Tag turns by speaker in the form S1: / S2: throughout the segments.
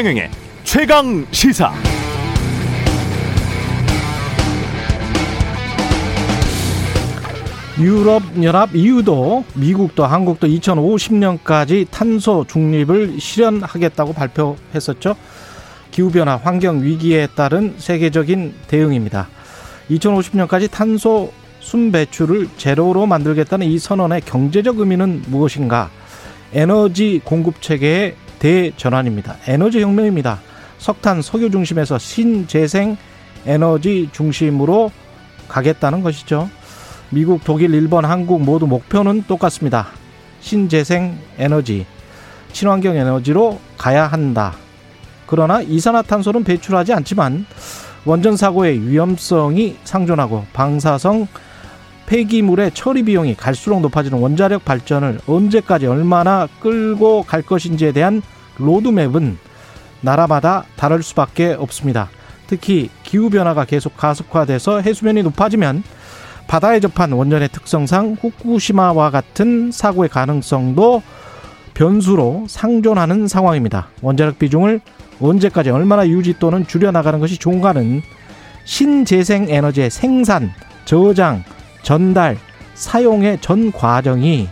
S1: 최경영의 최강 시사.
S2: 유럽 연합 EU도 미국도 한국도 2050년까지 탄소 중립을 실현하겠다고 발표했었죠. 기후 변화, 환경 위기에 따른 세계적인 대응입니다. 2050년까지 탄소 순 배출을 제로로 만들겠다는 이 선언의 경제적 의미는 무엇인가? 에너지 공급 체계의 대전환입니다. 에너지 혁명입니다. 석탄, 석유 중심에서 신재생 에너지 중심으로 가겠다는 것이죠. 미국, 독일, 일본, 한국 모두 목표는 똑같습니다. 신재생 에너지, 친환경 에너지로 가야 한다. 그러나 이산화탄소는 배출하지 않지만 원전 사고의 위험성이 상존하고 방사성 폐기물의 처리 비용이 갈수록 높아지는 원자력 발전을 언제까지 얼마나 끌고 갈 것인지에 대한 로드맵은 나라마다 다를 수밖에 없습니다. 특히 기후변화가 계속 가속화돼서 해수면이 높아지면 바다에 접한 원전의 특성상 후쿠시마와 같은 사고의 가능성도 변수로 상존하는 상황입니다. 원자력 비중을 언제까지 얼마나 유지 또는 줄여나가는 것이 좋은가는 신재생 에너지의 생산, 저장, 전달, 사용의 전 과정이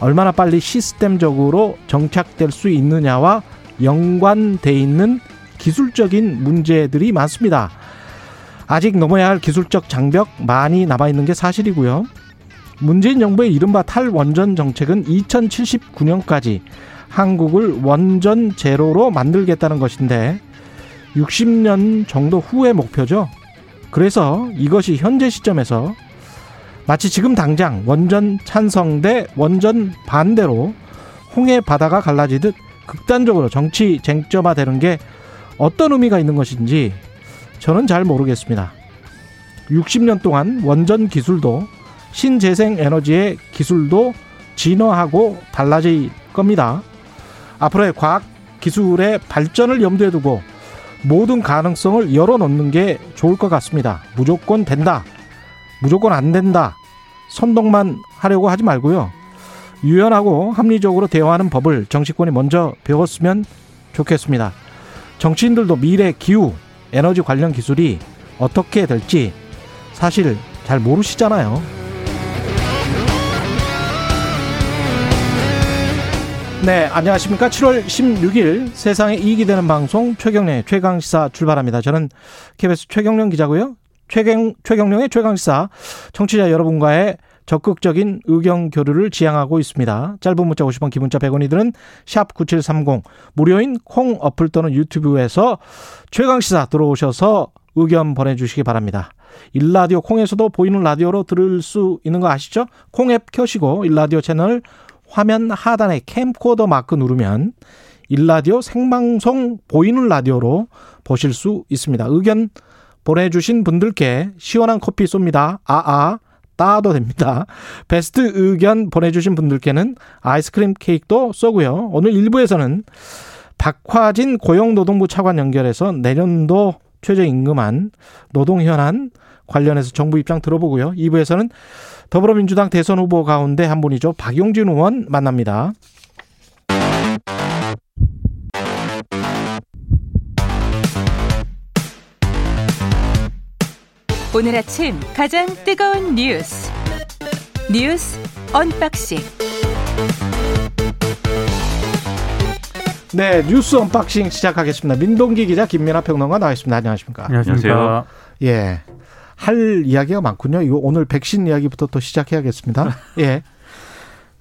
S2: 얼마나 빨리 시스템적으로 정착될 수 있느냐와 연관돼 있는 기술적인 문제들이 많습니다. 아직 넘어야 할 기술적 장벽 많이 남아 있는 게 사실이고요. 문재인 정부의 이른바 탈원전 정책은 2079년까지 한국을 원전 제로로 만들겠다는 것인데 60년 정도 후의 목표죠. 그래서 이것이 현재 시점에서 마치 지금 당장 원전 찬성 대 원전 반대로 홍해 바다가 갈라지듯 극단적으로 정치 쟁점화되는 게 어떤 의미가 있는 것인지 저는 잘 모르겠습니다. 60년 동안 원전 기술도 신재생 에너지의 기술도 진화하고 달라질 겁니다. 앞으로의 과학 기술의 발전을 염두에 두고 모든 가능성을 열어놓는 게 좋을 것 같습니다. 무조건 된다. 무조건 안 된다. 선동만 하려고 하지 말고요. 유연하고 합리적으로 대화하는 법을 정치권이 먼저 배웠으면 좋겠습니다. 정치인들도 미래 기후, 에너지 관련 기술이 어떻게 될지 사실 잘 모르시잖아요. 네, 안녕하십니까. 7월 16일 세상에 이익이 되는 방송 최경련의 최강시사 출발합니다. 저는 KBS 최경련 기자고요. 최경, 최경련의 최강시사 청취자 여러분과의 적극적인 의견 교류를 지향하고 있습니다. 짧은 문자 50원, 기본자 100원이들은 샵 9730, 무료인 콩 어플 또는 유튜브에서 최강시사 들어오셔서 의견 보내주시기 바랍니다. 일라디오 콩에서도 보이는 라디오로 들을 수 있는 거 아시죠? 콩 앱 켜시고 일라디오 채널 화면 하단에 캠코더 마크 누르면 일라디오 생방송 보이는 라디오로 보실 수 있습니다. 의견 보내주신 분들께 시원한 커피 쏩니다. 아아 따도 됩니다. 베스트 의견 보내주신 분들께는 아이스크림 케이크도 쏘고요. 오늘 1부에서는 박화진 고용노동부 차관 연결해서 내년도 최저임금안 노동 현안 관련해서 정부 입장 들어보고요. 2부에서는 더불어민주당 대선 후보 가운데 한 분이죠. 박용진 의원 만납니다.
S3: 오늘 아침 가장 뜨거운 뉴스 뉴스 unboxing
S2: 네 뉴스 unboxing 시작하겠습니다. 민동기 기자 김민아 평론가 나와있습니다. 안녕하십니까?
S4: 안녕하십니까?
S2: 예. 할 이야기가 많군요. 이거 오늘 백신 이야기부터 또 시작해야겠습니다. 예.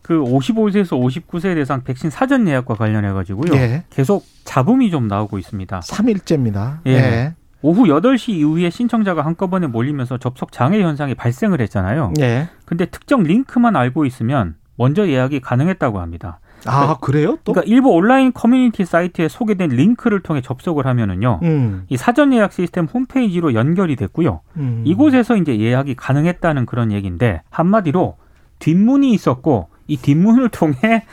S4: 그 55세에서 59세 대상 백신 사전 예약과 관련해 가지고요.
S2: 예.
S4: 계속 잡음이 좀 나오고 있습니다.
S2: 3일째입니다.
S4: 예.
S2: 예.
S4: 오후 8시 이후에 신청자가 한꺼번에 몰리면서 접속 장애 현상이 발생을 했잖아요.
S2: 예.
S4: 근데 특정 링크만 알고 있으면 먼저 예약이 가능했다고 합니다.
S2: 아, 그래요? 또?
S4: 그러니까 일부 온라인 커뮤니티 사이트에 소개된 링크를 통해 접속을 하면은요.
S2: 음,
S4: 이 사전 예약 시스템 홈페이지로 연결이 됐고요.
S2: 음.
S4: 이곳에서 이제 예약이 가능했다는 그런 얘기인데 한마디로 뒷문이 있었고 이 뒷문을 통해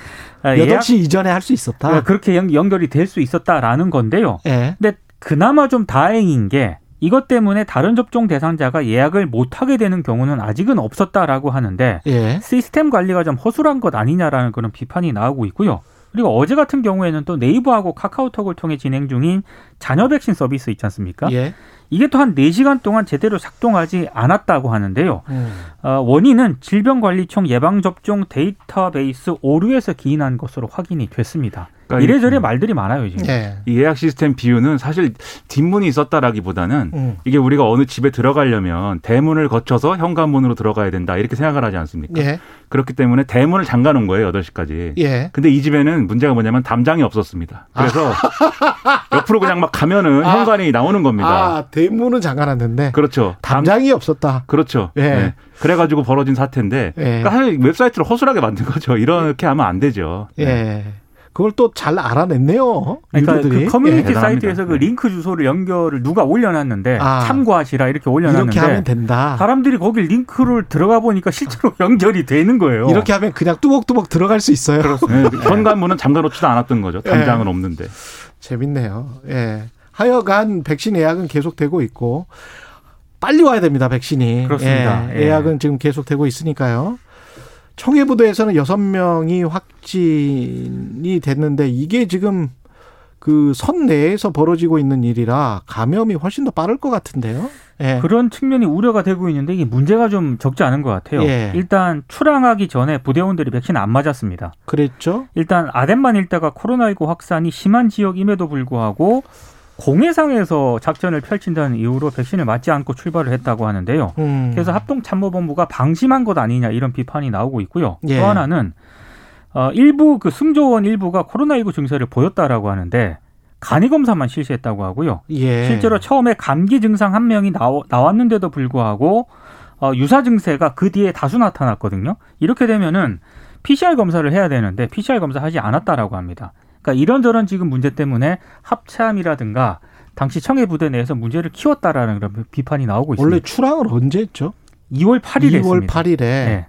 S4: 아, 예약
S2: 8시 이전에 할 수 있었다.
S4: 아, 그렇게 연- 연결이 될 수 있었다라는 건데요.
S2: 예.
S4: 근데 그나마 좀 다행인 게 이것 때문에 다른 접종 대상자가 예약을 못 하게 되는 경우는 아직은 없었다라고 하는데
S2: 예.
S4: 시스템 관리가 좀 허술한 것 아니냐라는 그런 비판이 나오고 있고요. 그리고 어제 같은 경우에는 또 네이버하고 카카오톡을 통해 진행 중인 자녀 백신 서비스 있지 않습니까?
S2: 예.
S4: 이게 또 한 네시간 동안 제대로 작동하지 않았다고 하는데요.
S2: 음.
S4: 어, 원인은 질병관리청 예방접종 데이터베이스 오류에서 기인한 것으로 확인이 됐습니다.
S5: 그러니까
S4: 이래저래
S5: 이-
S4: 말들이 많아요, 지금.
S2: 예.
S5: 이 예약 시스템 비유는 사실 뒷문이 있었다라기보다는
S2: 음.
S5: 이게 우리가 어느 집에 들어가려면 대문을 거쳐서 현관문으로 들어가야 된다 이렇게 생각을 하지 않습니까?
S2: 예.
S5: 그렇기 때문에 대문을 잠가 놓은 거예요, 8시까지.
S2: 예.
S5: 근데 이 집에는 문제가 뭐냐면 담장이 없었습니다. 그래서 옆으로 그냥 막 가면은
S2: 아.
S5: 현관이 나오는 겁니다.
S2: 아, 대문은 잠가놨는데
S5: 그렇죠. 담-
S2: 담장이 없었다.
S5: 그렇죠.
S2: 예.
S5: 네. 그래가지고 벌어진 사태인데
S2: 예.
S5: 그러니까 사실 웹사이트를 허술하게 만든 거죠. 이렇게 하면 안 되죠. 네.
S2: 예. 그걸 또 잘 알아냈네요.
S4: 그러니까. 그 커뮤니티
S2: 예.
S4: 사이트에서 그
S5: 네.
S4: 링크 주소를 연결을 누가 올려놨는데
S2: 아.
S4: 참고하시라 이렇게 올려놨는데
S2: 이렇게 하면 된다.
S4: 사람들이 거기 링크를 들어가 보니까 실제로 연결이 되는 거예요.
S2: 이렇게 하면 그냥 뚜벅뚜벅 들어갈 수 있어요.
S5: 네. 현관문은 잠가 놓지도 않았던 거죠. 담장은
S2: 예.
S5: 없는데.
S2: 재밌네요. 예. 하여간 백신 예약은 계속되고 있고 빨리 와야 됩니다. 백신이.
S4: 그렇습니다.
S2: 예.
S4: 예.
S2: 예약은 지금 계속되고 있으니까요. 청해부도에서는 여섯 명이 확진이 됐는데 이게 지금 그 선 내에서 벌어지고 있는 일이라 감염이 훨씬 더 빠를 것 같은데요. 예.
S4: 그런 측면이 우려가 되고 있는데 이게 문제가 좀 적지 않은 것 같아요.
S2: 예.
S4: 일단 출항하기 전에 부대원들이 백신 안 맞았습니다.
S2: 그랬죠.
S4: 일단 아덴만 일대가 코로나19 확산이 심한 지역임에도 불구하고 공해상에서 작전을 펼친다는 이유로 백신을 맞지 않고 출발을 했다고 하는데요.
S2: 음.
S4: 그래서 합동참모본부가 방심한 것 아니냐 이런 비판이 나오고 있고요.
S2: 예.
S4: 또 하나는 어, 일부 그 승조원 일부가 코로나19 증세를 보였다라고 하는데 간이 검사만 실시했다고 하고요.
S2: 예.
S4: 실제로 처음에 감기 증상 한 명이 나오, 나왔는데도 불구하고 어, 유사 증세가 그 뒤에 다수 나타났거든요. 이렇게 되면은 PCR 검사를 해야 되는데 PCR 검사 하지 않았다라고 합니다. 그러니까 이런저런 지금 문제 때문에 합참이라든가 당시 청해 부대 내에서 문제를 키웠다라는 그런 비판이 나오고 있습니다.
S2: 원래 출항을 언제 했죠?
S4: 2월 8일에
S2: 2월
S4: 했습니다.
S2: 8일에
S4: 네.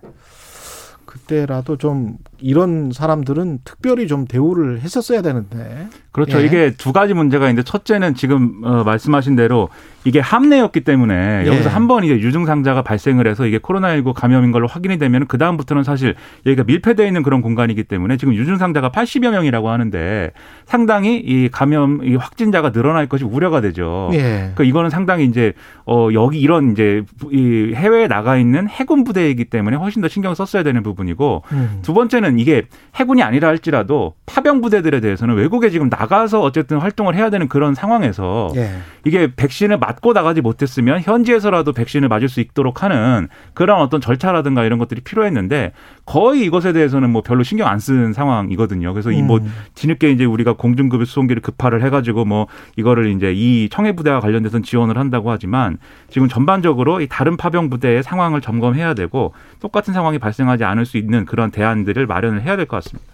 S2: 그때라도 좀 이런 사람들은 특별히 좀 대우를 했었어야 되는데.
S5: 그렇죠.
S2: 예.
S5: 이게 두 가지 문제가 있는데 첫째는 지금 어, 말씀하신 대로 이게 함내였기 때문에
S2: 예.
S5: 여기서 한 번 이제 유증상자가 발생을 해서 이게 코로나19 감염인 걸로 확인이 되면 그 다음부터는 사실 여기가 밀폐되어 있는 그런 공간이기 때문에 지금 유증상자가 80여 명이라고 하는데 상당히 이 감염 이 확진자가 늘어날 것이 우려가 되죠.
S2: 예.
S5: 그러니까 이거는 상당히 이제 어 여기 이런 이제 이 해외에 나가 있는 해군 부대이기 때문에 훨씬 더 신경 썼어야 되는 부분이고
S2: 음.
S5: 두 번째는 이게 해군이 아니라 할지라도 파병 부대들에 대해서는 외국에 지금 나가서 어쨌든 활동을 해야 되는 그런 상황에서
S2: 예.
S5: 이게 백신을 맞고 나가지 못했으면 현지에서라도 백신을 맞을 수 있도록 하는 그런 어떤 절차라든가 이런 것들이 필요했는데 거의 이것에 대해서는 뭐 별로 신경 안쓴 상황이거든요. 그래서 이뭐
S2: 음.
S5: 뒤늦게 이제 우리가 공중급유 수송기를 급파를 해가지고 뭐 이거를 이제 이 청해 부대와 관련돼서는 지원을 한다고 하지만 지금 전반적으로 이 다른 파병 부대의 상황을 점검해야 되고 똑같은 상황이 발생하지 않을 수 있는 그런 대안들을 마 련을 해야 될 것 같습니다.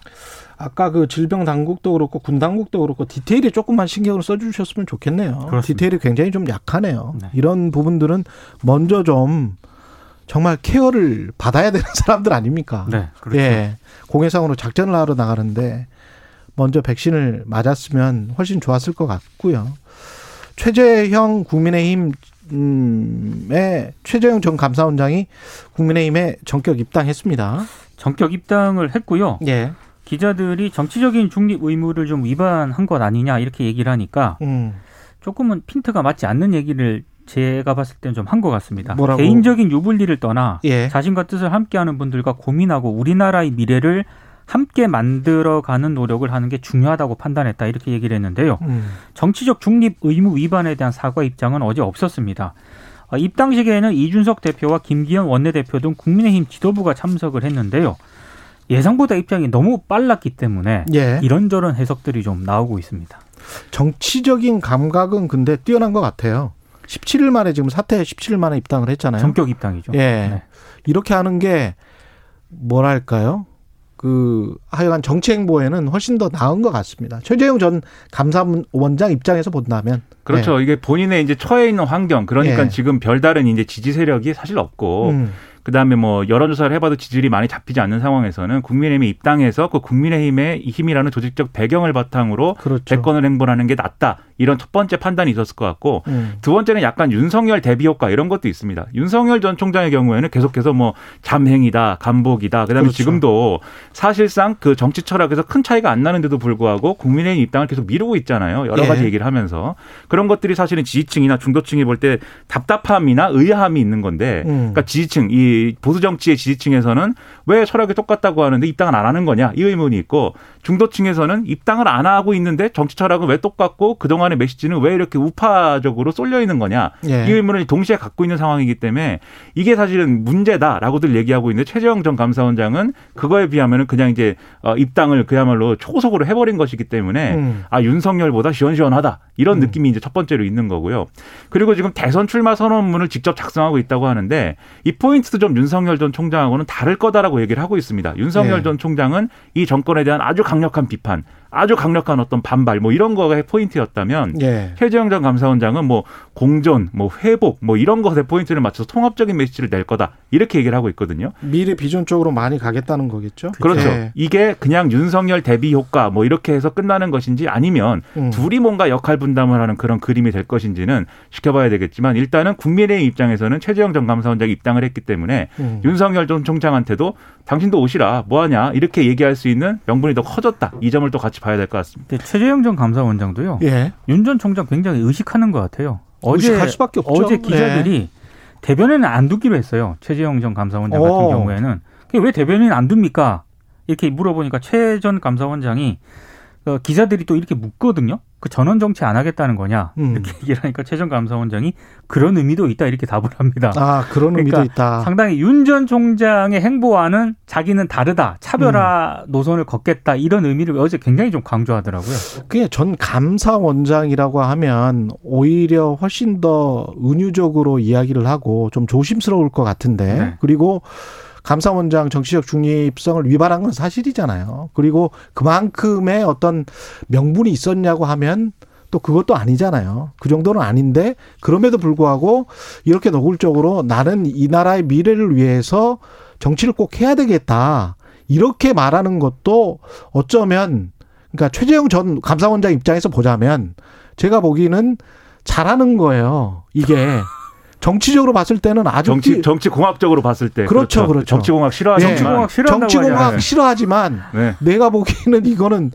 S2: 아까 그 질병 당국도 그렇고 군 당국도 그렇고 디테일에 조금만 신경을 써주셨으면 좋겠네요.
S4: 그렇습니다.
S2: 디테일이 굉장히 좀 약하네요.
S4: 네.
S2: 이런 부분들은 먼저 좀 정말 케어를 받아야 되는 사람들 아닙니까?
S4: 네, 그렇죠.
S2: 예. 공해상으로 작전을 하러 나가는데 먼저 백신을 맞았으면 훨씬 좋았을 것 같고요. 최재형 국민의힘 음 의 최재형 전 감사원장이 국민의힘에 전격 입당했습니다.
S4: 전격 입당을 했고요.
S2: 예.
S4: 기자들이 정치적인 중립 의무를 좀 위반한 것 아니냐 이렇게 얘기를 하니까
S2: 음.
S4: 조금은 핀트가 맞지 않는 얘기를 제가 봤을 때는 좀 한 것 같습니다.
S2: 뭐라고?
S4: 개인적인 유불리를 떠나
S2: 예.
S4: 자신과 뜻을 함께하는 분들과 고민하고 우리나라의 미래를 함께 만들어가는 노력을 하는 게 중요하다고 판단했다 이렇게 얘기를 했는데요.
S2: 음.
S4: 정치적 중립 의무 위반에 대한 사과 입장은 어제 없었습니다. 어, 입당식에는 이준석 대표와 김기현 원내대표 등 국민의힘 지도부가 참석을 했는데요. 예상보다 입장이 너무 빨랐기 때문에
S2: 예.
S4: 이런저런 해석들이 좀 나오고 있습니다.
S2: 정치적인 감각은 근데 뛰어난 것 같아요. 17일 만에 지금 사퇴 17일 만에 입당을 했잖아요.
S4: 전격 입당이죠.
S2: 예.
S4: 네.
S2: 이렇게 하는 게 뭐랄까요? 그 하여간 정치 행보에는 훨씬 더 나은 것 같습니다. 최재형 전 감사원장 입장에서 본다면
S5: 그렇죠.
S2: 예.
S5: 이게 본인의 이제 처해 있는 환경, 그러니까
S2: 예.
S5: 지금 별다른 이제 지지 세력이 사실 없고,
S2: 음.
S5: 그 다음에 뭐 여론조사를 해봐도 지지율이 많이 잡히지 않는 상황에서는 국민의힘에 입당해서 그 국민의힘의 힘이라는 조직적 배경을 바탕으로
S2: 그렇죠.
S5: 대권을 행보하는 게 낫다. 이런 첫 번째 판단이 있었을 것 같고,
S2: 음.
S5: 두 번째는 약간 윤석열 대비 효과 이런 것도 있습니다. 윤석열 전 총장의 경우에는 계속해서 뭐 잠행이다, 간복이다. 그다음에
S2: 그렇죠.
S5: 지금도 사실상 그 정치 철학에서 큰 차이가 안 나는데도 불구하고 국민의힘 입당을 계속 미루고 있잖아요. 여러
S2: 예.
S5: 가지 얘기를 하면서 그런 것들이 사실은 지지층이나 중도층이 볼 때 답답함이나 의아함이 있는 건데,
S2: 음.
S5: 그러니까 지지층 이 보수 정치의 지지층에서는 왜 철학이 똑같다고 하는데 입당을 안 하는 거냐 이 의문이 있고 중도층에서는 입당을 안 하고 있는데 정치 철학은 왜 똑같고 그동안의 메시지는 왜 이렇게 우파적으로 쏠려 있는 거냐
S2: 예.
S5: 이 의문을 동시에 갖고 있는 상황이기 때문에 이게 사실은 문제다라고들 얘기하고 있는데 최재형 전 감사원장은 그거에 비하면은 그냥 이제 어, 입당을 그야말로 초속으로 해버린 것이기 때문에
S2: 음.
S5: 아 윤석열보다 시원시원하다 이런
S2: 음.
S5: 느낌이 이제 첫 번째로 있는 거고요. 그리고 지금 대선 출마 선언문을 직접 작성하고 있다고 하는데 이 포인트도 좀 윤석열 전 총장하고는 다를 거다라고 얘기를 하고 있습니다. 윤석열
S2: 예.
S5: 전 총장은 이 정권에 대한 아주 강력한 비판, 아주 강력한 어떤 반발 뭐 이런 거가 포인트였다면
S2: 예.
S5: 최재형 전 감사원장은 뭐 공존, 뭐 회복, 뭐 이런 것에 포인트를 맞춰서 통합적인 메시지를 낼 거다 이렇게 얘기를 하고 있거든요.
S2: 미래 비전 쪽으로 많이 가겠다는 거겠죠.
S5: 그렇죠.
S2: 예.
S5: 이게 그냥 윤석열 대비 효과 뭐 이렇게 해서 끝나는 것인지 아니면
S2: 음.
S5: 둘이 뭔가 역할 분담을 하는 그런 그림이 될 것인지는 지켜봐야 되겠지만 일단은 국민의힘 입장에서는 최재형 전 감사원장이 입당을 했기 때문에
S2: 음.
S5: 윤석열 전 총장한테도 당신도 오시라 뭐하냐 이렇게 얘기할 수 있는 명분이 더 커졌다 이 점을 또 같이 봐야 될 것 같습니다.
S4: 근데 최재형 전 감사원장도요.
S2: 예.
S4: 윤전 총장 굉장히 의식하는 것 같아요. 어제
S2: 의식할 수밖에 없죠.
S4: 어제 기자들이
S2: 네.
S4: 대변에는 안 두기로 했어요. 최재형 전 감사원장 같은
S2: 오.
S4: 경우에는 그게 왜 대변인 안 둡니까? 이렇게 물어보니까 최 전 감사원장이 어, 기자들이 또 이렇게 묻거든요. 그 전원 정치 안 하겠다는 거냐
S2: 음.
S4: 이렇게 얘기를 하니까 최전 감사원장이 그런 의미도 있다 이렇게 답을 합니다.
S2: 아 그런 의미도
S4: 그러니까
S2: 있다.
S4: 상당히 윤 전 총장의 행보와는 자기는 다르다 차별화
S2: 음.
S4: 노선을 걷겠다 이런 의미를 어제 굉장히 좀 강조하더라고요.
S2: 그게 전 감사원장이라고 하면 오히려 훨씬 더 은유적으로 이야기를 하고 좀 조심스러울 것 같은데
S4: 네.
S2: 그리고 감사원장 정치적 중립성을 위반한 건 사실이잖아요. 그리고 그만큼의 어떤 명분이 있었냐고 하면 또 그것도 아니잖아요. 그 정도는 아닌데 그럼에도 불구하고 이렇게 노골적으로 나는 이 나라의 미래를 위해서 정치를 꼭 해야 되겠다. 이렇게 말하는 것도 어쩌면 그러니까 최재형 전 감사원장 입장에서 보자면 제가 보기에는 잘하는 거예요. 이게 정치적으로 봤을 때는 아주
S5: 정치
S2: 띠-
S5: 정치 공학적으로 봤을 때
S2: 그렇죠, 그렇죠.
S5: 정치 공학 싫어하지만
S2: 예.
S4: 정치공학 싫어한다고
S2: 정치공학
S4: 하잖아요.
S2: 싫어하지만
S5: 네.
S2: 내가 보기에는 이거는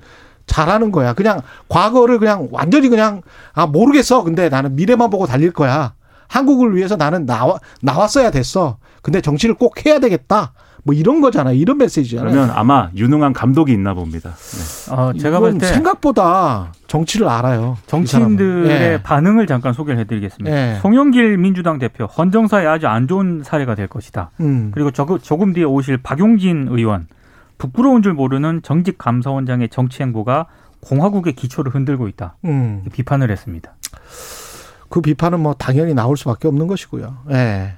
S2: 잘하는 거야. 그냥 과거를 그냥 완전히 그냥 아 모르겠어. 근데 나는 미래만 보고 달릴 거야. 한국을 위해서 나는 나와 나왔어야 됐어. 근데 정치를 꼭 해야 되겠다. 뭐 이런 거잖아요. 이런 메시지잖아요.
S5: 그러면 아마 유능한 감독이 있나 봅니다. 네.
S4: 어, 제가 볼 때
S2: 생각보다 정치를 알아요. 이
S4: 정치인들의.
S2: 예.
S4: 반응을 잠깐 소개를 해드리겠습니다.
S2: 예.
S4: 송영길 민주당 대표 헌정사에 아주 안 좋은 사례가 될 것이다.
S2: 음.
S4: 그리고 조금, 조금 뒤에 오실 박용진 의원 부끄러운 줄 모르는 정직 감사원장의 정치 행보가 공화국의 기초를 흔들고 있다.
S2: 음.
S4: 비판을 했습니다.
S2: 그 비판은 뭐 당연히 나올 수밖에 없는 것이고요. 예.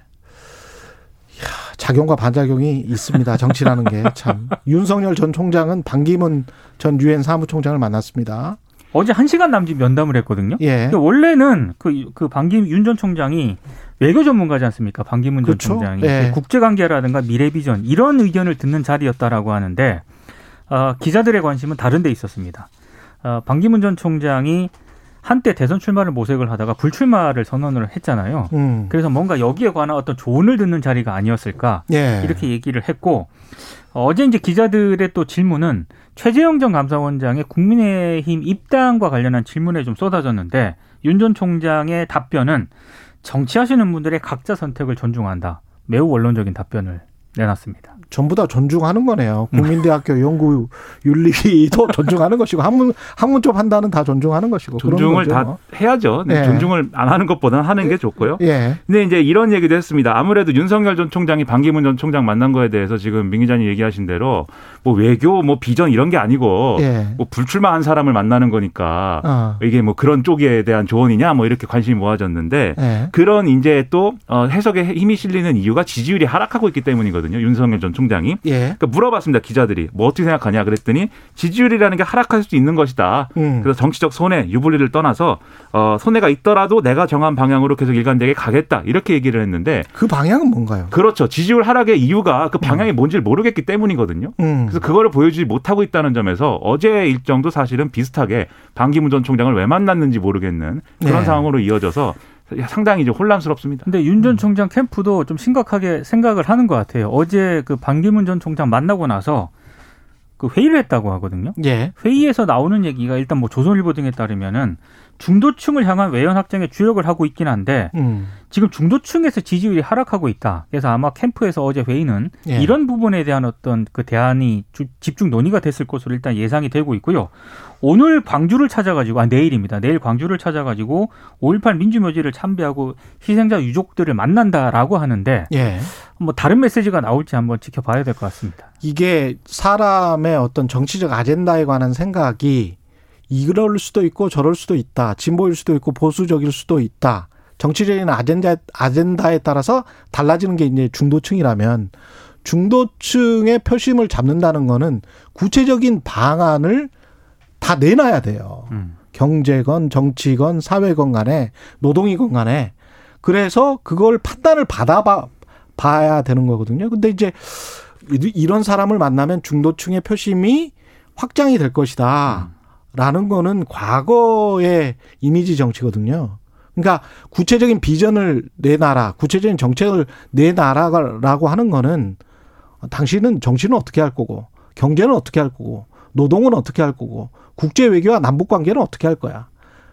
S2: 작용과 반작용이 있습니다. 정치라는 게 참. 윤석열 전 총장은 반기문 전 유엔 사무총장을 만났습니다.
S4: 어제 한 시간 남짓 면담을 했거든요.
S2: 예.
S4: 근데 원래는 그, 그 반기문 윤전 총장이 외교 전문가지 않습니까? 반기문
S2: 그렇죠.
S4: 전 총장이
S2: 예.
S4: 국제관계라든가 미래비전 이런 의견을 듣는 자리였다라고 하는데 어, 기자들의 관심은 다른 데 있었습니다. 어, 반기문 전 총장이 한때 대선 출마를 모색을 하다가 불출마를 선언을 했잖아요.
S2: 음.
S4: 그래서 뭔가 여기에 관한 어떤 조언을 듣는 자리가 아니었을까
S2: 예.
S4: 이렇게 얘기를 했고 어, 어제 이제 기자들의 또 질문은 최재형 전 감사원장의 국민의힘 입당과 관련한 질문에 좀 쏟아졌는데 윤 전 총장의 답변은 정치하시는 분들의 각자 선택을 존중한다. 매우 원론적인 답변을 내놨습니다.
S2: 전부 다 존중하는 거네요.
S4: 음.
S2: 국민대학교 연구 윤리도 존중하는 것이고 학문 학문 쪽 판단은 다 존중하는 것이고
S5: 존중을
S2: 거죠.
S5: 다 해야죠. 네,
S2: 네.
S5: 존중을 안 하는 것보다는 하는 게 좋고요.
S2: 예.
S5: 근데 이제 이런 얘기도 했습니다. 아무래도 윤석열 전 총장이 반기문 전 총장 만난 거에 대해서 지금 민 기자님 얘기하신 대로 뭐 외교 뭐 비전 이런 게 아니고
S2: 예.
S5: 뭐 불출마한 사람을 만나는 거니까
S2: 어.
S5: 이게 뭐 그런 쪽에 대한 조언이냐 뭐 이렇게 관심이 모아졌는데
S2: 예.
S5: 그런 이제 또 어, 해석에 힘이 실리는 이유가 지지율이 하락하고 있기 때문이거든요. 얘기거든요. 윤석열 전 총장이.
S2: 예.
S5: 그러니까 물어봤습니다. 기자들이 뭐 어떻게 생각하냐 그랬더니 지지율이라는 게 하락할 수 있는 것이다.
S2: 음.
S5: 그래서 정치적 손해, 유불리를 떠나서 어, 손해가 있더라도 내가 정한 방향으로 계속 일관되게 가겠다 이렇게 얘기를 했는데
S2: 그 방향은 뭔가요?
S5: 그렇죠. 지지율 하락의 이유가 그 방향이 뭔지를 모르겠기 때문이거든요.
S2: 음.
S5: 그래서 그거를 보여주지 못하고 있다는 점에서 어제 일정도 사실은 비슷하게 반기문 전 총장을 왜 만났는지 모르겠는 그런
S2: 네.
S5: 상황으로 이어져서 상당히 좀 혼란스럽습니다.
S4: 근데 윤 전 총장 캠프도 좀 심각하게 생각을 하는 것 같아요. 어제 그 반기문 전 총장 만나고 나서 그 회의를 했다고 하거든요.
S2: 예.
S4: 회의에서 나오는 얘기가 일단 뭐 조선일보 등에 따르면은 중도층을 향한 외연 확장에 주력을 하고 있긴 한데
S2: 음.
S4: 지금 중도층에서 지지율이 하락하고 있다. 그래서 아마 캠프에서 어제 회의는
S2: 예.
S4: 이런 부분에 대한 어떤 그 대안이 주- 집중 논의가 됐을 것으로 일단 예상이 되고 있고요. 오늘 광주를 찾아가지고 아 내일입니다. 내일 광주를 찾아가지고 5.18 민주묘지를 참배하고 희생자 유족들을 만난다라고 하는데
S2: 예.
S4: 뭐 다른 메시지가 나올지 한번 지켜봐야 될 것 같습니다.
S2: 이게 사람의 어떤 정치적 아젠다에 관한 생각이 이럴 수도 있고 저럴 수도 있다. 진보일 수도 있고 보수적일 수도 있다. 정치적인 아젠다, 아젠다에 따라서 달라지는 게 이제 중도층이라면 중도층의 표심을 잡는다는 거는 구체적인 방안을 다 내놔야 돼요.
S4: 음.
S2: 경제건 정치건 사회건 간에 노동이건 간에 그래서 그걸 판단을 받아 봐 봐야 되는 거거든요. 근데 이제 이- 이런 사람을 만나면 중도층의 표심이 확장이 될 것이다. 라는 거는 과거의 이미지 정치거든요. 그러니까 구체적인 비전을 내놔라, 구체적인 정책을 내놔라라고 하는 거는 당신은 정치는 어떻게 할 거고, 경제는 어떻게 할 거고, 노동은 어떻게 할 거고, 국제 외교와 남북 관계는 어떻게 할 거야.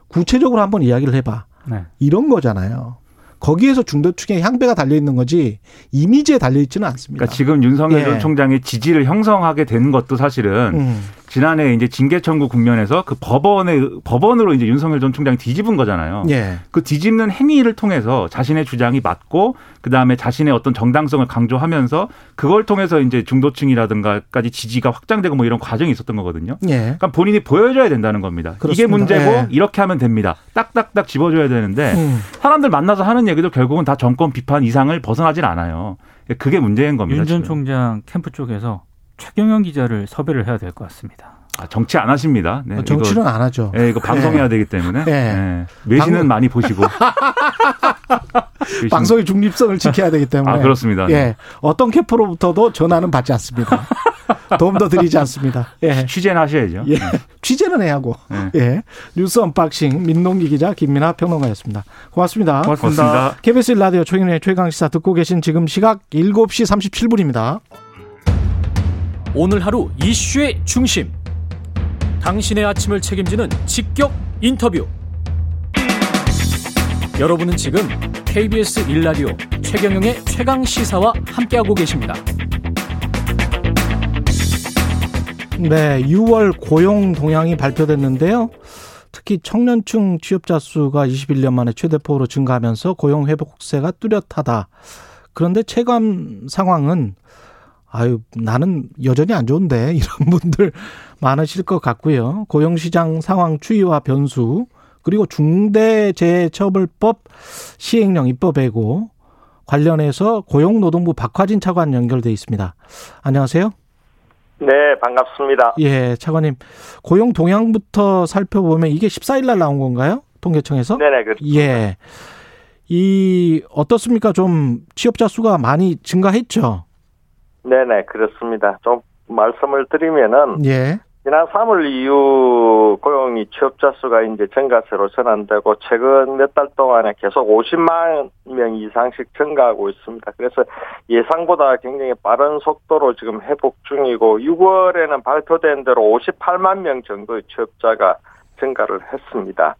S2: 구체적으로 한번 이야기를 해봐.
S4: 네.
S2: 이런 거잖아요. 거기에서 중도층의 향배가 달려 있는 거지 이미지에 달려 있지는 않습니다.
S5: 그러니까 지금 윤석열
S2: 예.
S5: 전 총장의 지지를 형성하게 된 것도 사실은
S2: 음.
S5: 지난해 이제 징계 청구 국면에서 그 법원의 법원으로 이제 윤석열 전 총장이 뒤집은 거잖아요.
S2: 예.
S5: 그 뒤집는 행위를 통해서 자신의 주장이 맞고 그 다음에 자신의 어떤 정당성을 강조하면서 그걸 통해서 이제 중도층이라든가까지 지지가 확장되고 뭐 이런 과정이 있었던 거거든요.
S2: 예.
S5: 그러니까 본인이 보여줘야 된다는 겁니다. 이게
S2: 그렇습니다.
S5: 문제고
S2: 예.
S5: 이렇게 하면 됩니다. 딱딱딱 집어줘야 되는데
S2: 음.
S5: 사람들 만나서 하는 얘기도 결국은 다 정권 비판 이상을 벗어나질 않아요. 그게 문제인 겁니다.
S4: 윤 전. 총장 캠프 쪽에서 최경영 기자를 섭외를 해야 될 것 같습니다.
S5: 아, 정치 안 하십니다. 네,
S2: 정치는 안 하죠.
S5: 이거, 예, 이거 방송해야 되기 때문에
S2: 예.
S5: 예. 외신은
S2: 방금-
S5: 많이 보시고 외신-
S2: 방송의 중립성을 지켜야 되기 때문에.
S5: 아 그렇습니다. 네.
S2: 예. 어떤 캠프로부터도 전화는 받지 않습니다. 도움도 드리지 않습니다. 예.
S5: 취재는 하셔야죠.
S2: 예. 취재는 해야 하고.
S5: 네.
S2: 예. 뉴스 unboxing 민동기 기자 김민하 평론가였습니다. 고맙습니다.
S4: 고맙습니다.
S5: 고맙습니다.
S2: KBS 라디오 최경영의 최강시사 듣고 계신 지금 시각 7시 37분입니다.
S6: 오늘 하루 이슈의 중심. 당신의 아침을 책임지는 직격 인터뷰. 여러분은 지금 KBS 1라디오 최경영의 최강 시사와 함께하고 계십니다.
S2: 네, 6월 고용 동향이 발표됐는데요. 특히 청년층 취업자 수가 21년 만에 최대폭으로 증가하면서 고용 회복세가 뚜렷하다. 그런데 체감 상황은 아유, 나는 여전히 안 좋은데 이런 분들 많으실 것 같고요. 고용 시장 상황 추이와 변수 그리고 중대재해처벌법 시행령 입법에고 관련해서 고용노동부 박화진 차관 연결돼 있습니다. 안녕하세요.
S7: 네, 반갑습니다.
S2: 예, 차관님. 고용 동향부터 살펴보면 이게 14일 날 나온 건가요? 통계청에서?
S7: 네 네, 그렇죠.
S2: 예. 이 어떻습니까? 좀 취업자 수가 많이 증가했죠?
S7: 네네, 그렇습니다. 좀 말씀을 드리면은,
S2: 예.
S7: 지난 3월 이후 고용이 취업자 수가 이제 증가세로 전환되고, 최근 몇 달 동안에 계속 50만 명 이상씩 증가하고 있습니다. 그래서 예상보다 굉장히 빠른 속도로 지금 회복 중이고, 6월에는 발표된 대로 58만 명 정도의 취업자가 증가를 했습니다.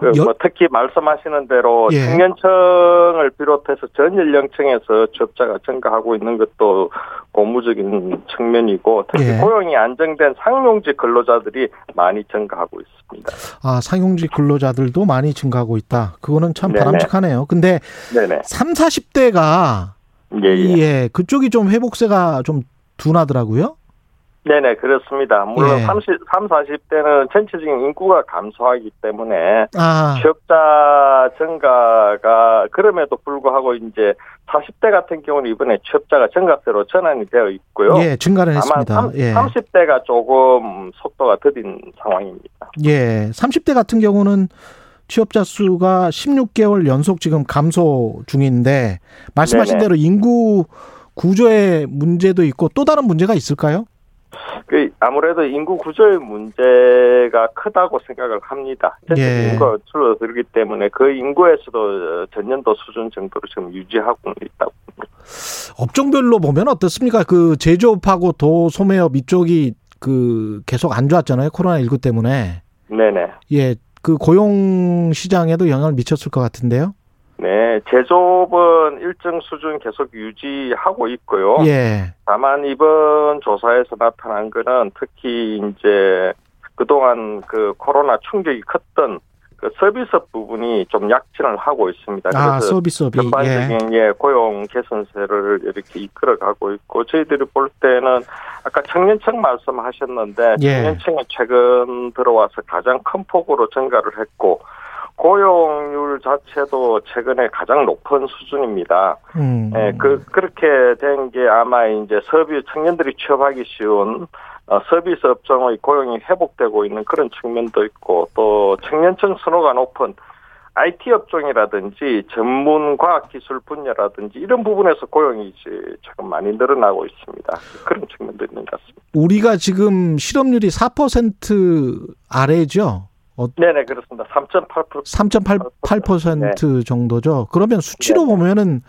S7: 그
S2: 여-
S7: 뭐 특히 말씀하시는 대로
S2: 예.
S7: 청년층을 비롯해서 전 연령층에서 취업자가 증가하고 있는 것도 고무적인 측면이고 특히
S2: 예.
S7: 고용이 안정된 상용직 근로자들이 많이 증가하고 있습니다.
S2: 아, 상용직 근로자들도 많이 증가하고 있다. 그거는 참
S7: 네네.
S2: 바람직하네요. 근데
S7: 네네.
S2: 3, 40대가
S7: 예, 예.
S2: 예, 그쪽이 좀 회복세가 좀 둔하더라고요.
S7: 네네, 그렇습니다. 물론
S2: 예.
S7: 30, 3, 40대는 전체적인 인구가 감소하기 때문에
S2: 아,
S7: 취업자 증가가 그럼에도 불구하고 이제 40대 같은 경우는 이번에 취업자가 증가세로 전환이 되어 있고요.
S2: 예,
S7: 아마
S2: 했습니다.
S7: 3,
S2: 예.
S7: 30대가 조금 속도가 더딘 상황입니다.
S2: 예. 30대 같은 경우는 취업자 수가 16개월 연속 지금 감소 중인데 말씀하신
S7: 네네.
S2: 대로 인구 구조의 문제도 있고 또 다른 문제가 있을까요?
S7: 그 아무래도 인구 구조의 문제가 크다고 생각을 합니다.
S2: 예.
S7: 인구가 줄어들기 때문에 그 인구에서도 전년도 수준 정도로 지금 유지하고 있다고 봅니다.
S2: 업종별로 보면 어떻습니까? 그 제조업하고 도소매업 이쪽이 그 계속 안 좋았잖아요. 코로나 19 때문에.
S7: 네네.
S2: 예. 그 고용 시장에도 영향을 미쳤을 것 같은데요.
S7: 네, 제조업은 일정 수준 계속 유지하고 있고요.
S2: 예.
S7: 다만 이번 조사에서 나타난 거는 특히 이제 그동안 그 코로나 충격이 컸던 그 서비스업 부분이 좀 약진을 하고 있습니다.
S2: 아,
S7: 그래서
S2: 서비스업이 예.
S7: 전반적인 예, 고용 개선세를 이렇게 이끌어가고 있고 저희들이 볼 때는 아까 청년층 말씀하셨는데
S2: 예.
S7: 청년층이 최근 들어와서 가장 큰 폭으로 증가를 했고 고용률 자체도 최근에 가장 높은 수준입니다.
S2: 음.
S7: 예, 그 그렇게 된 게 아마 이제 서비 청년들이 취업하기 쉬운 어, 서비스 업종의 고용이 회복되고 있는 그런 측면도 있고 또 청년층 선호가 높은 IT 업종이라든지 전문 과학 기술 분야라든지 이런 부분에서 고용이 이제 조금 많이 늘어나고 있습니다. 그런 측면도 있는 것 같습니다.
S2: 우리가 지금 실업률이 4% 아래죠. 어,
S7: 네네 그렇습니다. 3.8%
S2: 3.88% 정도죠. 그러면 수치로
S7: 네네.
S2: 보면은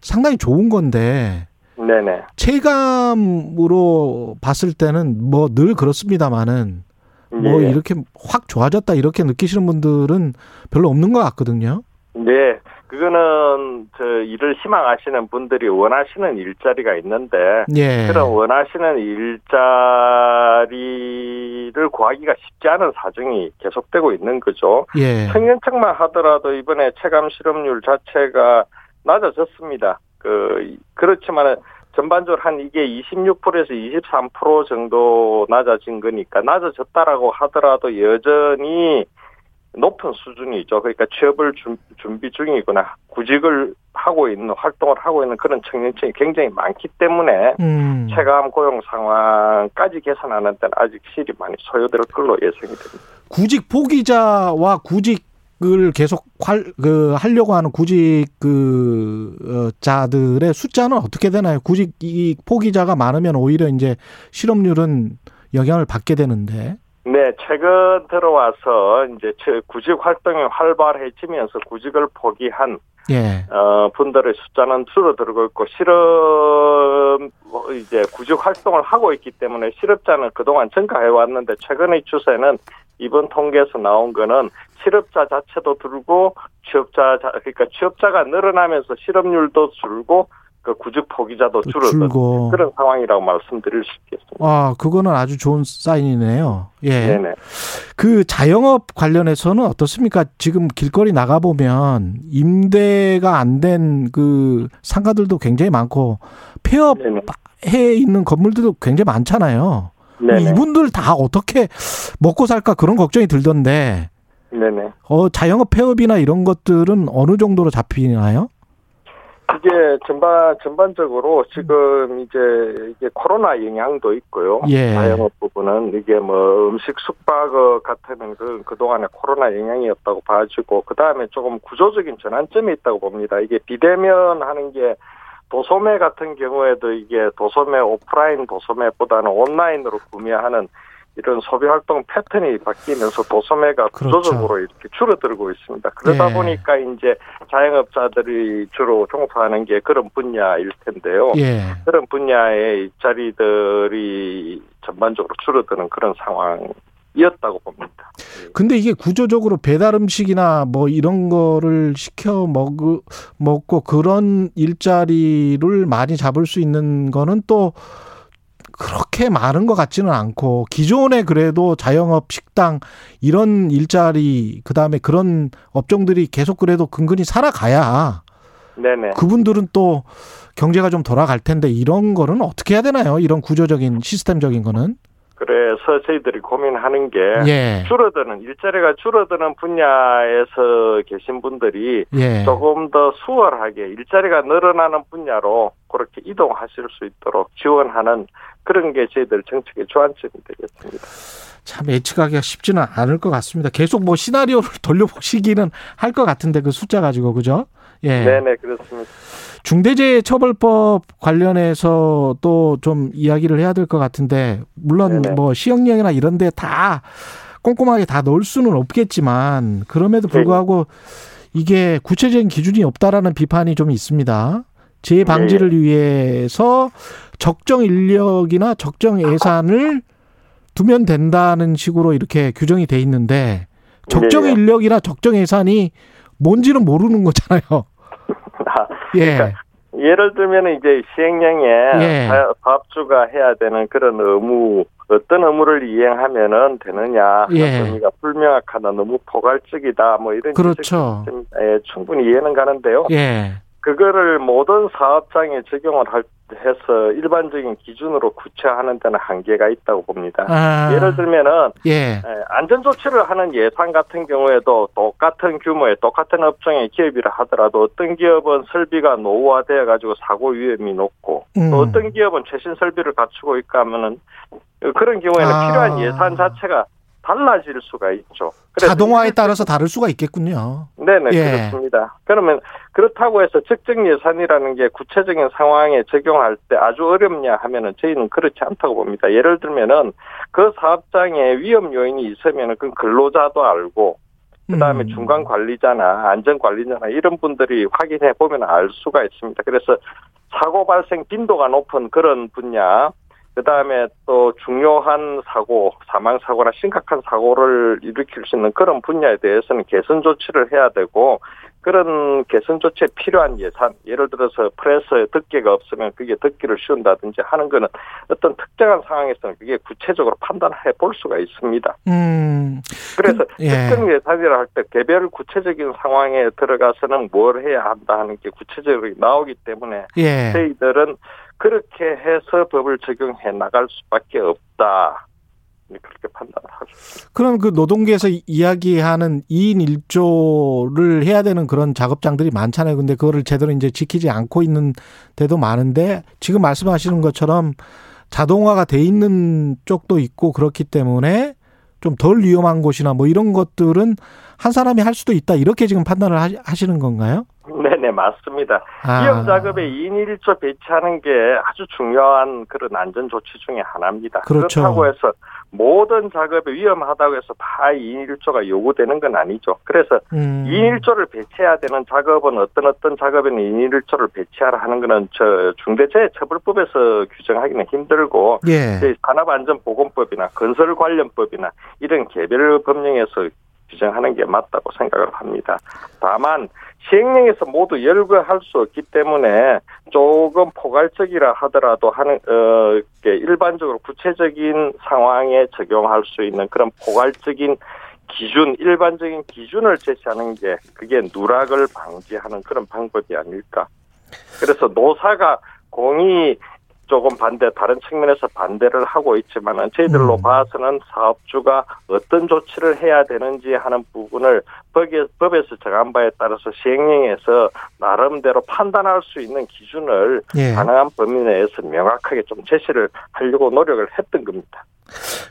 S2: 상당히 좋은 건데
S7: 네네
S2: 체감으로 봤을 때는 뭐 늘 그렇습니다만은 뭐
S7: 예.
S2: 이렇게 확 좋아졌다 이렇게 느끼시는 분들은 별로 없는 것 같거든요.
S7: 네, 그거는 저 일을 희망하시는 분들이 원하시는 일자리가 있는데
S2: 예.
S7: 그런 원하시는 일자리를 구하기가 쉽지 않은 사정이 계속되고 있는 거죠.
S2: 예.
S7: 청년층만 하더라도 이번에 체감 실업률 자체가 낮아졌습니다. 그 그렇지만 전반적으로 한 이게 26%에서 23% 정도 낮아진 거니까 낮아졌다라고 하더라도 여전히 높은 수준이죠. 그러니까 취업을 준, 준비 중이거나 구직을 하고 있는 활동을 하고 있는 그런 청년층이 굉장히 많기 때문에
S2: 음.
S7: 체감 고용 상황까지 개선하는 데는 아직 실이 많이 소요될 걸로 예상이 됩니다.
S2: 구직 포기자와 구직을 계속 활, 그 하려고 하는 구직 그 어, 자들의 숫자는 어떻게 되나요? 구직 이 포기자가 많으면 오히려 이제 실업률은 영향을 받게 되는데.
S7: 네, 최근 들어와서 이제 저 구직 활동이 활발해지면서 구직을 포기한
S2: 예.
S7: 어, 분들의 숫자는 줄어들고 있고 실업 뭐 이제 구직 활동을 하고 있기 때문에 실업자는 그동안 증가해 왔는데 최근의 추세는 이번 통계에서 나온 거는 실업자 자체도 줄고 취업자 자- 그러니까 취업자가 늘어나면서 실업률도 줄고 그 구직 포기자도 줄어든
S2: 줄고.
S7: 그런 상황이라고 말씀드릴 수 있겠습니다.
S2: 아, 그거는 아주 좋은 사인이네요. 예.
S7: 네네.
S2: 그 자영업 관련해서는 어떻습니까? 지금 길거리 나가 보면 임대가 안 된 그 상가들도 굉장히 많고 폐업해. 있는 건물들도 굉장히 많잖아요.
S7: 네네.
S2: 이분들 다 어떻게 먹고 살까 그런 걱정이 들던데
S7: 네네.
S2: 어 자영업 폐업이나 이런 것들은 어느 정도로 잡히나요?
S7: 이게 전반 전반적으로 지금 이제 이게 코로나 영향도 있고요.
S2: 예.
S7: 자영업 부분은 이게 뭐 음식 숙박업 같은 그 그동안에 코로나 영향이었다고 봐지고 그 다음에 조금 구조적인 전환점이 있다고 봅니다. 이게 비대면 하는 게 도소매 같은 경우에도 이게 도소매 오프라인 도소매보다는 온라인으로 구매하는 이런 소비 활동 패턴이 바뀌면서 도소매가
S2: 그렇죠.
S7: 구조적으로 이렇게 줄어들고 있습니다. 그러다
S2: 예.
S7: 보니까 이제 자영업자들이 주로 종사하는 게 그런 분야일 텐데요.
S2: 예.
S7: 그런 분야의 일자리들이 전반적으로 줄어드는 그런 상황이었다고 봅니다.
S2: 근데 이게 구조적으로 배달 음식이나 뭐 이런 거를 시켜 먹, 먹고 그런 일자리를 많이 잡을 수 있는 거는 또 그렇게 많은 것 같지는 않고 기존에 그래도 자영업 식당 이런 일자리 그다음에 그런 업종들이 계속 그래도 근근히 살아가야
S7: 네네.
S2: 그분들은 또 경제가 좀 돌아갈 텐데 이런 거는 어떻게 해야 되나요? 이런 구조적인 시스템적인 거는
S7: 그래서 저희들이 고민하는 게
S2: 예.
S7: 줄어드는 일자리가 줄어드는 분야에서 계신 분들이
S2: 예.
S7: 조금 더 수월하게 일자리가 늘어나는 분야로 그렇게 이동하실 수 있도록 지원하는 그런 게 저희들 정책의 주안점이 되겠습니다.
S2: 참 예측하기가 쉽지는 않을 것 같습니다. 계속 뭐 시나리오를 돌려보시기는 할 것 같은데 그 숫자 가지고 그죠? 예.
S7: 네네 그렇습니다.
S2: 중대재해처벌법 관련해서 또 좀 이야기를 해야 될 것 같은데 물론
S7: 네네.
S2: 뭐 시형령이나 이런 데 다 꼼꼼하게 다 넣을 수는 없겠지만 그럼에도
S7: 네.
S2: 불구하고 이게 구체적인 기준이 없다라는 비판이 좀 있습니다. 재해 방지를
S7: 네.
S2: 위해서 적정 인력이나 적정 예산을 두면 된다는 식으로 이렇게 규정이 돼 있는데 적정
S7: 네.
S2: 인력이나 적정 예산이 뭔지는 모르는 거잖아요. 예.
S7: 그러니까 예를 들면 이제 시행령에
S2: 예.
S7: 사- 사업주가 해야 되는 그런 의무 어떤 의무를 이행하면은 되느냐
S2: 예.
S7: 의미가 불명확하다 너무 포괄적이다 뭐 이런
S2: 그렇죠.
S7: 예, 충분히 이해는 가는데요.
S2: 예.
S7: 그거를 모든 사업장에 적용을 할, 해서 일반적인 기준으로 구체화하는 데는 한계가 있다고 봅니다.
S2: 아.
S7: 예를 들면은
S2: 예.
S7: 예, 안전 조치를 하는 예산 같은 경우에도 똑같은 규모의 똑같은 업종의 기업이라 하더라도 어떤 기업은 설비가 노후화되어 가지고 사고 위험이 높고
S2: 음.
S7: 또 어떤 기업은 최신 설비를 갖추고 있고 하면은 그런 경우에는
S2: 아.
S7: 필요한 예산 자체가 달라질 수가 있죠.
S2: 자동화에 따라서 다를 수가 있겠군요.
S7: 네네
S2: 예.
S7: 그렇습니다. 그러면 그렇다고 해서 적정 예산이라는 게 구체적인 상황에 적용할 때 아주 어렵냐 하면은 저희는 그렇지 않다고 봅니다. 예를 들면은 그 사업장에 위험 요인이 있으면은 그 근로자도 알고 그다음에
S2: 음.
S7: 중간 관리자나 안전 관리자나 이런 분들이 확인해 보면 알 수가 있습니다. 그래서 사고 발생 빈도가 높은 그런 분야 그다음에 또 중요한 사고, 사망 사고나 심각한 사고를 일으킬 수 있는 그런 분야에 대해서는 개선 조치를 해야 되고 그런 개선 조치에 필요한 예산, 예를 들어서 프레스에 덮개가 없으면 그게 덮개를 씌운다든지 하는 거는 어떤 특정한 상황에서는 그게 구체적으로 판단해 볼 수가 있습니다.
S2: 음.
S7: 그래서
S2: 그- 예.
S7: 특정 예산이라 할 때 개별 구체적인 상황에 들어가서는 뭘 해야 한다 하는 게 구체적으로 나오기 때문에
S2: 예.
S7: 저희들은 그렇게 해서 법을 적용해 나갈 수밖에 없다. 그렇게 판단을 하죠.
S2: 그럼 그 노동계에서 이- 이야기하는 2인 1조를 해야 되는 그런 작업장들이 많잖아요. 근데 그거를 제대로 이제 지키지 않고 있는 데도 많은데 지금 말씀하시는 것처럼 자동화가 돼 있는 쪽도 있고 그렇기 때문에 좀 덜 위험한 곳이나 뭐 이런 것들은 한 사람이 할 수도 있다. 이렇게 지금 판단을 하시- 하시는 건가요?
S7: 네네, 맞습니다.
S2: 아.
S7: 위험 작업에 2인 1조 배치하는 게 아주 중요한 그런 안전 조치 중에 하나입니다.
S2: 그렇죠.
S7: 그렇다고 해서 모든 작업에 위험하다고 해서 다 2인 1조가 요구되는 건 아니죠. 그래서
S2: 음.
S7: 2인 1조를 배치해야 되는 작업은 어떤 어떤 작업에는 2인 1조를 배치하라 하는 거는 저 중대재해처벌법에서 규정하기는 힘들고
S2: 예.
S7: 산업안전보건법이나 건설관련법이나 이런 개별 법령에서 규정하는 게 맞다고 생각을 합니다. 다만 시행령에서 모두 열거할 수 없기 때문에 조금 포괄적이라 하더라도 하는 어 일반적으로 구체적인 상황에 적용할 수 있는 그런 포괄적인 기준, 일반적인 기준을 제시하는 게 그게 누락을 방지하는 그런 방법이 아닐까. 그래서 노사가 공이 조금 반대, 다른 측면에서 반대를 하고 있지만은 저희들로
S2: 음.
S7: 봐서는 사업주가 어떤 조치를 해야 되는지 하는 부분을 법에, 법에서 정한 바에 따라서 시행령에서 나름대로 판단할 수 있는 기준을
S2: 예.
S7: 가능한 범위 내에서 명확하게 좀 제시를 하려고 노력을 했던 겁니다.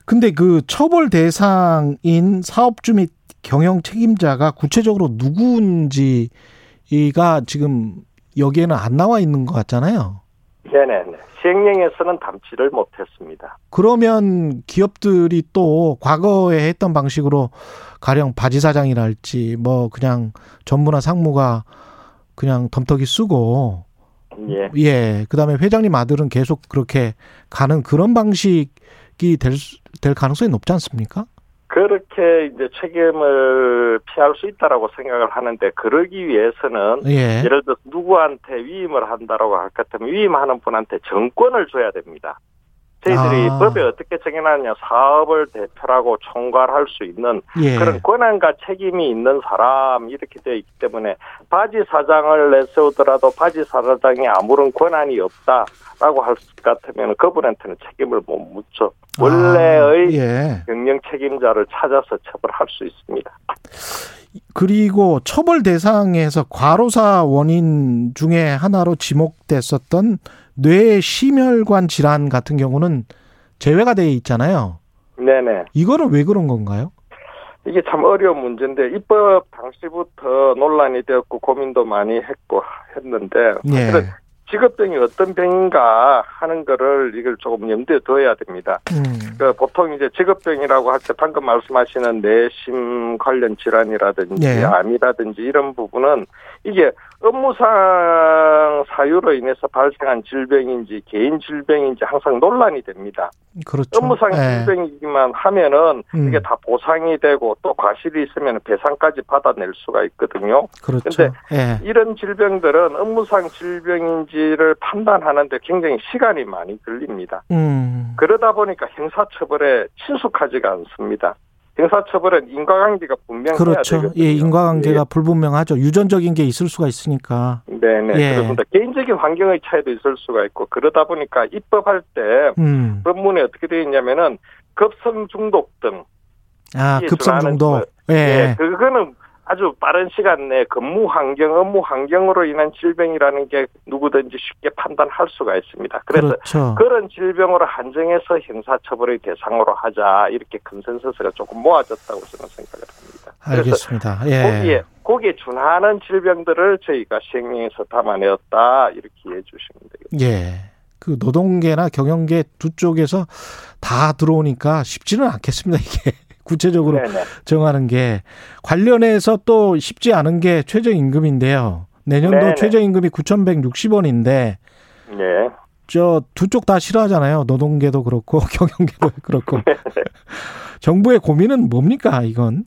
S2: 근데 그 처벌 대상인 사업주 및 경영 책임자가 구체적으로 누구인지가 지금 여기에는 안 나와 있는 것 같잖아요.
S7: 네네네. 시행령에서는 담지를 못했습니다.
S2: 그러면 기업들이 또 과거에 했던 방식으로 가령 바지 사장이랄지 뭐 그냥 전무나 상무가 그냥 덤터기 쓰고
S7: 예.
S2: 예 그다음에 회장님 아들은 계속 그렇게 가는 그런 방식이 될, 수- 될 가능성이 높지 않습니까?
S7: 그렇게 이제 책임을 피할 수 있다라고 생각을 하는데 그러기 위해서는
S2: 예.
S7: 예를 들어 서 누구한테 위임을 한다라고 할 것 같으면 위임하는 분한테 정권을 줘야 됩니다. 저희들이
S2: 아.
S7: 법에 어떻게 정해놨냐 사업을 대표라고 총괄할 수 있는
S2: 예.
S7: 그런 권한과 책임이 있는 사람 이렇게 되어 있기 때문에 바지 사장을 내세우더라도 바지 사장이 아무런 권한이 없다라고 할 것 같으면 그분한테는 책임을 못 묻죠. 원래의
S2: 아, 예.
S7: 경영 책임자를 찾아서 처벌할 수 있습니다.
S2: 그리고 처벌 대상에서 과로사 원인 중에 하나로 지목됐었던 뇌 심혈관 질환 같은 경우는 제외가 돼 있잖아요.
S7: 네네.
S2: 이거는 왜 그런 건가요?
S7: 이게 참 어려운 문제인데 입법 당시부터 논란이 되었고 고민도 많이 했고 했는데
S2: 예.
S7: 사실은 직업병이 어떤 병인가 하는 거를 이걸 조금 염두에 둬야 됩니다.
S2: 음.
S7: 그 보통 이제 직업병이라고 할 때 방금 말씀하시는 내심 관련 질환이라든지
S2: 예.
S7: 암이라든지 이런 부분은 이게 업무상 사유로 인해서 발생한 질병인지 개인 질병인지 항상 논란이 됩니다.
S2: 그렇죠.
S7: 업무상
S2: 예.
S7: 질병이기만 하면은
S2: 음.
S7: 이게 다 보상이 되고 또 과실이 있으면 배상까지 받아낼 수가 있거든요.
S2: 그렇죠.
S7: 근데
S2: 예.
S7: 이런 질병들은 업무상 질병인지를 판단하는데 굉장히 시간이 많이 걸립니다.
S2: 음.
S7: 그러다 보니까 형사처벌에 친숙하지가 않습니다. 형사처벌은 인과관계가 분명해야
S2: 그렇죠.
S7: 되거든요.
S2: 예, 인과관계가 불분명하죠. 유전적인 게 있을 수가 있으니까.
S7: 예. 네네
S2: 예.
S7: 그렇습니다. 개인적인 환경의 차이도 있을 수가 있고 그러다 보니까 입법할 때
S2: 음.
S7: 법문에 어떻게 되어 있냐면은 급성 중독 등
S2: 아, 급성 중독.
S7: 거.
S2: 예.
S7: 예, 그거는 아주 빠른 시간 내에 근무 환경, 업무 환경으로 인한 질병이라는 게 누구든지 쉽게 판단할 수가 있습니다. 그래서
S2: 그렇죠.
S7: 그런 질병으로 한정해서 형사처벌의 대상으로 하자 이렇게 consensus가 조금 모아졌다고 저는 생각을 합니다.
S2: 알겠습니다. 예.
S7: 거기에 거기에 준하는 질병들을 저희가 시행령에서 담아내었다 이렇게 이해해 주시면 되겠습니다.
S2: 예. 그 노동계나 경영계 두 쪽에서 다 들어오니까 쉽지는 않겠습니다, 이게. 구체적으로
S7: 네네.
S2: 정하는 게 관련해서 또 쉽지 않은 게 최저임금인데요. 내년도
S7: 네네.
S2: 최저임금이 9,160원인데
S7: 네.
S2: 저두 쪽 다 싫어하잖아요. 노동계도 그렇고 경영계도 그렇고. 정부의 고민은 뭡니까, 이건?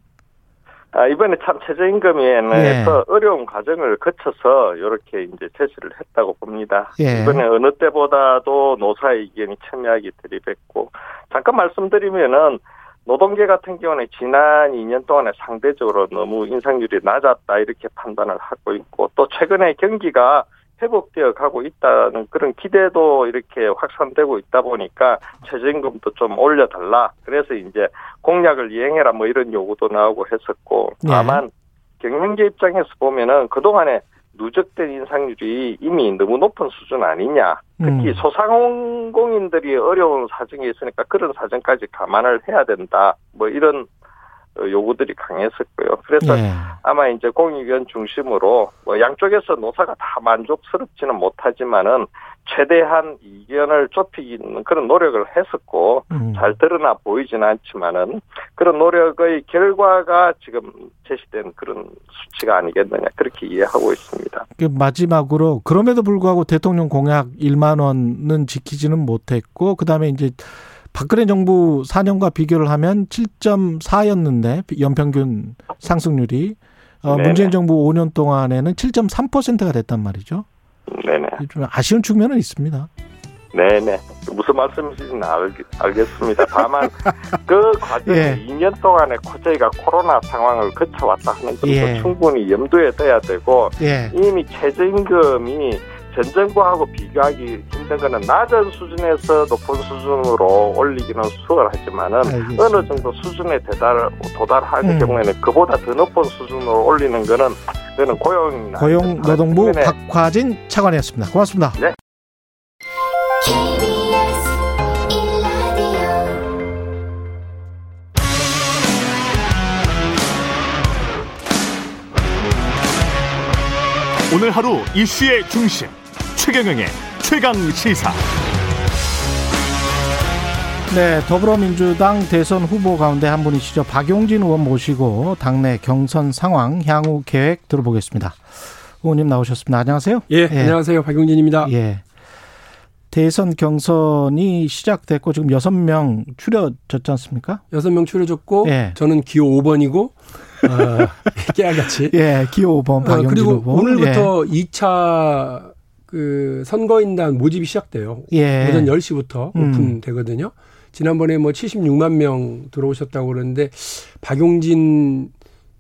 S7: 아, 이번에 참 최저임금에서
S2: 예.
S7: 어려운 과정을 거쳐서 이렇게 이제 제시를 했다고 봅니다.
S2: 예.
S7: 이번에 어느 때보다도 노사의 의견이 첨예하게 들이댔고 잠깐 말씀드리면은 노동계 같은 경우는 지난 2년 동안에 상대적으로 너무 인상률이 낮았다 이렇게 판단을 하고 있고 또 최근에 경기가 회복되어 가고 있다는 그런 기대도 이렇게 확산되고 있다 보니까 최저임금도 좀 올려달라. 그래서 이제 공약을 이행해라 뭐 이런 요구도 나오고 했었고
S2: 네.
S7: 다만 경영계 입장에서 보면은 그동안에 누적된 인상률이 이미 너무 높은 수준 아니냐. 특히
S2: 음.
S7: 소상공인들이 어려운 사정이 있으니까 그런 사정까지 감안을 해야 된다. 뭐 이런 어, 요구들이 강했었고요. 그래서
S2: 예.
S7: 아마 이제 공익위원 중심으로 뭐 양쪽에서 노사가 다 만족스럽지는 못하지만은 최대한 이견을 좁히는 그런 노력을 했었고
S2: 음.
S7: 잘 드러나 보이지는 않지만은 그런 노력의 결과가 지금 제시된 그런 수치가 아니겠느냐 그렇게 이해하고 있습니다.
S2: 그 마지막으로 그럼에도 불구하고 대통령 공약 1만 원은 지키지는 못했고 그다음에 이제 박근혜 정부 4년과 비교를 하면 7.4였는데 연평균 상승률이 어. 문재인 정부 5년 동안에는 7.3%가 됐단 말이죠.
S7: 네네.
S2: 좀 아쉬운 측면은 있습니다.
S7: 네네. 무슨 말씀이신지는 알, 알겠습니다. 다만 그 과정에
S2: 예.
S7: 2년 동안에 저희가 코로나 상황을 거쳐왔다 하는 점도
S2: 예.
S7: 충분히 염두에 둬야 되고
S2: 예.
S7: 이미 최저임금이 전 정부하고 비교하기 힘든 거는 낮은 수준에서 높은 수준으로 올리기는 수월하지만은
S2: 알겠습니다.
S7: 어느 정도 수준에 도달, 도달할
S2: 음.
S7: 경우에는 그보다 더 높은 수준으로 올리는 거는 그거는 고용이나
S2: 고용 노동부
S7: 측면에
S2: 박화진 차관이었습니다. 고맙습니다.
S8: 일라디오
S1: 오늘 하루 이슈의 중심 최경영의 최강 시사.
S2: 네, 더불어민주당 대선 후보 가운데 한 분이시죠. 박용진 의원 모시고 당내 경선 상황, 향후 계획 들어보겠습니다. 의원님 나오셨습니다. 안녕하세요.
S9: 예, 안녕하세요. 박용진입니다.
S2: 예. 대선 경선이 시작됐고 지금 여섯 명 추려졌지 않습니까?
S9: 여섯 명 추려졌고
S2: 예.
S9: 저는 기호 5번이고 어, 깨알같이.
S2: 예, 기호 5번
S9: 어,
S2: 박용진
S9: 그리고
S2: 후보.
S9: 오늘부터 2차 그그 선거인단 모집이 시작돼요.
S2: 예.
S9: 오전 10시부터
S2: 음.
S9: 오픈되거든요. 지난번에 뭐 76만 명 들어오셨다고 그러는데 박용진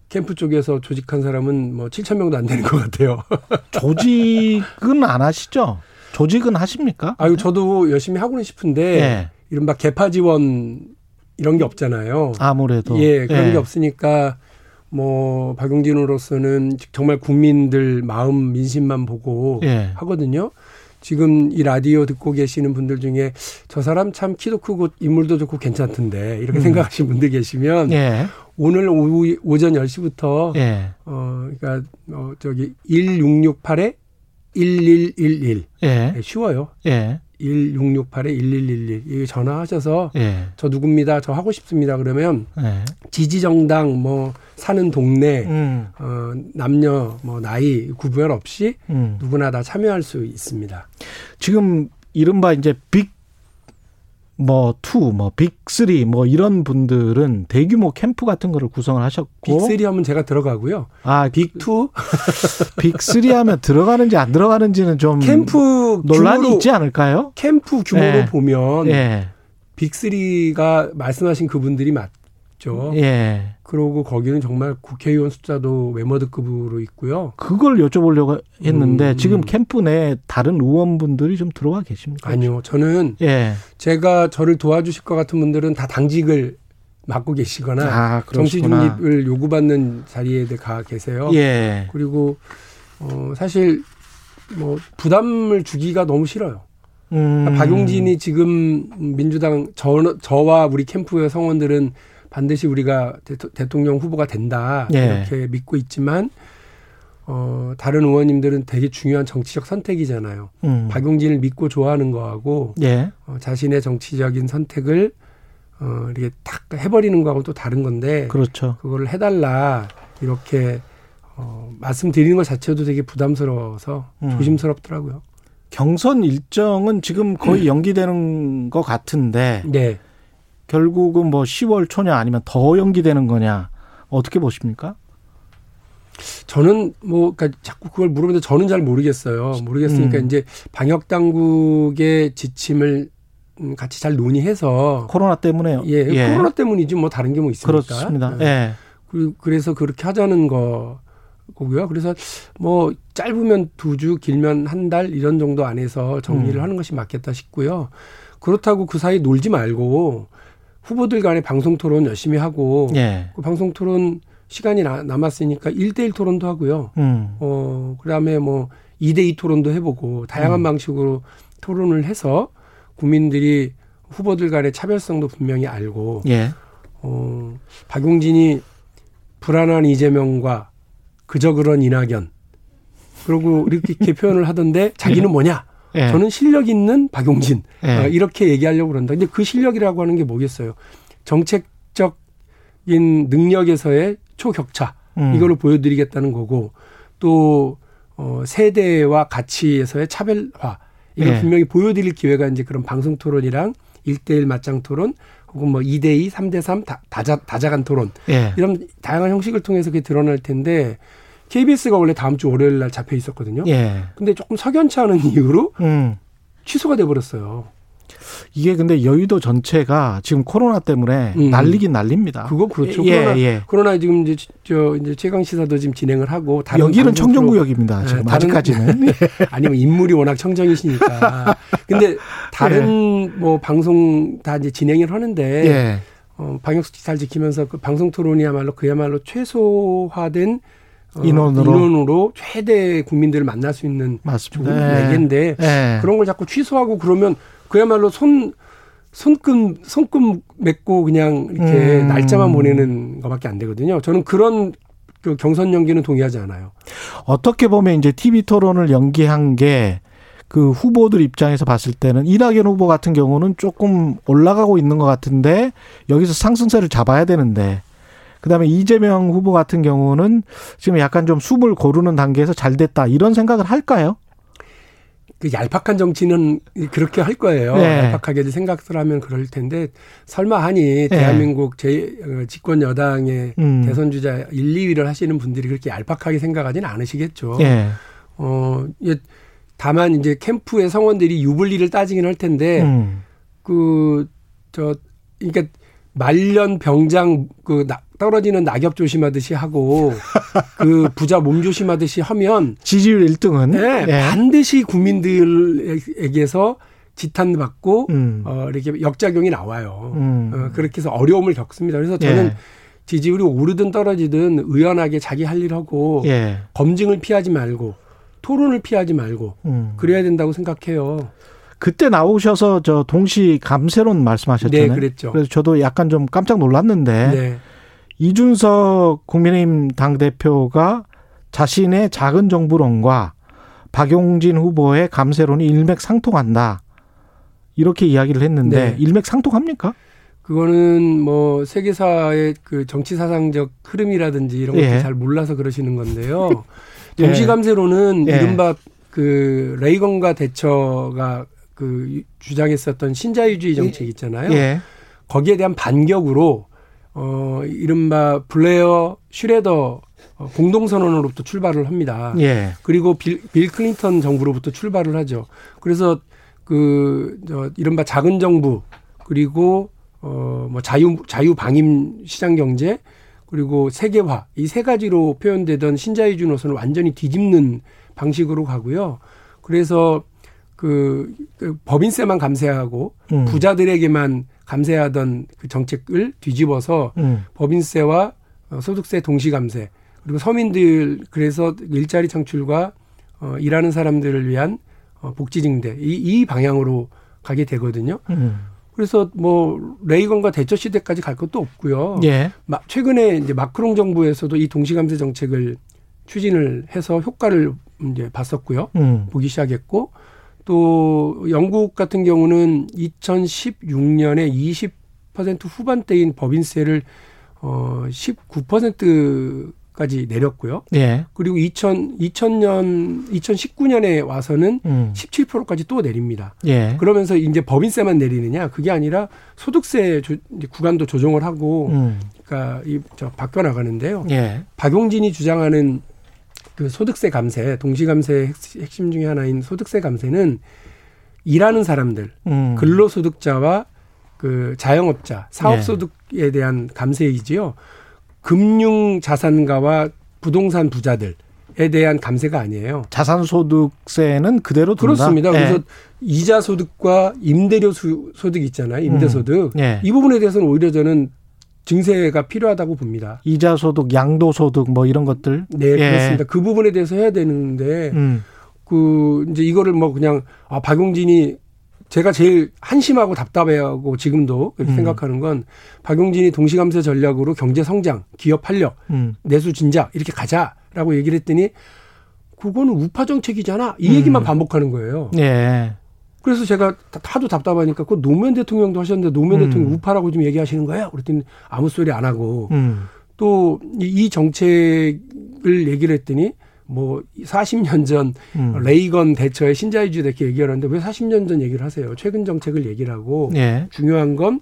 S9: 캠프 쪽에서 조직한 사람은 뭐 7천 명도 안 되는 것 같아요.
S2: 조직은 안 하시죠? 조직은 하십니까?
S9: 아유 저도 열심히 하고는 싶은데
S2: 예.
S9: 이른바 개파 지원 이런 게 없잖아요.
S2: 아무래도
S9: 예, 그런
S2: 예.
S9: 게 없으니까 뭐 박용진으로서는 정말 국민들 마음 민심만 보고
S2: 예.
S9: 하거든요. 지금 이 라디오 듣고 계시는 분들 중에 저 사람 참 키도 크고 인물도 좋고 괜찮던데 이렇게
S2: 음.
S9: 생각하시는 분들 계시면
S2: 예.
S9: 오늘 오후 오전 10시부터
S2: 예.
S9: 어 그러니까 어 저기 1668에 1111
S2: 예.
S9: 네, 쉬워요.
S2: 예.
S9: 1668에 1111 이거 전화하셔서
S2: 예.
S9: 저 누굽니다. 저 하고 싶습니다. 그러면
S2: 예.
S9: 지지 정당 뭐 사는 동네
S2: 음.
S9: 어 남녀 뭐 나이 구별 없이
S2: 음.
S9: 누구나 다 참여할 수 있습니다.
S2: 지금 이른바 이제 big, 뭐, two, 뭐, big three, 뭐, 이런 분들은 대규모 캠프 같은 거를 구성을 하셨고.
S9: big3 하면 제가 들어가고요.
S2: 아, big2 big three 하면 들어가는지 안 들어가는지는 좀.
S9: 캠프
S2: 논란이
S9: 규모로
S2: 있지 않을까요?
S9: 캠프 규모로
S2: 예.
S9: 보면
S2: 예.
S9: big3가 말씀하신 그분들이 맞 죠.
S2: 예.
S9: 그러고 거기는 정말 국회의원 숫자도 매머드급으로 있고요.
S2: 그걸 여쭤보려고 했는데
S9: 음.
S2: 지금 캠프 내에 다른 의원분들이 좀 들어와 계십니까?
S9: 아니요. 저는
S2: 예.
S9: 제가 저를 도와주실 것 같은 분들은 다 당직을 맡고 계시거나
S2: 아,
S9: 정치. 중립을 요구받는 자리에 가 계세요.
S2: 예.
S9: 그리고 어 사실 뭐 부담을 주기가 너무 싫어요.
S2: 음.
S9: 박용진이 지금 민주당 저, 저와 우리 캠프의 성원들은 반드시 우리가 대토- 대통 령 후보가 된다
S2: 예.
S9: 이렇게 믿고 있지만 어 다른 의원님들은 되게 중요한 정치적 선택이잖아요.
S2: 음.
S9: 박용진을 믿고 좋아하는 거하고
S2: 예.
S9: 어, 자신의 정치적인 선택을 어 이렇게 탁 해버리는 거하고 또 다른 건데
S2: 그렇죠.
S9: 그거를 해달라 이렇게 어, 말씀드리는 것 자체도 되게 부담스러워서
S2: 음.
S9: 조심스럽더라고요.
S2: 경선 일정은 지금 거의 연기되는 것 같은데
S9: 네.
S2: 결국은 뭐 10월 초냐 아니면 더 연기되는 거냐 어떻게 보십니까?
S9: 저는 뭐 그러니까 자꾸 그걸 물어보는데 저는 잘 모르겠어요. 모르겠으니까
S2: 음.
S9: 이제 방역 당국의 지침을 음, 같이 잘 논의해서
S2: 코로나 때문에요.
S9: 예, 코로나 때문이지 뭐 다른 게 뭐 있습니까?
S2: 그렇습니다.
S9: 예.
S2: 예.
S9: 그- 그래서 그렇게 하자는 거 고요. 그래서 뭐 짧으면 두 주, 길면 한 달 이런 정도 안에서 정리를
S2: 음.
S9: 하는 것이 맞겠다 싶고요. 그렇다고 그 사이 놀지 말고 후보들 간의 방송 토론 열심히 하고
S2: 예.
S9: 그 방송 토론 시간이 나- 남았으니까 일대일 토론도 하고요.
S2: 음.
S9: 어, 그다음에 뭐 2대2 토론도 해 보고 다양한
S2: 음.
S9: 방식으로 토론을 해서 국민들이 후보들 간의 차별성도 분명히 알고
S2: 예.
S9: 어, 박용진이 불안한 이재명과 그저 그런 이낙연 그리고 이렇게 이렇게 표현을 하던데 자기는 뭐냐?
S2: 예.
S9: 저는 실력 있는 박용진
S2: 예.
S9: 어, 이렇게 얘기하려고 그런다. 근데 그 실력이라고 하는 게 뭐겠어요? 정책적인 능력에서의 초격차
S2: 음.
S9: 이거를 보여드리겠다는 거고 또 어, 세대와 가치에서의 차별화 이걸
S2: 예.
S9: 분명히 보여드릴 기회가 이제 그런 방송 토론이랑 일대일 맞짱 토론 혹은 뭐 2대2, 3대3 다, 다자, 다자간 토론
S2: 예.
S9: 이런 다양한 형식을 통해서 그게 드러날 텐데 KBS가 원래 다음 주 월요일 날 잡혀 있었거든요.
S2: 예.
S9: 근데 조금 석연치 않은 이유로
S2: 음.
S9: 취소가 돼 버렸어요.
S2: 이게 근데 여의도 전체가 지금 코로나 때문에
S9: 음.
S2: 난리긴 난립니다.
S9: 그거 그렇죠.
S2: 예,
S9: 그러나,
S2: 예.
S9: 그러나 지금 이제 저 이제 최강 시사도 지금 진행을 하고
S2: 여기는 청정구역입니다.
S9: 예,
S2: 지금
S9: 다른-
S2: 아직까지는.
S9: 아니면 인물이 워낙 청정이시니까. 근데 다른 뭐 방송 다 이제 진행을 하는데
S2: 예.
S9: 어, 방역 수칙 잘 지키면서 그 방송 토론이야말로 그야말로 최소화된 어,
S2: 인원으로.
S9: 인원으로 최대 국민들을 만날 수 있는
S2: 맞습니다. 예.
S9: 매개인데
S2: 예.
S9: 그런 걸 자꾸 취소하고 그러면 그야말로 손 손금 손금 맺고 그냥 이렇게
S2: 음.
S9: 날짜만 보내는 것밖에 안 되거든요. 저는 그런 그 경선 연기는 동의하지 않아요.
S2: 어떻게 보면 이제 TV 토론을 연기한 게 그 후보들 입장에서 봤을 때는 이낙연 후보 같은 경우는 조금 올라가고 있는 것 같은데 여기서 상승세를 잡아야 되는데 그다음에 이재명 후보 같은 경우는 지금 약간 좀 숨을 고르는 단계에서 잘 됐다 이런 생각을 할까요?
S9: 그 얄팍한 정치는 그렇게 할 거예요.
S2: 네.
S9: 얄팍하게 생각을 하면 그럴 텐데 설마 하니 대한민국 제 어, 집권 여당의
S2: 음.
S9: 대선 주자 1, 2위를 하시는 분들이 그렇게 얄팍하게 생각하지는 않으시겠죠.
S2: 예.
S9: 어, 예, 다만 이제 캠프의 성원들이 유불리를 따지긴 할 텐데
S2: 음.
S9: 그저 그러니까 말년 병장 그 나- 떨어지는 낙엽 조심하듯이 하고 그 부자 몸 조심하듯이 하면
S2: 지지율 1등은
S9: 네, 반드시 국민들에게서 지탄받고
S2: 음.
S9: 어 이렇게 역작용이 나와요.
S2: 음.
S9: 어, 그렇게 해서 어려움을 겪습니다. 그래서 저는
S2: 예.
S9: 지지율이 오르든 떨어지든 의연하게 자기 할 일 하고
S2: 예.
S9: 검증을 피하지 말고 토론을 피하지 말고
S2: 음.
S9: 그래야 된다고 생각해요.
S2: 그때 나오셔서 저 동시 감세론 말씀하셨잖아요.
S9: 네, 그랬죠.
S2: 그래서 저도 약간 좀 깜짝 놀랐는데
S9: 네.
S2: 이준석 국민의힘 당 대표가 자신의 작은 정부론과 박용진 후보의 감세론이 일맥상통한다. 이렇게 이야기를 했는데
S9: 네.
S2: 일맥상통합니까?
S9: 그거는 뭐 세계사의 그 정치 사상적 흐름이라든지 이런 것들
S2: 예.
S9: 잘 몰라서 그러시는 건데요.
S2: 예.
S9: 동시감세로는
S2: 예.
S9: 이른바 그 레이건과 대처가 그 주장했었던 신자유주의 정책 있잖아요.
S2: 예.
S9: 거기에 대한 반격으로 어 이른바 블레어 슈뢰더 어, 공동선언으로부터 출발을 합니다.
S2: 예.
S9: 그리고 빌, 빌 클린턴 정부로부터 출발을 하죠. 그래서 그, 저, 이른바 작은 정부, 그리고, 어, 뭐 자유, 자유 방임 시장 경제, 그리고 세계화, 이 세 가지로 표현되던 신자유주의 노선을 완전히 뒤집는 방식으로 가고요. 그래서 그, 그 법인세만 감세하고
S2: 음.
S9: 부자들에게만 감세하던 그 정책을 뒤집어서
S2: 음.
S9: 법인세와 어, 소득세 동시 감세 그리고 서민들 그래서 일자리 창출과 어, 일하는 사람들을 위한 어, 복지 증대 이, 이 방향으로 가게 되거든요.
S2: 음.
S9: 그래서 뭐 레이건과 대처 시대까지 갈 것도 없고요.
S2: 예.
S9: 마- 최근에 이제 마크롱 정부에서도 이 동시 감세 정책을 추진을 해서 효과를 이제 봤었고요.
S2: 음.
S9: 보기 시작했고 또 영국 같은 경우는 2016년에 20% 후반대인 법인세를 어 19%까지 내렸고요.
S2: 예.
S9: 그리고 2000 2000년 2019년에 와서는
S2: 음.
S9: 17%까지 또 내립니다.
S2: 예.
S9: 그러면서 이제 법인세만 내리느냐 그게 아니라 소득세 조, 이제 구간도 조정을 하고
S2: 음.
S9: 그러니까 이 저 바뀌어 나가는데요.
S2: 예.
S9: 박용진이 주장하는 그 소득세 감세, 동시 감세 핵심 중에 하나인 소득세 감세는 일하는 사람들,
S2: 음.
S9: 근로소득자와 그 자영업자,
S2: 네.
S9: 사업소득에 대한 감세이지요. 금융 자산가와 부동산 부자들에 대한 감세가 아니에요.
S2: 자산소득세는 그대로 둔다.
S9: 그렇습니다.
S2: 예.
S9: 그래서 이자 소득과 임대료 수- 소득 있잖아요. 임대소득.
S2: 예.
S9: 이 부분에 대해서는 오히려 저는 증세가 필요하다고 봅니다.
S2: 이자 소득, 양도 소득 뭐 이런 것들.
S9: 네,
S2: 예.
S9: 그렇습니다. 그 부분에 대해서 해야 되는데
S2: 음.
S9: 그 이제 이거를 뭐 그냥 아 박용진이 제가 제일 한심하고 답답해하고 지금도 이렇게
S2: 음.
S9: 생각하는 건 박용진이 동시감세 전략으로 경제 성장, 기업 활력,
S2: 음.
S9: 내수 진작 이렇게 가자라고 얘기를 했더니 그거는 우파 정책이잖아. 이
S2: 음.
S9: 얘기만 반복하는 거예요.
S2: 예.
S9: 그래서 제가 다- 하도 답답하니까 그 노무현 대통령도 하셨는데 노무현
S2: 음.
S9: 대통령 우파라고 지금 얘기하시는 거예요. 그랬더니 아무 소리 안 하고
S2: 음.
S9: 또이 정책을 얘기를 했더니 뭐 40년 전
S2: 음.
S9: 레이건 대처의 신자유주의 이렇게 얘기를 하는데 왜 40년 전 얘기를 하세요? 최근 정책을 얘기를 하고
S2: 예.
S9: 중요한 건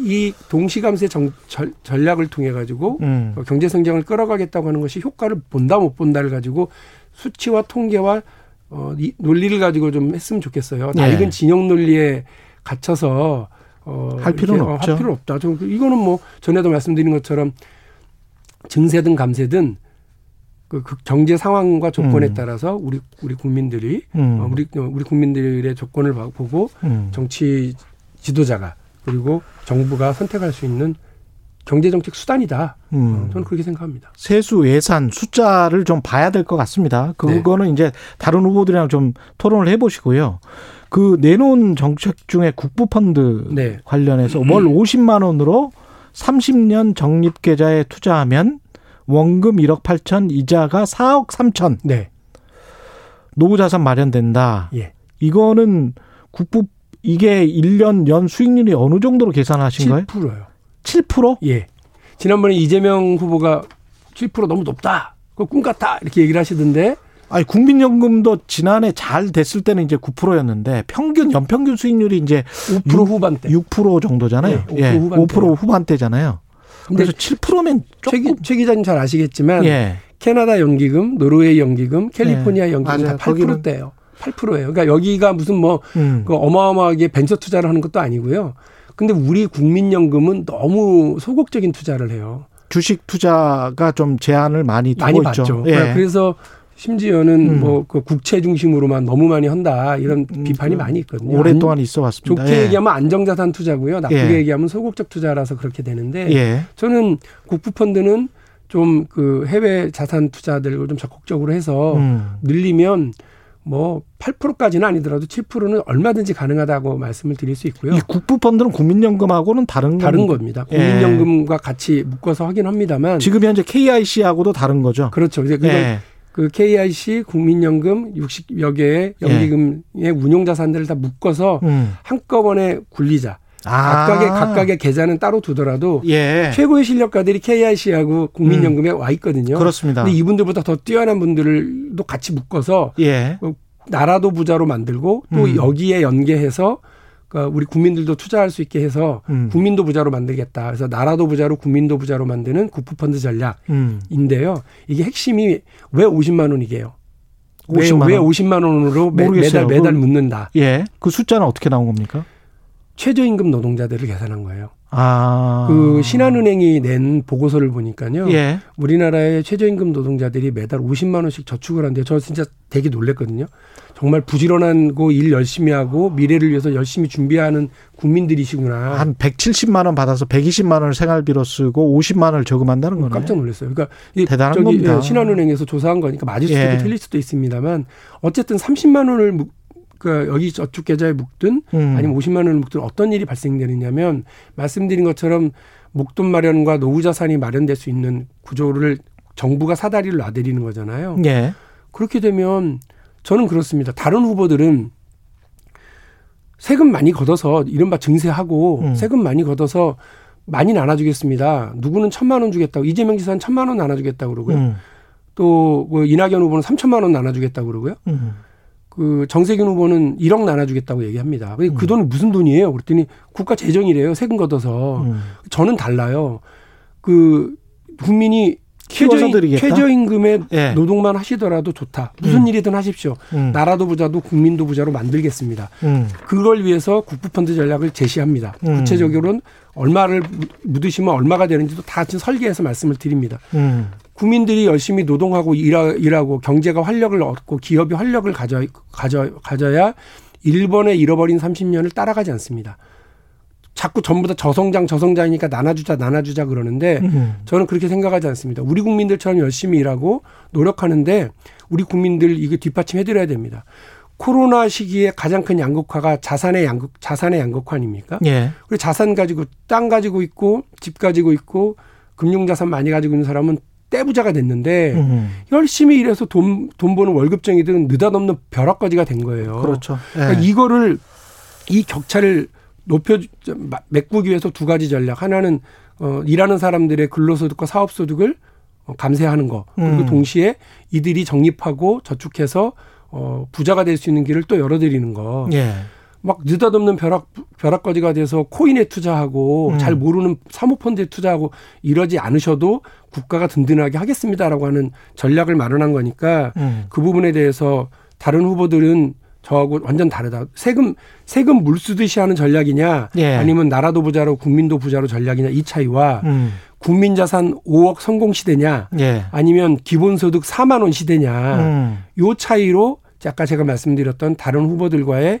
S9: 이 동시감세 정- 전- 전략을 통해 가지고
S2: 음.
S9: 어, 경제 성장을 끌어가겠다고 하는 것이 효과를 본다 못 본다를 가지고 수치와 통계와 어, 이 논리를 가지고 좀 했으면 좋겠어요.
S2: 네.
S9: 낡은 진영 논리에 갇혀서 어,
S2: 할 필요는
S9: 이렇게, 어,
S2: 없죠.
S9: 할 필요 없다. 저 이거는 뭐 전에도 말씀드린 것처럼 증세든 감세든 그, 그 경제 상황과 조건에
S2: 음.
S9: 따라서 우리 우리 국민들이
S2: 음.
S9: 어, 우리 우리 국민들의 조건을 봐- 보고
S2: 음.
S9: 정치 지도자가 그리고 정부가 선택할 수 있는 경제 정책 수단이다.
S2: 음.
S9: 어, 저는 그렇게 생각합니다.
S2: 세수 예산 숫자를 좀 봐야 될 것 같습니다. 그거는 이제 다른 후보들이랑 좀 토론을 해보시고요. 그 내놓은 정책 중에 국부펀드
S9: 네.
S2: 관련해서 월 50만 원으로 30년 적립 계좌에 투자하면 원금 1억 8천, 이자가 4억 3천,
S9: 네.
S2: 노후 자산 마련된다.
S9: 예.
S2: 이거는 국부 이게 1년 연 수익률이 어느 정도로 계산하신 거예요?
S9: 7%요.
S2: 7%?
S9: 예. 지난번에 이재명 후보가 7% 너무 높다. 그거 꿈 같다. 이렇게 얘기를 하시던데
S2: 아니 국민연금도 지난해 잘 됐을 때는 이제 9%였는데 평균 연평균 수익률이 이제
S9: 5%
S2: 육-
S9: 후반대.
S2: 6% 정도잖아요.
S9: 네, 5%
S2: 예,
S9: 후반대요.
S2: 5% 후반대잖아요.
S9: 근데
S2: 그래서 7%면
S9: 최,
S2: 조금
S9: 기, 최 기자님 잘 아시겠지만
S2: 예.
S9: 캐나다 연기금, 노르웨이 연기금, 캘리포니아
S2: 네,
S9: 연기금
S2: 맞아요.
S9: 다 8%대예요. 8%예요. 그러니까 여기가 무슨 뭐
S2: 음.
S9: 그 어마어마하게 벤처 투자를 하는 것도 아니고요. 근데 우리 국민연금은 너무 소극적인 투자를 해요.
S2: 주식 투자가 좀 제한을 많이 두고
S9: 많이
S2: 있죠.
S9: 받죠.
S2: 예.
S9: 그래서 심지어는
S2: 음.
S9: 뭐그 국채 중심으로만 너무 많이 한다 이런
S2: 음,
S9: 비판이
S2: 그
S9: 많이 있거든요.
S2: 오랫동안 있어 왔습니다.
S9: 좋게
S2: 예.
S9: 얘기하면 안정자산 투자고요. 나쁘게
S2: 예.
S9: 얘기하면 소극적 투자라서 그렇게 되는데
S2: 예.
S9: 저는 국부펀드는 좀 그 해외 자산 투자들을 좀 적극적으로 해서
S2: 음.
S9: 늘리면 뭐 8%까지는 아니더라도 7%는 얼마든지 가능하다고 말씀을 드릴 수 있고요.
S2: 이 국부 펀드는 국민연금하고는 다른
S9: 다른? 겁니다.
S2: 예.
S9: 국민연금과 같이 묶어서 하긴 합니다만
S2: 지금 현재 KIC하고도 다른 거죠.
S9: 그렇죠. 이제 그걸
S2: 예.
S9: 그 KIC 국민연금 60여 개의 연기금의 운용 자산들을 다 묶어서
S2: 음.
S9: 한꺼번에 굴리자.
S2: 아.
S9: 각각의 각각의 계좌는 따로 두더라도
S2: 예.
S9: 최고의 실력가들이 KIC하고 국민연금에 와 있거든요.
S2: 그렇습니다.
S9: 근데 이분들보다 더 뛰어난 분들도 같이 묶어서
S2: 예.
S9: 나라도 부자로 만들고 또
S2: 음.
S9: 여기에 연계해서 그러니까 우리 국민들도 투자할 수 있게 해서
S2: 음.
S9: 국민도 부자로 만들겠다. 그래서 나라도 부자로 국민도 부자로 만드는 국부펀드 전략인데요.
S2: 음.
S9: 이게 핵심이 왜 50만 원이게요? 왜,
S2: 50만 원.
S9: 왜 50만 원으로 매,
S2: 모르겠어요.
S9: 매달 매달 묻는다.
S2: 예. 그 숫자는 어떻게 나온 겁니까?
S9: 최저임금 노동자들을 계산한 거예요.
S2: 아.
S9: 그 신한은행이 낸 보고서를 보니까요.
S2: 예.
S9: 우리나라의 최저임금 노동자들이 매달 50만 원씩 저축을 한대요. 저 진짜 되게 놀랬거든요. 정말 부지런하고 일 열심히 하고 미래를 위해서 열심히 준비하는 국민들이시구나.
S2: 한 170만 원 받아서 120만 원을 생활비로 쓰고 50만 원을 저금한다는 거네.
S9: 깜짝 놀랐어요. 그러니까 이
S2: 대단한
S9: 저기
S2: 겁니다.
S9: 예, 신한은행에서 조사한 거니까 맞을 수도
S2: 예.
S9: 있고 틀릴 수도 있습니다만 어쨌든 30만 원을 묵, 그 여기 저축 계좌에 묵든
S2: 음.
S9: 아니면 50만 원을 묵든 어떤 일이 발생되느냐면 말씀드린 것처럼 목돈 마련과 노후 자산이 마련될 수 있는 구조를 정부가 사다리를 놔드리는 거잖아요.
S2: 예.
S9: 그렇게 되면 저는 그렇습니다. 다른 후보들은 세금 많이 걷어서 이른바 증세하고
S2: 음.
S9: 세금 많이 걷어서 많이 나눠주겠습니다. 누구는 천만 원 주겠다고 이재명 지사는 천만 원 나눠주겠다고 그러고요.
S2: 음.
S9: 또뭐 이낙연 후보는 삼천만 원 나눠주겠다고 그러고요.
S2: 음.
S9: 그 정세균 후보는 1억 나눠주겠다고 얘기합니다. 근데 그 돈이 무슨 돈이에요? 그랬더니 국가 재정이래요. 세금 걷어서.
S2: 음.
S9: 저는 달라요. 그 국민이 최저임? 최저임금에
S2: 예.
S9: 노동만 하시더라도 좋다. 무슨
S2: 음.
S9: 일이든 하십시오.
S2: 음.
S9: 나라도 부자도 국민도 부자로 만들겠습니다.
S2: 음.
S9: 그걸 위해서 국부펀드 전략을 제시합니다.
S2: 음.
S9: 구체적으로는 얼마를 묻- 묻으시면 얼마가 되는지도 다 지금 설계해서 말씀을 드립니다.
S2: 음.
S9: 국민들이 열심히 노동하고 일하, 일하 고 경제가 활력을 얻고 기업이 활력을 가져, 가져, 가져야 일본의 잃어버린 30년을 따라가지 않습니다. 자꾸 전부 다 저성장 저성장이니까 나눠주자 나눠주자 그러는데
S2: 음.
S9: 저는 그렇게 생각하지 않습니다. 우리 국민들처럼 열심히 일하고 노력하는데 우리 국민들 이거 뒷받침해드려야 됩니다. 코로나 시기에 가장 큰 양극화가 자산의 양극 자산의 양극화 아닙니까?
S2: 예.
S9: 그리고 자산 가지고 땅 가지고 있고 집 가지고 있고 금융 자산 많이 가지고 있는 사람은 떼부자가 됐는데
S2: 음.
S9: 열심히 일해서 돈, 돈 버는 월급쟁이들은 느닷없는 벼락거지가 된 거예요.
S2: 그렇죠. 예.
S9: 그러니까 이거를 이 격차를 높여 메꾸기 위해서 두 가지 전략. 하나는 어 일하는 사람들의 근로소득과 사업소득을 어, 감세하는 거. 그리고
S2: 음.
S9: 동시에 이들이 적립하고 저축해서 어 부자가 될 수 있는 길을 또 열어드리는 거.
S2: 예.
S9: 막 느닷없는 벼락 벼락거지가 돼서 코인에 투자하고
S2: 음.
S9: 잘 모르는 사모펀드에 투자하고 이러지 않으셔도 국가가 든든하게 하겠습니다라고 하는 전략을 마련한 거니까
S2: 음.
S9: 그 부분에 대해서 다른 후보들은 저하고 완전 다르다. 세금 세금 물 쓰듯이 하는 전략이냐
S2: 예.
S9: 아니면 나라도 부자로 국민도 부자로 전략이냐 이 차이와
S2: 음.
S9: 국민 자산 5억 성공 시대냐
S2: 예.
S9: 아니면 기본소득 4만 원 시대냐
S2: 음.
S9: 요 차이로 아까 제가 말씀드렸던 다른 후보들과의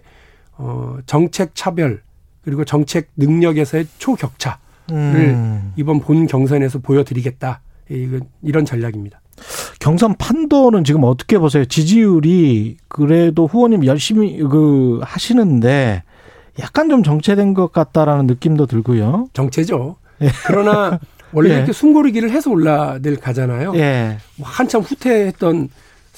S9: 어 정책 차별 그리고 정책 능력에서의 초격차를
S2: 음.
S9: 이번 본 경선에서 보여드리겠다. 이건 이런 전략입니다.
S2: 경선 판도는 지금 어떻게 보세요? 지지율이 그래도 후보님 열심히 그 하시는데 약간 좀 정체된 것 같다라는 느낌도 들고요.
S9: 정체죠. 그러나 원래
S2: 예.
S9: 이렇게 숨고르기를 해서 올라들 가잖아요.
S2: 예.
S9: 한참 후퇴했던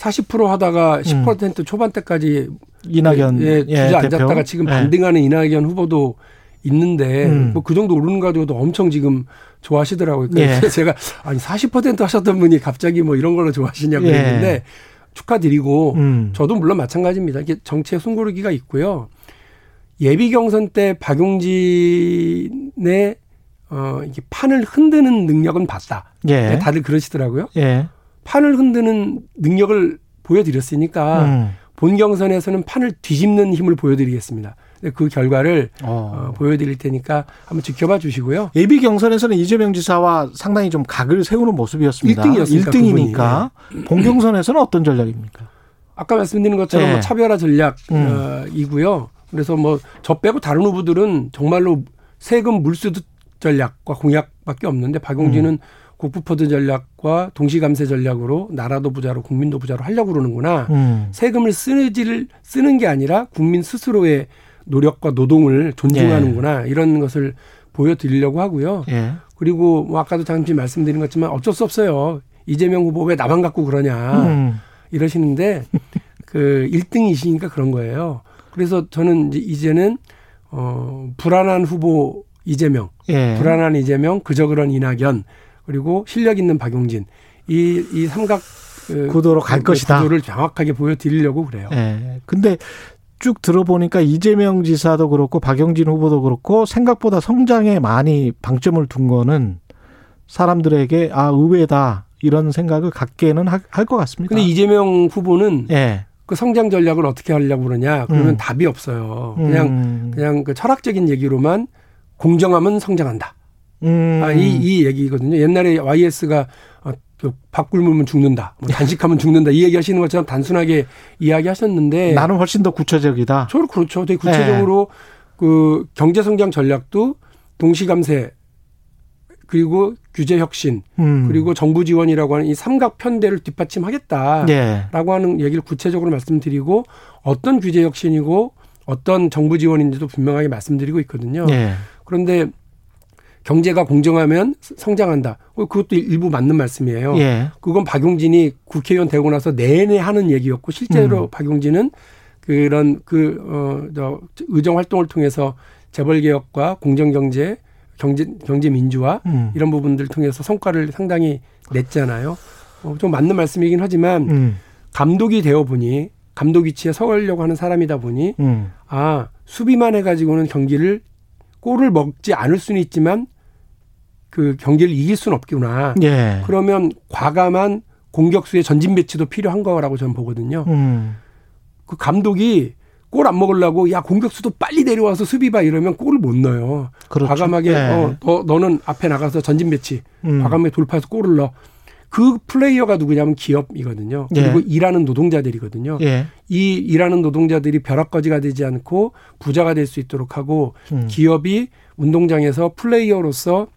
S9: 40% 하다가 10% 초반대까지
S2: 이낙연
S9: 예,
S2: 예,
S9: 주저앉았다가. 지금
S2: 예.
S9: 반등하는 이낙연 후보도 있는데
S2: 음.
S9: 뭐그 정도 오르는 거 가지고도 엄청 지금 좋아하시더라고요.
S2: 예.
S9: 그래서 제가 아니 40% 하셨던 분이 갑자기 뭐 이런 걸로 좋아하시냐고
S2: 예.
S9: 그랬는데 축하드리고
S2: 음.
S9: 저도 물론 마찬가지입니다. 이게 정치의 숨고르기가 있고요. 예비 경선 때 박용진의 어 이게 판을 흔드는 능력은 봤다.
S2: 예.
S9: 다들 그러시더라고요.
S2: 예.
S9: 판을 흔드는 능력을 보여드렸으니까
S2: 음.
S9: 본 경선에서는 판을 뒤집는 힘을 보여드리겠습니다. 그 결과를
S2: 어.
S9: 어, 보여드릴 테니까 한번 지켜봐 주시고요.
S2: 예비 경선에서는 이재명 지사와 상당히 좀 각을 세우는 모습이었습니다.
S9: 일등이었으니까,
S2: 1등이니까 본 경선에서는 어떤 전략입니까?
S9: 아까 말씀드린 것처럼
S2: 네.
S9: 뭐 차별화
S2: 음.
S9: 전략이고요. 그래서 뭐 저 빼고 다른 후보들은 정말로 세금 물수도 전략과 공약밖에 없는데 박용진은
S2: 음.
S9: 국부포드 전략과 동시감세 전략으로 나라도 부자로 국민도 부자로 하려고 그러는구나.
S2: 음.
S9: 세금을 쓰지를 쓰는 게 아니라 국민 스스로의 노력과 노동을 존중하는구나 이런 것을 보여드리려고 하고요.
S2: 예.
S9: 그리고 뭐 아까도 잠시 말씀드린 것지만 어쩔 수 없어요. 이재명 후보 왜 나만 갖고 그러냐
S2: 음.
S9: 이러시는데 그 1등이시니까 그런 거예요. 그래서 저는 이제 이제는 어 불안한 후보 이재명,
S2: 예.
S9: 불안한 이재명, 그저 그런 이낙연 그리고 실력 있는 박용진 이 이 삼각 그
S2: 구도로 갈 것이다.
S9: 구도를 정확하게 보여드리려고 그래요.
S2: 예. 근데 쭉 들어보니까 이재명 지사도 그렇고 박영진 후보도 그렇고 생각보다 성장에 많이 방점을 둔 거는 사람들에게 아 의외다 이런 생각을 갖게는 할 것 같습니다.
S9: 근데 이재명 후보는
S2: 예.
S9: 그 성장 전략을 어떻게 하려고 그러냐 그러면
S2: 음.
S9: 답이 없어요. 그냥
S2: 음.
S9: 그냥 그 철학적인 얘기로만 공정하면 성장한다.
S2: 음.
S9: 아, 이, 이 얘기거든요. 옛날에 YS가 어, 그밥 굶으면 죽는다. 뭐 단식하면 죽는다. 이 얘기 하시는 것처럼 단순하게 이야기 하셨는데.
S2: 나는 훨씬 더 구체적이다.
S9: 저는 그렇죠. 되게 구체적으로 그 경제 성장 전략도 동시감세 그리고 규제 혁신
S2: 음.
S9: 그리고 정부 지원이라고 하는 이 삼각 편대를 뒷받침하겠다라고
S2: 예.
S9: 하는 얘기를 구체적으로 말씀드리고 어떤 규제 혁신이고 어떤 정부 지원인지도 분명하게 말씀드리고 있거든요.
S2: 예.
S9: 그런데 경제가 공정하면 성장한다. 어, 그것도 일부 맞는 말씀이에요.
S2: 예.
S9: 그건 박용진이 국회의원 되고 나서 내내 하는 얘기였고 실제로
S2: 음.
S9: 박용진은 그런 그어저 의정 활동을 통해서 재벌 개혁과 공정 경제, 경제 경제 민주화
S2: 음.
S9: 이런 부분들 통해서 성과를 상당히 냈잖아요. 어, 좀 맞는 말씀이긴 하지만
S2: 음.
S9: 감독이 되어 보니 감독 위치에 서려고 하는 사람이다 보니
S2: 음.
S9: 아 수비만 해가지고는 경기를 골을 먹지 않을 수는 있지만 그 경기를 이길 수는 없구나.
S2: 예.
S9: 그러면 과감한 공격수의 전진 배치도 필요한 거라고 저는 보거든요.
S2: 음.
S9: 그 감독이 골 안 먹으려고 야 공격수도 빨리 내려와서 수비 봐 이러면 골을 못 넣어요.
S2: 그렇죠.
S9: 과감하게
S2: 예.
S9: 어, 너, 너는 앞에 나가서 전진 배치
S2: 음.
S9: 과감하게 돌파해서 골을 넣어. 그 플레이어가 누구냐면 기업이거든요. 그리고
S2: 예.
S9: 일하는 노동자들이거든요.
S2: 예.
S9: 이 일하는 노동자들이 벼락거지가 되지 않고 부자가 될 수 있도록 하고
S2: 음.
S9: 기업이 운동장에서 플레이어로서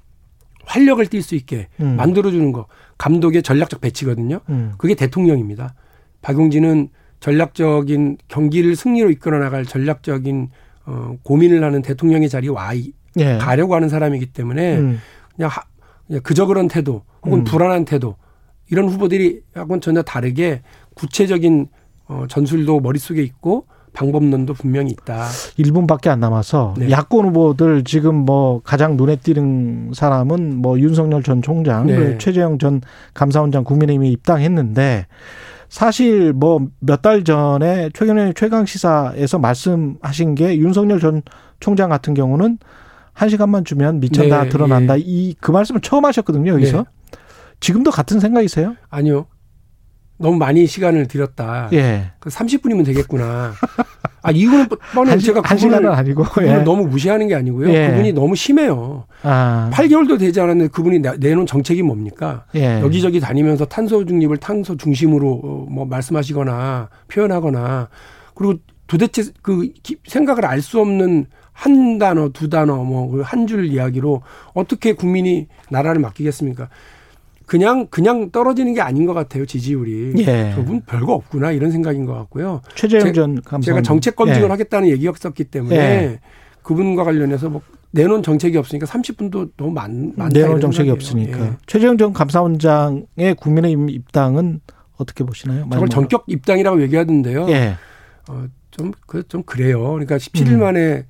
S9: 활력을 띨 수 있게
S2: 음.
S9: 만들어주는 거 감독의 전략적 배치거든요.
S2: 음.
S9: 그게 대통령입니다. 박용진은 전략적인 경기를 승리로 이끌어 나갈 전략적인 어, 고민을 하는 대통령의 자리에 와 이-
S2: 예.
S9: 가려고 하는 사람이기 때문에
S2: 음.
S9: 그냥, 하, 그냥 그저 그런 태도 혹은
S2: 음.
S9: 불안한 태도 이런 후보들이 하고는 전혀 다르게 구체적인 어, 전술도 머릿속에 있고 방법론도 분명히 있다.
S2: 1분밖에 안 남아서
S9: 네.
S2: 야권 후보들 지금 뭐 가장 눈에 띄는 사람은 뭐 윤석열 전 총장,
S9: 네.
S2: 최재형 전 감사원장 국민의힘에 입당했는데 사실 뭐 몇 달 전에 최근에 최강 시사에서 말씀하신 게 윤석열 전 총장 같은 경우는 한 시간만 주면 미천다
S9: 네,
S2: 드러난다.
S9: 예.
S2: 이그 말씀을 처음 하셨거든요 여기서.
S9: 네.
S2: 지금도 같은 생각이세요?
S9: 아니요. 너무 많이 시간을 들였다.
S2: 예.
S9: 그 30분이면 되겠구나. 아, 이거는 뻔해.
S2: 한,
S9: 제가
S2: 한
S9: 그분을,
S2: 아니고.
S9: 그분을
S2: 예.
S9: 너무 무시하는 게 아니고요.
S2: 예.
S9: 그분이 너무 심해요.
S2: 아.
S9: 8개월도 되지 않았는데 그분이 내- 내놓은 정책이 뭡니까?
S2: 예.
S9: 여기저기 다니면서 탄소 중립을 탄소 중심으로 어, 뭐 말씀하시거나 표현하거나 그리고 도대체 그 기- 생각을 알 수 없는 한 단어, 두 단어, 뭐 한 줄 이야기로 어떻게 국민이 나라를 맡기겠습니까? 그냥 그냥 떨어지는 게 아닌 것 같아요 지지율이.
S2: 예.
S9: 저분 별거 없구나 이런 생각인 것 같고요.
S2: 최재형
S9: 제-
S2: 전 감사원
S9: 제가 정책 검증을
S2: 예.
S9: 하겠다는 얘기였었기 때문에
S2: 예.
S9: 그분과 관련해서 뭐 내놓은 정책이 없으니까 30분도 너무 많, 많다.
S2: 내놓은 정책이
S9: 생각이에요.
S2: 없으니까.
S9: 예.
S2: 최재형 전 감사원장의 국민의힘 입당은 어떻게 보시나요?
S9: 저걸 전격 입당이라고 얘기하던데요.
S2: 예.
S9: 어, 좀, 그, 좀 그래요. 그러니까 17일
S2: 음.
S9: 만에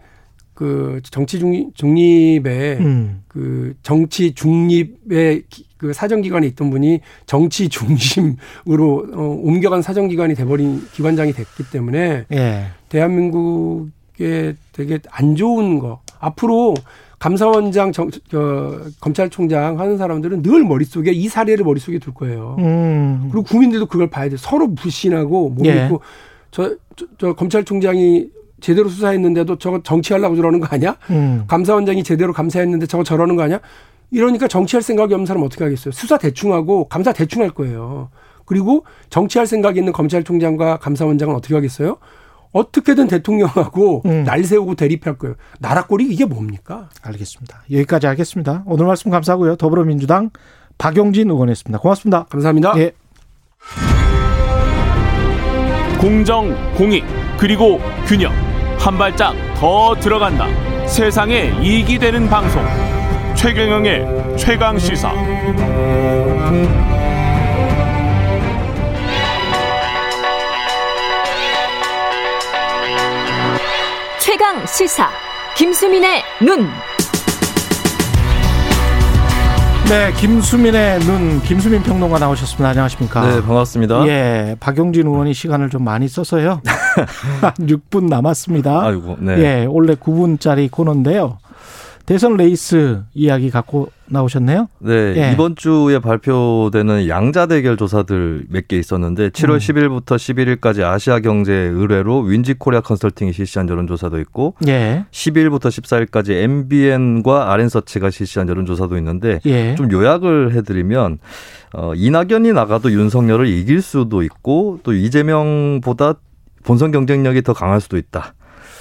S9: 그 정치 중립, 중립 에
S2: 음.
S9: 그 정치 중립의 기- 그 사정기관에 있던 분이 정치 중심으로 어, 옮겨간 사정기관이 돼버린 기관장이 됐기 때문에
S2: 예.
S9: 대한민국에 되게 안 좋은 거. 앞으로 감사원장, 정, 저, 검찰총장 하는 사람들은 늘 머릿속에 이 사례를 머릿속에 둘 거예요.
S2: 음.
S9: 그리고 국민들도 그걸 봐야 돼. 서로 불신하고 못
S2: 예.
S9: 믿고 저 저, 저 검찰총장이 제대로 수사했는데도 저거 정치하려고 저러는 거 아니야?
S2: 음.
S9: 감사원장이 제대로 감사했는데 저거 저러는 거 아니야? 이러니까 정치할 생각이 없는 사람 어떻게 하겠어요? 수사 대충 하고 감사 대충 할 거예요. 그리고 정치할 생각이 있는 검찰총장과 감사원장은 어떻게 하겠어요? 어떻게든 대통령하고
S2: 음.
S9: 날 세우고 대립할 거예요. 나라 꼴이 이게 뭡니까?
S2: 알겠습니다. 여기까지 하겠습니다. 오늘 말씀 감사하고요. 더불어민주당 박용진 의원이었습니다. 고맙습니다.
S9: 감사합니다.
S2: 예.
S1: 공정, 공익, 그리고 균형. 한 발짝 더 들어간다. 세상에 이익이 되는 방송. 최경영의 최강 시사.
S10: 최강 시사 김수민의 눈.
S2: 네, 김수민의 눈, 김수민 평론가 나오셨습니다. 안녕하십니까?
S11: 네, 반갑습니다.
S2: 예, 박용진 의원이 시간을 좀 많이 써서요. 한 6분 남았습니다.
S11: 아이고, 네.
S2: 예, 원래 9분짜리 코너인데요. 대선 레이스 이야기 갖고 나오셨네요.
S11: 네,
S2: 예.
S11: 이번 주에 발표되는 양자 대결 조사들 몇 개 있었는데 7월
S2: 음.
S11: 10일부터 11일까지 아시아 경제 의뢰로 윈지 코리아 컨설팅이 실시한 여론 조사도 있고
S2: 예,
S11: 10일부터 14일까지 MBN과 알앤써치가 실시한 여론 조사도 있는데
S2: 예.
S11: 좀 요약을 해 드리면 어, 이낙연이 나가도 윤석열을 이길 수도 있고 또 이재명보다 본선 경쟁력이 더 강할 수도 있다.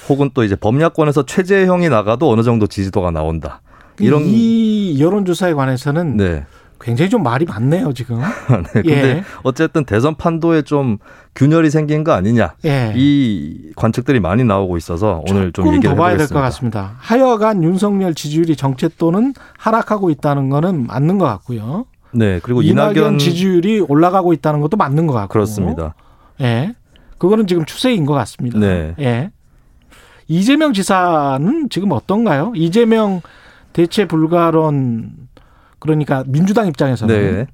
S11: 혹은 또 이제 범야권에서 최재형이 나가도 어느 정도 지지도가 나온다. 이런
S2: 이 여론조사에 관해서는
S11: 네.
S2: 굉장히 좀 말이 많네요, 지금.
S11: 네. 근데
S2: 예.
S11: 어쨌든 대선 판도에 좀 균열이 생긴 거 아니냐.
S2: 예.
S11: 이 관측들이 많이 나오고 있어서 오늘 좀 얘기를
S2: 더 봐야 될 것. 같습니다. 하여간 윤석열 지지율이 정체또는 하락하고 있다는 거는 맞는 것 같고요.
S11: 네. 그리고
S2: 이낙연,
S11: 이낙연
S2: 지지율이 올라가고 있다는 것도 맞는 것 같고.
S11: 그렇습니다.
S2: 예. 그거는 지금 추세인 것 같습니다.
S11: 네.
S2: 예. 이재명 지사는 지금 어떤가요? 이재명 대체 불가론 그러니까 민주당 입장에서는
S11: 네.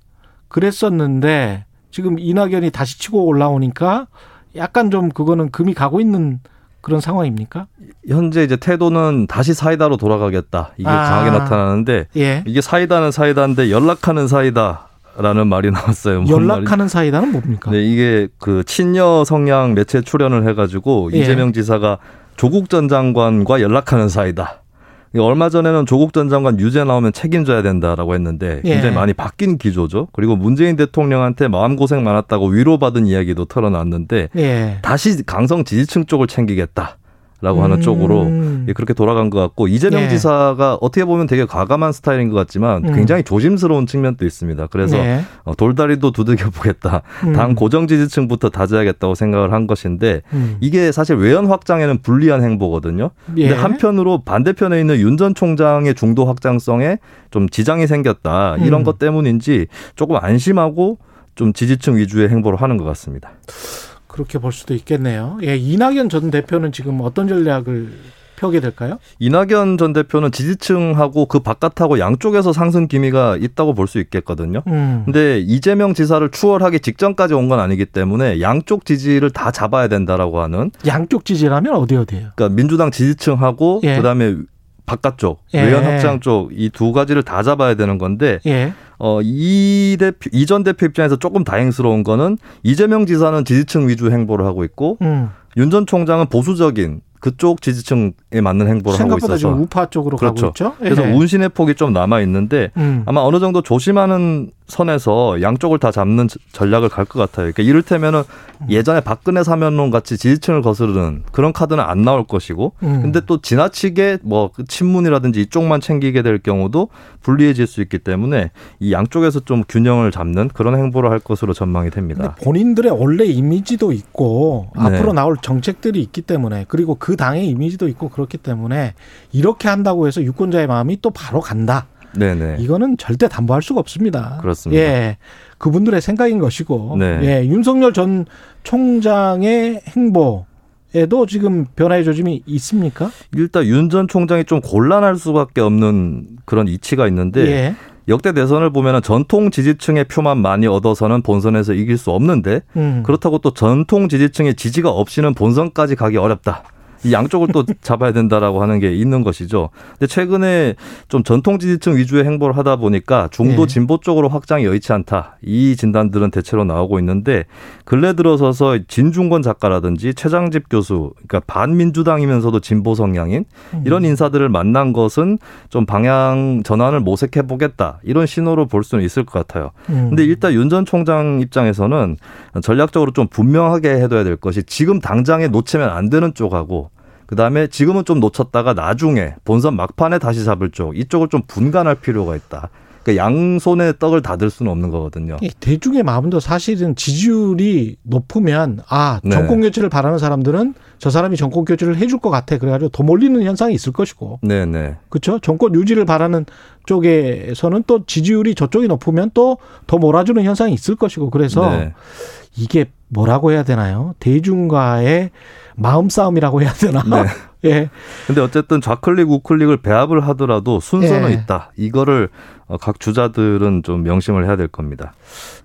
S2: 그랬었는데 지금 이낙연이 다시 치고 올라오니까 약간 좀 그거는 금이 가고 있는 그런 상황입니까?
S11: 현재 이제 태도는 다시 사이다로 돌아가겠다. 이게
S2: 아.
S11: 강하게 나타나는데
S2: 예.
S11: 이게 사이다는 사이다인데 연락하는 사이다 라는 말이 나왔어요. 뭔
S2: 연락하는 사이다는 뭡니까?
S11: 네, 이게 그 친여 성향 매체 출연을 해가지고
S2: 예.
S11: 이재명 지사가 조국 전 장관과 연락하는 사이다. 얼마 전에는 조국 전 장관 유죄 나오면 책임져야 된다라고 했는데
S2: 예.
S11: 굉장히 많이 바뀐 기조죠. 그리고 문재인 대통령한테 마음고생 많았다고 위로받은 이야기도 털어놨는데
S2: 예.
S11: 다시 강성 지지층 쪽을 챙기겠다. 라고 하는
S2: 음.
S11: 쪽으로 예, 그렇게 돌아간 것 같고 이재명
S2: 예.
S11: 지사가 어떻게 보면 되게 과감한 스타일인 것 같지만
S2: 음.
S11: 굉장히 조심스러운 측면도 있습니다. 그래서
S2: 예.
S11: 어, 돌다리도 두들겨 보겠다.
S2: 음.
S11: 당 고정 지지층부터 다져야겠다고 생각을 한 것인데
S2: 음.
S11: 이게 사실 외연 확장에는 불리한 행보거든요.
S2: 예.
S11: 근데 한편으로 반대편에 있는 윤 전 총장의 중도 확장성에 좀 지장이 생겼다. 이런
S2: 음.
S11: 것 때문인지 조금 안심하고 좀 지지층 위주의 행보를 하는 것 같습니다.
S2: 그렇게 볼 수도 있겠네요. 예, 이낙연 전 대표는 지금 어떤 전략을 펴게 될까요?
S11: 이낙연 전 대표는 지지층하고 그 바깥하고 양쪽에서 상승 기미가 있다고 볼 수 있겠거든요.
S2: 음.
S11: 근데 이재명 지사를 추월하기 직전까지 온 건 아니기 때문에 양쪽 지지를 다 잡아야 된다라고 하는
S2: 양쪽 지지라면 어디 어디예요?
S11: 그러니까 민주당 지지층하고
S2: 예.
S11: 그다음에 바깥쪽
S2: 예.
S11: 외연 확장 쪽 이 두 가지를 다 잡아야 되는 건데
S2: 예.
S11: 어 이 대표 이전 대표 입장에서 조금 다행스러운 거는 이재명 지사는 지지층 위주 행보를 하고 있고
S2: 음.
S11: 윤전 총장은 보수적인 그쪽 지지층에 맞는 행보를 하고
S2: 생각보다
S11: 있어서
S2: 지금 우파 쪽으로
S11: 그렇죠.
S2: 가고 있죠.
S11: 그래서
S2: 예.
S11: 운신의 폭이 좀 남아 있는데
S2: 음.
S11: 아마 어느 정도 조심하는 선에서 양쪽을 다 잡는 저- 전략을 갈 것 같아요. 그러니까 이를테면은
S2: 음.
S11: 예전에 박근혜 사면론 같이 지지층을 거스르는 그런 카드는 안 나올 것이고,
S2: 음.
S11: 근데 또 지나치게 뭐그 친문이라든지 이쪽만 챙기게 될 경우도 불리해질 수 있기 때문에 이 양쪽에서 좀 균형을 잡는 그런 행보를 할 것으로 전망이 됩니다.
S2: 본인들의 원래 이미지도 있고
S11: 네.
S2: 앞으로 나올 정책들이 있기 때문에 그리고 그 당의 이미지도 있고 그렇기 때문에 이렇게 한다고 해서 유권자의 마음이 또 바로 간다.
S11: 네네.
S2: 이거는 절대 담보할 수가 없습니다.
S11: 그렇습니다.
S2: 예. 그분들의 생각인 것이고.
S11: 네.
S2: 예. 윤석열 전 총장의 행보 에도 지금 변화의 조짐이 있습니까?
S11: 일단 윤 전 총장이 좀 곤란할 수밖에 없는 그런 이치가 있는데
S2: 예.
S11: 역대 대선을 보면은 전통 지지층의 표만 많이 얻어서는 본선에서 이길 수 없는데
S2: 음.
S11: 그렇다고 또 전통 지지층의 지지가 없이는 본선까지 가기 어렵다. 이 양쪽을 또 잡아야 된다라고 하는 게 있는 것이죠. 근데 최근에 좀 전통 지지층 위주의 행보를 하다 보니까 중도
S2: 예.
S11: 진보 쪽으로 확장이 여의치 않다. 이 진단들은 대체로 나오고 있는데 근래 들어서서 진중권 작가라든지 최장집 교수, 그러니까 반민주당이면서도 진보 성향인 이런 인사들을 만난 것은 좀 방향 전환을 모색해 보겠다. 이런 신호로 볼 수는 있을 것 같아요.
S2: 음.
S11: 근데 일단 윤 전 총장 입장에서는 전략적으로 좀 분명하게 해둬야 될 것이 지금 당장에 놓치면 안 되는 쪽하고 그다음에 지금은 좀 놓쳤다가 나중에 본선 막판에 다시 잡을 쪽 이쪽을 좀 분간할 필요가 있다. 그러니까 양손에 떡을 다 들 수는 없는 거거든요.
S2: 이 대중의 마음도 사실은 지지율이 높으면 아
S11: 네.
S2: 정권 교체를 바라는 사람들은 저 사람이 정권 교체를 해줄 것 같아 그래가지고 더 몰리는 현상이 있을 것이고
S11: 네, 네.
S2: 그렇죠 정권 유지를 바라는 쪽에서는 또 지지율이 저쪽이 높으면 또 더 몰아주는 현상이 있을 것이고 그래서
S11: 네.
S2: 이게 뭐라고 해야 되나요 대중과의 마음 싸움이라고 해야 되나
S11: 네.
S2: 예
S11: 근데 어쨌든 좌클릭 우클릭을 배합을 하더라도 순서는
S2: 예.
S11: 있다. 이거를 어, 각 주자들은 좀 명심을 해야 될 겁니다.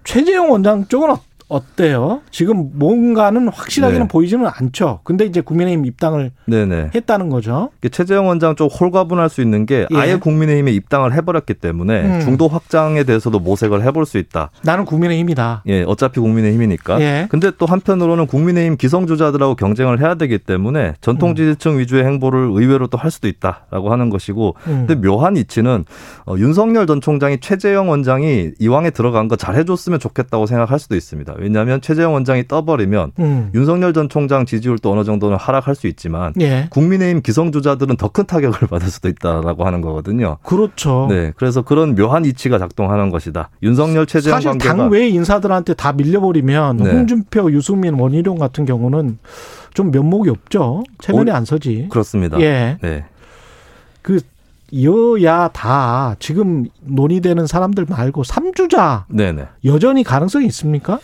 S2: 최재형 원장 쪽은 어- 어때요 지금 뭔가는 확실하게는
S11: 네.
S2: 보이지는 않죠 근데 이제 국민의힘 입당을
S11: 네네.
S2: 했다는 거죠
S11: 최재형 원장 쪽 홀가분할 수 있는 게
S2: 예.
S11: 아예 국민의힘에 입당을 해버렸기 때문에
S2: 음.
S11: 중도 확장에 대해서도 모색을 해볼 수 있다.
S2: 나는 국민의힘이다.
S11: 예, 어차피 국민의힘이니까.
S2: 예.
S11: 근데 또 한편으로는 국민의힘 기성주자들하고 경쟁을 해야 되기 때문에
S2: 음.
S11: 전통 지지층 위주의 행보를 의외로 또 할 수도 있다라고 하는 것이고.
S2: 음.
S11: 근데 묘한 이치는 어, 윤석열 전 총장이 최재형 원장이 이왕에 들어간 거 잘해줬으면 좋겠다고 생각할 수도 있습니다. 왜냐하면 최재형 원장이 떠버리면
S2: 음.
S11: 윤석열 전 총장 지지율도 어느 정도는 하락할 수 있지만
S2: 예.
S11: 국민의힘 기성 주자들은 더 큰 타격을 받을 수도 있다라고 하는 거거든요.
S2: 그렇죠.
S11: 네, 그래서 그런 묘한 이치가 작동하는 것이다. 윤석열 최재형
S2: 사실
S11: 관계가
S2: 당 외 인사들한테 다 밀려버리면
S11: 네.
S2: 홍준표, 유승민, 원희룡 같은 경우는 좀 면목이 없죠. 체면이
S11: 오-
S2: 안 서지.
S11: 그렇습니다.
S2: 예.
S11: 네.
S2: 그 여야 다 지금 논의되는 사람들 말고 삼주자
S11: 네네.
S2: 여전히 가능성이 있습니까?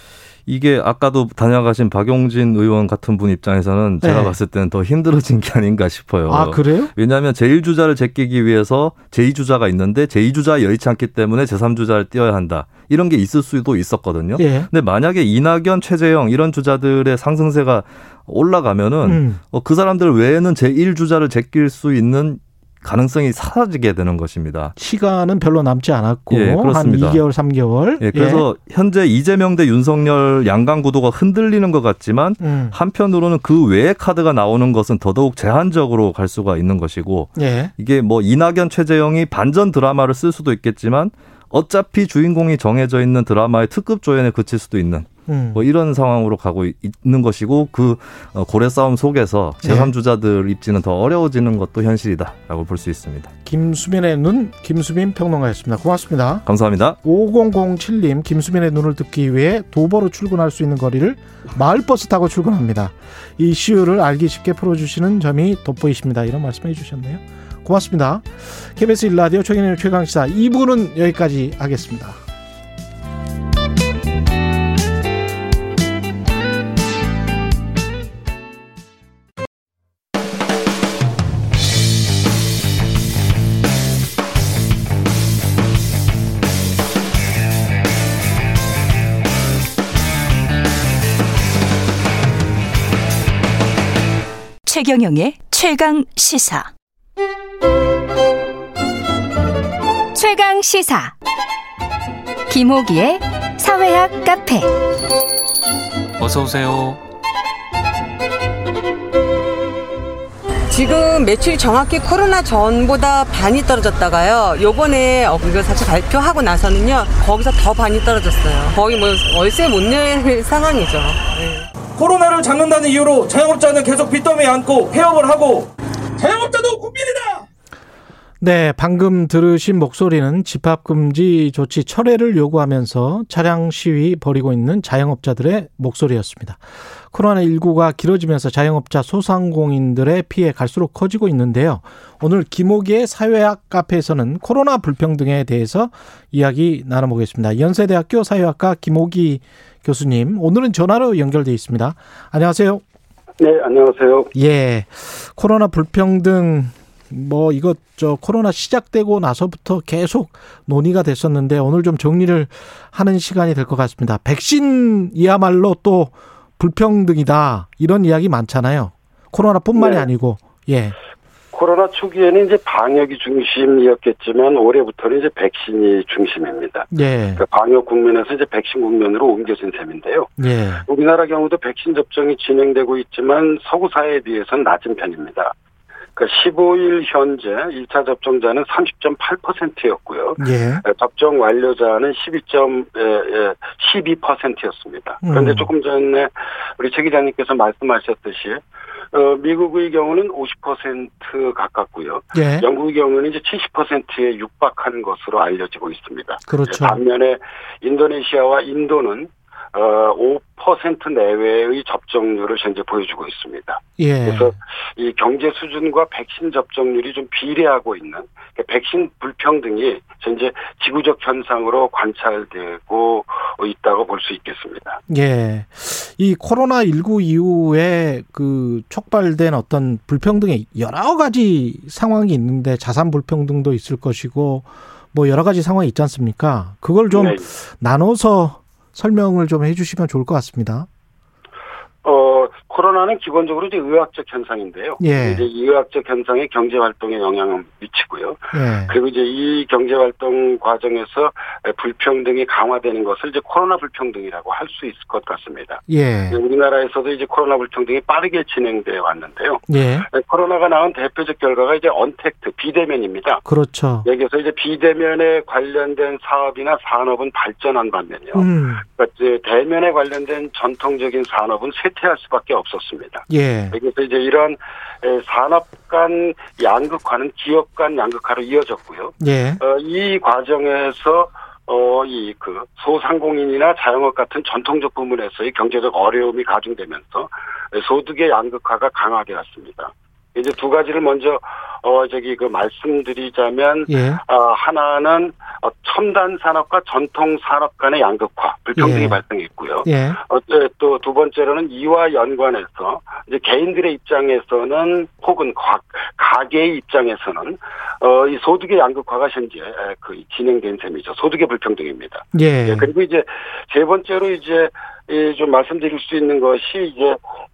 S11: 이게 아까도 다녀가신 박용진 의원 같은 분 입장에서는 제가
S2: 네.
S11: 봤을 때는 더 힘들어진 게 아닌가 싶어요.
S2: 아 그래요?
S11: 왜냐하면 제1주자를 제끼기 위해서 제2주자가 있는데 제2주자 여의치 않기 때문에 제3주자를 띄어야 한다. 이런 게 있을 수도 있었거든요.
S2: 예.
S11: 근데 만약에 이낙연, 최재형 이런 주자들의 상승세가 올라가면은
S2: 음.
S11: 어, 그 사람들 외에는 제1주자를 제낄 수 있는 가능성이 사라지게 되는 것입니다.
S2: 시간은 별로 남지 않았고
S11: 예,
S2: 한
S11: 그렇습니다.
S2: 2개월, 3개월.
S11: 예, 그래서 현재 이재명 대 윤석열 양강 구도가 흔들리는 것 같지만
S2: 음.
S11: 한편으로는 그 외의 카드가 나오는 것은 더더욱 제한적으로 갈 수가 있는 것이고
S2: 예.
S11: 이게 뭐 이낙연 최재형이 반전 드라마를 쓸 수도 있겠지만 어차피 주인공이 정해져 있는 드라마의 특급 조연에 그칠 수도 있는
S2: 음.
S11: 뭐 이런 상황으로 가고 있- 있는 것이고 그 어, 고래 싸움 속에서
S2: 네.
S11: 제3주자들 입지는 더 어려워지는 것도 현실이다라고 볼 수 있습니다.
S2: 김수민의 눈 김수민 평론가였습니다. 고맙습니다.
S11: 감사합니다.
S2: 5007님 김수민의 눈을 듣기 위해 도보로 출근할 수 있는 거리를 마을버스 타고 출근합니다. 이 이슈를 알기 쉽게 풀어주시는 점이 돋보이십니다. 이런 말씀해 주셨네요. 고맙습니다. KBS 일라디오 최경영 최강시사 2부는 여기까지 하겠습니다.
S3: 최경영의 최강 시사.
S10: 최강 시사 김호기의 사회학 카페
S12: 어서 오세요.
S13: 지금 매출이 정확히 코로나 전보다 반이 떨어졌다가요. 요번에 어, 이거 사실 발표하고 나서는요. 거기서 더 반이 떨어졌어요. 거의 뭐 월세 못 낼 상황이죠. 네.
S14: 코로나를 잡는다는 이유로 자영업자는 계속 빚더미에 안고 폐업을 하고 자영업자도 국민이다!
S2: 네, 방금 들으신 목소리는 집합금지 조치 철회를 요구하면서 차량 시위 벌이고 있는 자영업자들의 목소리였습니다. 코로나19가 길어지면서 자영업자 소상공인들의 피해 갈수록 커지고 있는데요. 오늘 김호기의 사회학 카페에서는 코로나 불평등에 대해서 이야기 나눠보겠습니다. 연세대학교 사회학과 김호기 교수님, 오늘은 전화로 연결돼 있습니다. 안녕하세요.
S15: 네, 안녕하세요.
S2: 예. 코로나 불평등 뭐 이것 저 코로나 시작되고 나서부터 계속 논의가 됐었는데 오늘 좀 정리를 하는 시간이 될 것 같습니다. 백신이야말로 또 불평등이다 이런 이야기 많잖아요. 코로나뿐만이
S15: 네.
S2: 아니고 예.
S15: 코로나 초기에는 이제 방역이 중심이었겠지만 올해부터는 이제 백신이 중심입니다.
S2: 예.
S15: 그러니까 방역 국면에서 이제 백신 국면으로 옮겨진 셈인데요.
S2: 예.
S15: 우리나라 경우도 백신 접종이 진행되고 있지만 서구 사회에 비해서는 낮은 편입니다. 그러니까 15일 현재 1차 접종자는 30.8%였고요.
S2: 예.
S15: 접종 완료자는 12.12%였습니다. 그런데
S2: 음.
S15: 조금 전에 우리 최 기자님께서 말씀하셨듯이 어, 미국의 경우는 50% 가깝고요.
S2: 예.
S15: 영국의 경우는 이제 70%에 육박한 것으로 알려지고 있습니다.
S2: 그렇죠.
S15: 반면에 인도네시아와 인도는 어, 5% 내외의 접종률을 현재 보여주고 있습니다.
S2: 예.
S15: 그래서 이 경제 수준과 백신 접종률이 좀 비례하고 있는 그러니까 백신 불평등이 현재 지구적 현상으로 관찰되고 있다고 볼 수 있겠습니다.
S2: 예. 이 코로나 19 이후에 그 촉발된 어떤 불평등의 여러 가지 상황이 있는데 자산 불평등도 있을 것이고 뭐 여러 가지 상황이 있지 않습니까? 그걸 좀
S15: 네.
S2: 나눠서 설명을 좀 해주시면 좋을 것 같습니다.
S15: 어, 코로나는 기본적으로 이제 의학적 현상인데요.
S2: 예.
S15: 이제 이 의학적 현상에 경제 활동에 영향을 미치고요.
S2: 예.
S15: 그리고 이제 이 경제 활동 과정에서 불평등이 강화되는 것을 이제 코로나 불평등이라고 할 수 있을 것 같습니다.
S2: 예.
S15: 우리나라에서도 이제 코로나 불평등이 빠르게 진행돼 왔는데요.
S2: 예.
S15: 코로나가 낳은 대표적 결과가 이제 언택트 비대면입니다.
S2: 그렇죠.
S15: 여기서 이제 비대면에 관련된 사업이나 산업은 발전한 반면요.
S2: 음.
S15: 그러니까 이제 대면에 관련된 전통적인 산업은 쇠퇴할 수밖에 없 었습니다.
S2: 예.
S15: 그래서 이제 이런 에, 산업 간 양극화는 기업 간 양극화로 이어졌고요.
S2: 예.
S15: 어, 이 과정에서 어, 이, 그, 소상공인이나 자영업 같은 전통적 부문에서의 경제적 어려움이 가중되면서 소득의 양극화가 강하게 왔습니다. 이제 두 가지를 먼저, 어, 저기, 그, 말씀드리자면,
S2: 예.
S15: 어, 하나는 어, 첨단 산업과 전통 산업 간의 양극화, 불평등이
S2: 예.
S15: 발생했고요.
S2: 예.
S15: 어, 또두 번째로는 이와 연관해서 이제 개인들의 입장에서는 혹은 가, 가게의 입장에서는 어, 이 소득의 양극화가 현재 에, 그 진행된 셈이죠. 소득의 불평등입니다.
S2: 예.
S15: 예, 그리고 이제 세 번째로 이제 이좀 말씀드릴 수 있는 것이 이제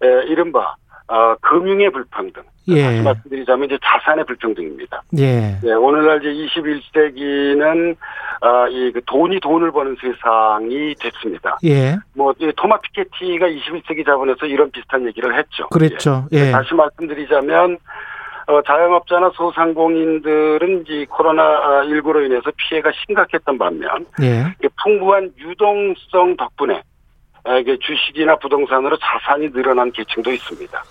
S15: 에, 이른바 어, 금융의 불평등.
S2: 예.
S15: 다시 말씀드리자면 이제 자산의 불평등입니다.
S2: 예.
S15: 네, 오늘날 이제 21세기는 아, 이그 돈이 돈을 버는 세상이 됐습니다.
S2: 예.
S15: 뭐이 토마 피케티가 21세기 자본에서 이런 비슷한 얘기를 했죠.
S2: 그랬죠. 예.
S15: 다시 말씀드리자면 어, 자영업자나 소상공인들은 이 코로나 19로 인해서 피해가 심각했던 반면
S2: 예.
S15: 풍부한 유동성 덕분에 아, 이게 주식이나 부동산으로 자산이 늘어난 계층도 있습니다.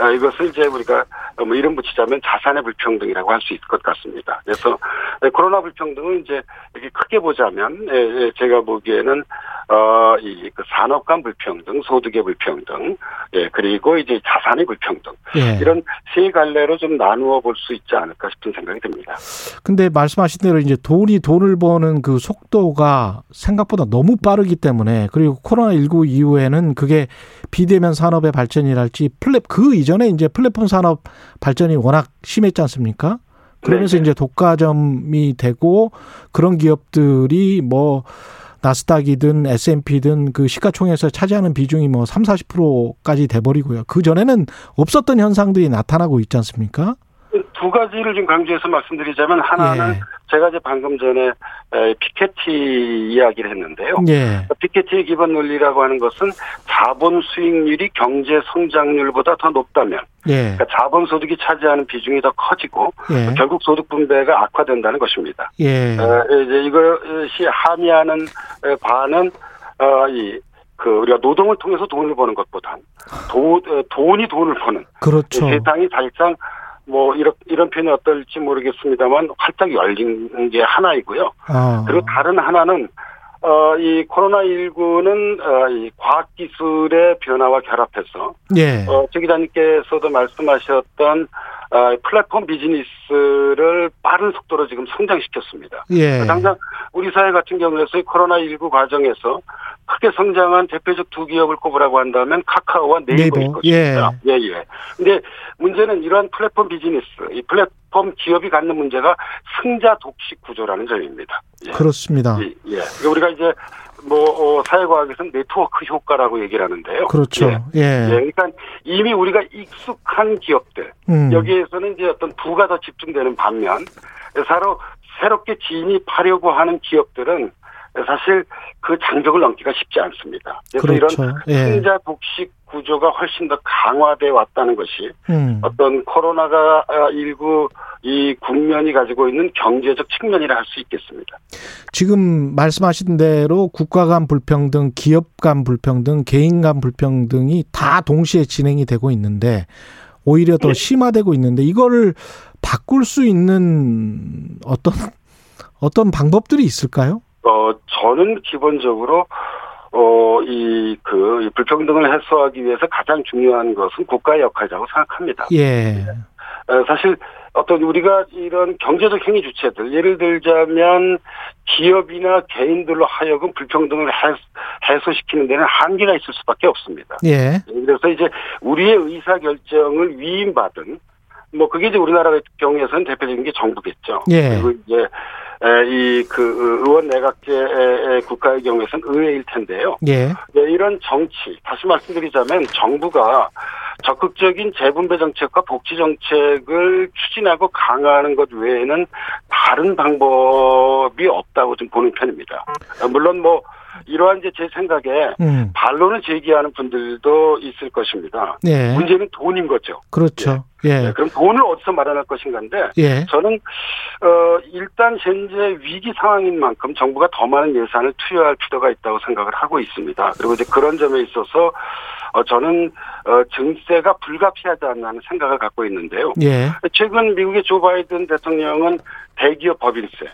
S15: 아, 이것을 이제 우리가 뭐 이름 붙이자면 자산의 불평등이라고 할 수 있을 것 같습니다. 그래서 네, 코로나 불평등은 이제 이렇게 크게 보자면 예, 예, 제가 보기에는 어이그 산업 간 불평등, 소득의 불평등, 예 그리고 이제 자산의 불평등
S2: 예.
S15: 이런 세 갈래로 좀 나누어 볼 수 있지 않을까 싶은 생각이 듭니다.
S2: 근데 말씀하신 대로 이제 돈이 돈을 버는 그 속도가 생각보다 너무 빠르기 때문에 그리고 코로나 19 이후에는 그게 비대면 산업의 발전이랄지 플랫 그 이전 에 이제 플랫폼 산업 발전이 워낙 심했지 않습니까? 그러면서
S15: 네.
S2: 이제 독과점이 되고 그런 기업들이 뭐 나스닥이든 S&P든 그 시가총액에서 차지하는 비중이 뭐 3, 40%까지 돼 버리고요. 그 전에는 없었던 현상들이 나타나고 있지 않습니까?
S15: 두 가지를 좀 강조해서 말씀드리자면 하나는
S2: 예.
S15: 제가 이제 방금 전에 에, 피케티 이야기를 했는데요.
S2: 예.
S15: 피케티의 기본 논리라고 하는 것은 자본 수익률이 경제 성장률보다 더 높다면
S2: 예.
S15: 그러니까 자본 소득이 차지하는 비중이 더 커지고
S2: 예.
S15: 결국 소득 분배가 악화된다는 것입니다.
S2: 예.
S15: 어, 이제 이것이 함의하는 에, 바는 어, 이, 그, 우리가 노동을 통해서 돈을 버는 것보단 도, 어, 돈이 돈을 버는
S2: 그렇죠.
S15: 세상이 사실상 뭐 이런 이런 표현이 어떨지 모르겠습니다만 활짝 열린 게 하나이고요.
S2: 아.
S15: 그리고 다른 하나는 어, 이 코로나 19는 어, 이 과학 기술의 변화와 결합해서
S2: 예.
S15: 어, 최 기자님께서도 말씀하셨던 어, 플랫폼 비즈니스를 빠른 속도로 지금 성장시켰습니다.
S2: 예.
S15: 당장 우리 사회 같은 경우에서 이 코로나 19 과정에서 크게 성장한 대표적 두 기업을 꼽으라고 한다면 카카오와 네이버일
S2: 네이버.
S15: 것입니다. 예, 예. 근데 문제는 이러한 플랫폼 비즈니스, 이 플랫폼 기업이 갖는 문제가 승자 독식 구조라는 점입니다. 예.
S2: 그렇습니다.
S15: 예, 예. 그러니까 우리가 이제 뭐 어, 사회과학에서는 네트워크 효과라고 얘기를 하는데요.
S2: 그렇죠. 예.
S15: 예, 그러니까 이미 우리가 익숙한 기업들
S2: 음.
S15: 여기에서는 이제 어떤 부가 더 집중되는 반면 새로 새롭게 진입하려고 하는 기업들은 사실 그 장벽을 넘기가 쉽지 않습니다. 그래서
S2: 그렇죠.
S15: 이런
S2: 예.
S15: 승자 독식 구조가 훨씬 더 강화돼 왔다는 것이
S2: 음.
S15: 어떤 코로나가 일구 이 국면이 가지고 있는 경제적 측면이라 할 수 있겠습니다.
S2: 지금 말씀하신 대로 국가 간 불평등, 기업 간 불평등, 개인 간 불평등이 다 동시에 진행이 되고 있는데 오히려 더 심화되고 있는데 이거를 바꿀 수 있는 어떤 어떤 방법들이 있을까요?
S15: 어, 저는 기본적으로, 어, 이, 그, 이 불평등을 해소하기 위해서 가장 중요한 것은 국가의 역할이라고 생각합니다.
S2: 예.
S15: 어, 사실 어떤 우리가 이런 경제적 행위 주체들, 예를 들자면 기업이나 개인들로 하여금 불평등을 해- 해소시키는 데는 한계가 있을 수밖에 없습니다.
S2: 예.
S15: 그래서 이제 우리의 의사 결정을 위임받은 뭐 그게 이제 우리나라 같은 경우에서는 대표적인 게 정부겠죠.
S2: 예.
S15: 그리고 이제 이 그 의원 내각제 국가의 경우에서는 의회일 텐데요.
S2: 예.
S15: 네, 이런 정치 다시 말씀드리자면 정부가 적극적인 재분배 정책과 복지 정책을 추진하고 강화하는 것 외에는 다른 방법이 없다고 좀 보는 편입니다. 물론 뭐 이러한 이제 제 생각에
S2: 음.
S15: 반론을 제기하는 분들도 있을 것입니다.
S2: 예.
S15: 문제는 돈인 거죠.
S2: 그렇죠. 예.
S15: 네, 그럼 돈을 어디서 마련할 것인가인데
S2: 예.
S15: 저는 어 일단 현재 위기 상황인 만큼 정부가 더 많은 예산을 투여할 필요가 있다고 생각을 하고 있습니다. 그리고 이제 그런 점에 있어서 어 저는 어 증세가 불가피하지 않나는 생각을 갖고 있는데요.
S2: 예.
S15: 최근 미국의 조 바이든 대통령은 대기업 법인세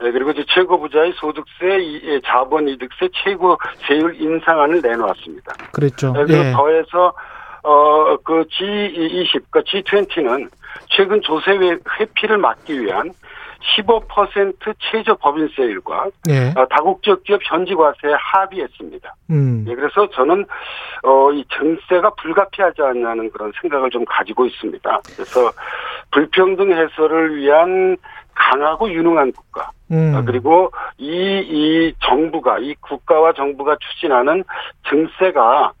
S15: 네, 그리고 이제 최고 부자의 소득세, 이- 예, 자본 이득세 최고 세율 인상안을 내놓았습니다.
S2: 그랬죠.
S15: 네, 그리고
S2: 예.
S15: 더해서 어그 G20, 그러니까 G20는 최근 조세 회- 회피를 막기 위한 15% 최저 법인세율과
S2: 예.
S15: 어, 다국적 기업 현지 과세에 합의했습니다.
S2: 음.
S15: 예, 그래서 저는 어, 이 증세가 불가피하지 않냐는 그런 생각을 좀 가지고 있습니다. 그래서 불평등 해소를 위한 강하고 유능한 국가
S2: 음.
S15: 아, 그리고 이, 이 정부가, 이 국가와 정부가 추진하는 증세가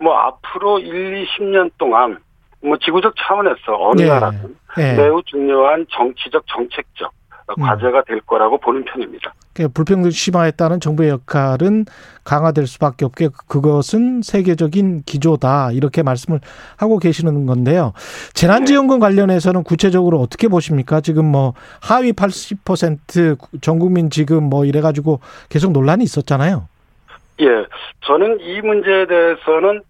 S15: 뭐 앞으로 1, 20년 동안 뭐 지구적 차원에서 어느
S2: 예.
S15: 나라든
S2: 예.
S15: 매우 중요한 정치적, 정책적
S2: 음.
S15: 과제가 될 거라고 보는 편입니다.
S2: 그 불평등 심화에 따른 정부의 역할은 강화될 수밖에 없게 그것은 세계적인 기조다 이렇게 말씀을 하고 계시는 건데요. 재난지원금 관련해서는 구체적으로 어떻게 보십니까? 지금 뭐 하위 80% 전 국민 지금 뭐 이래가지고 계속 논란이 있었잖아요.
S15: 예, 저는 이 문제에 대해서는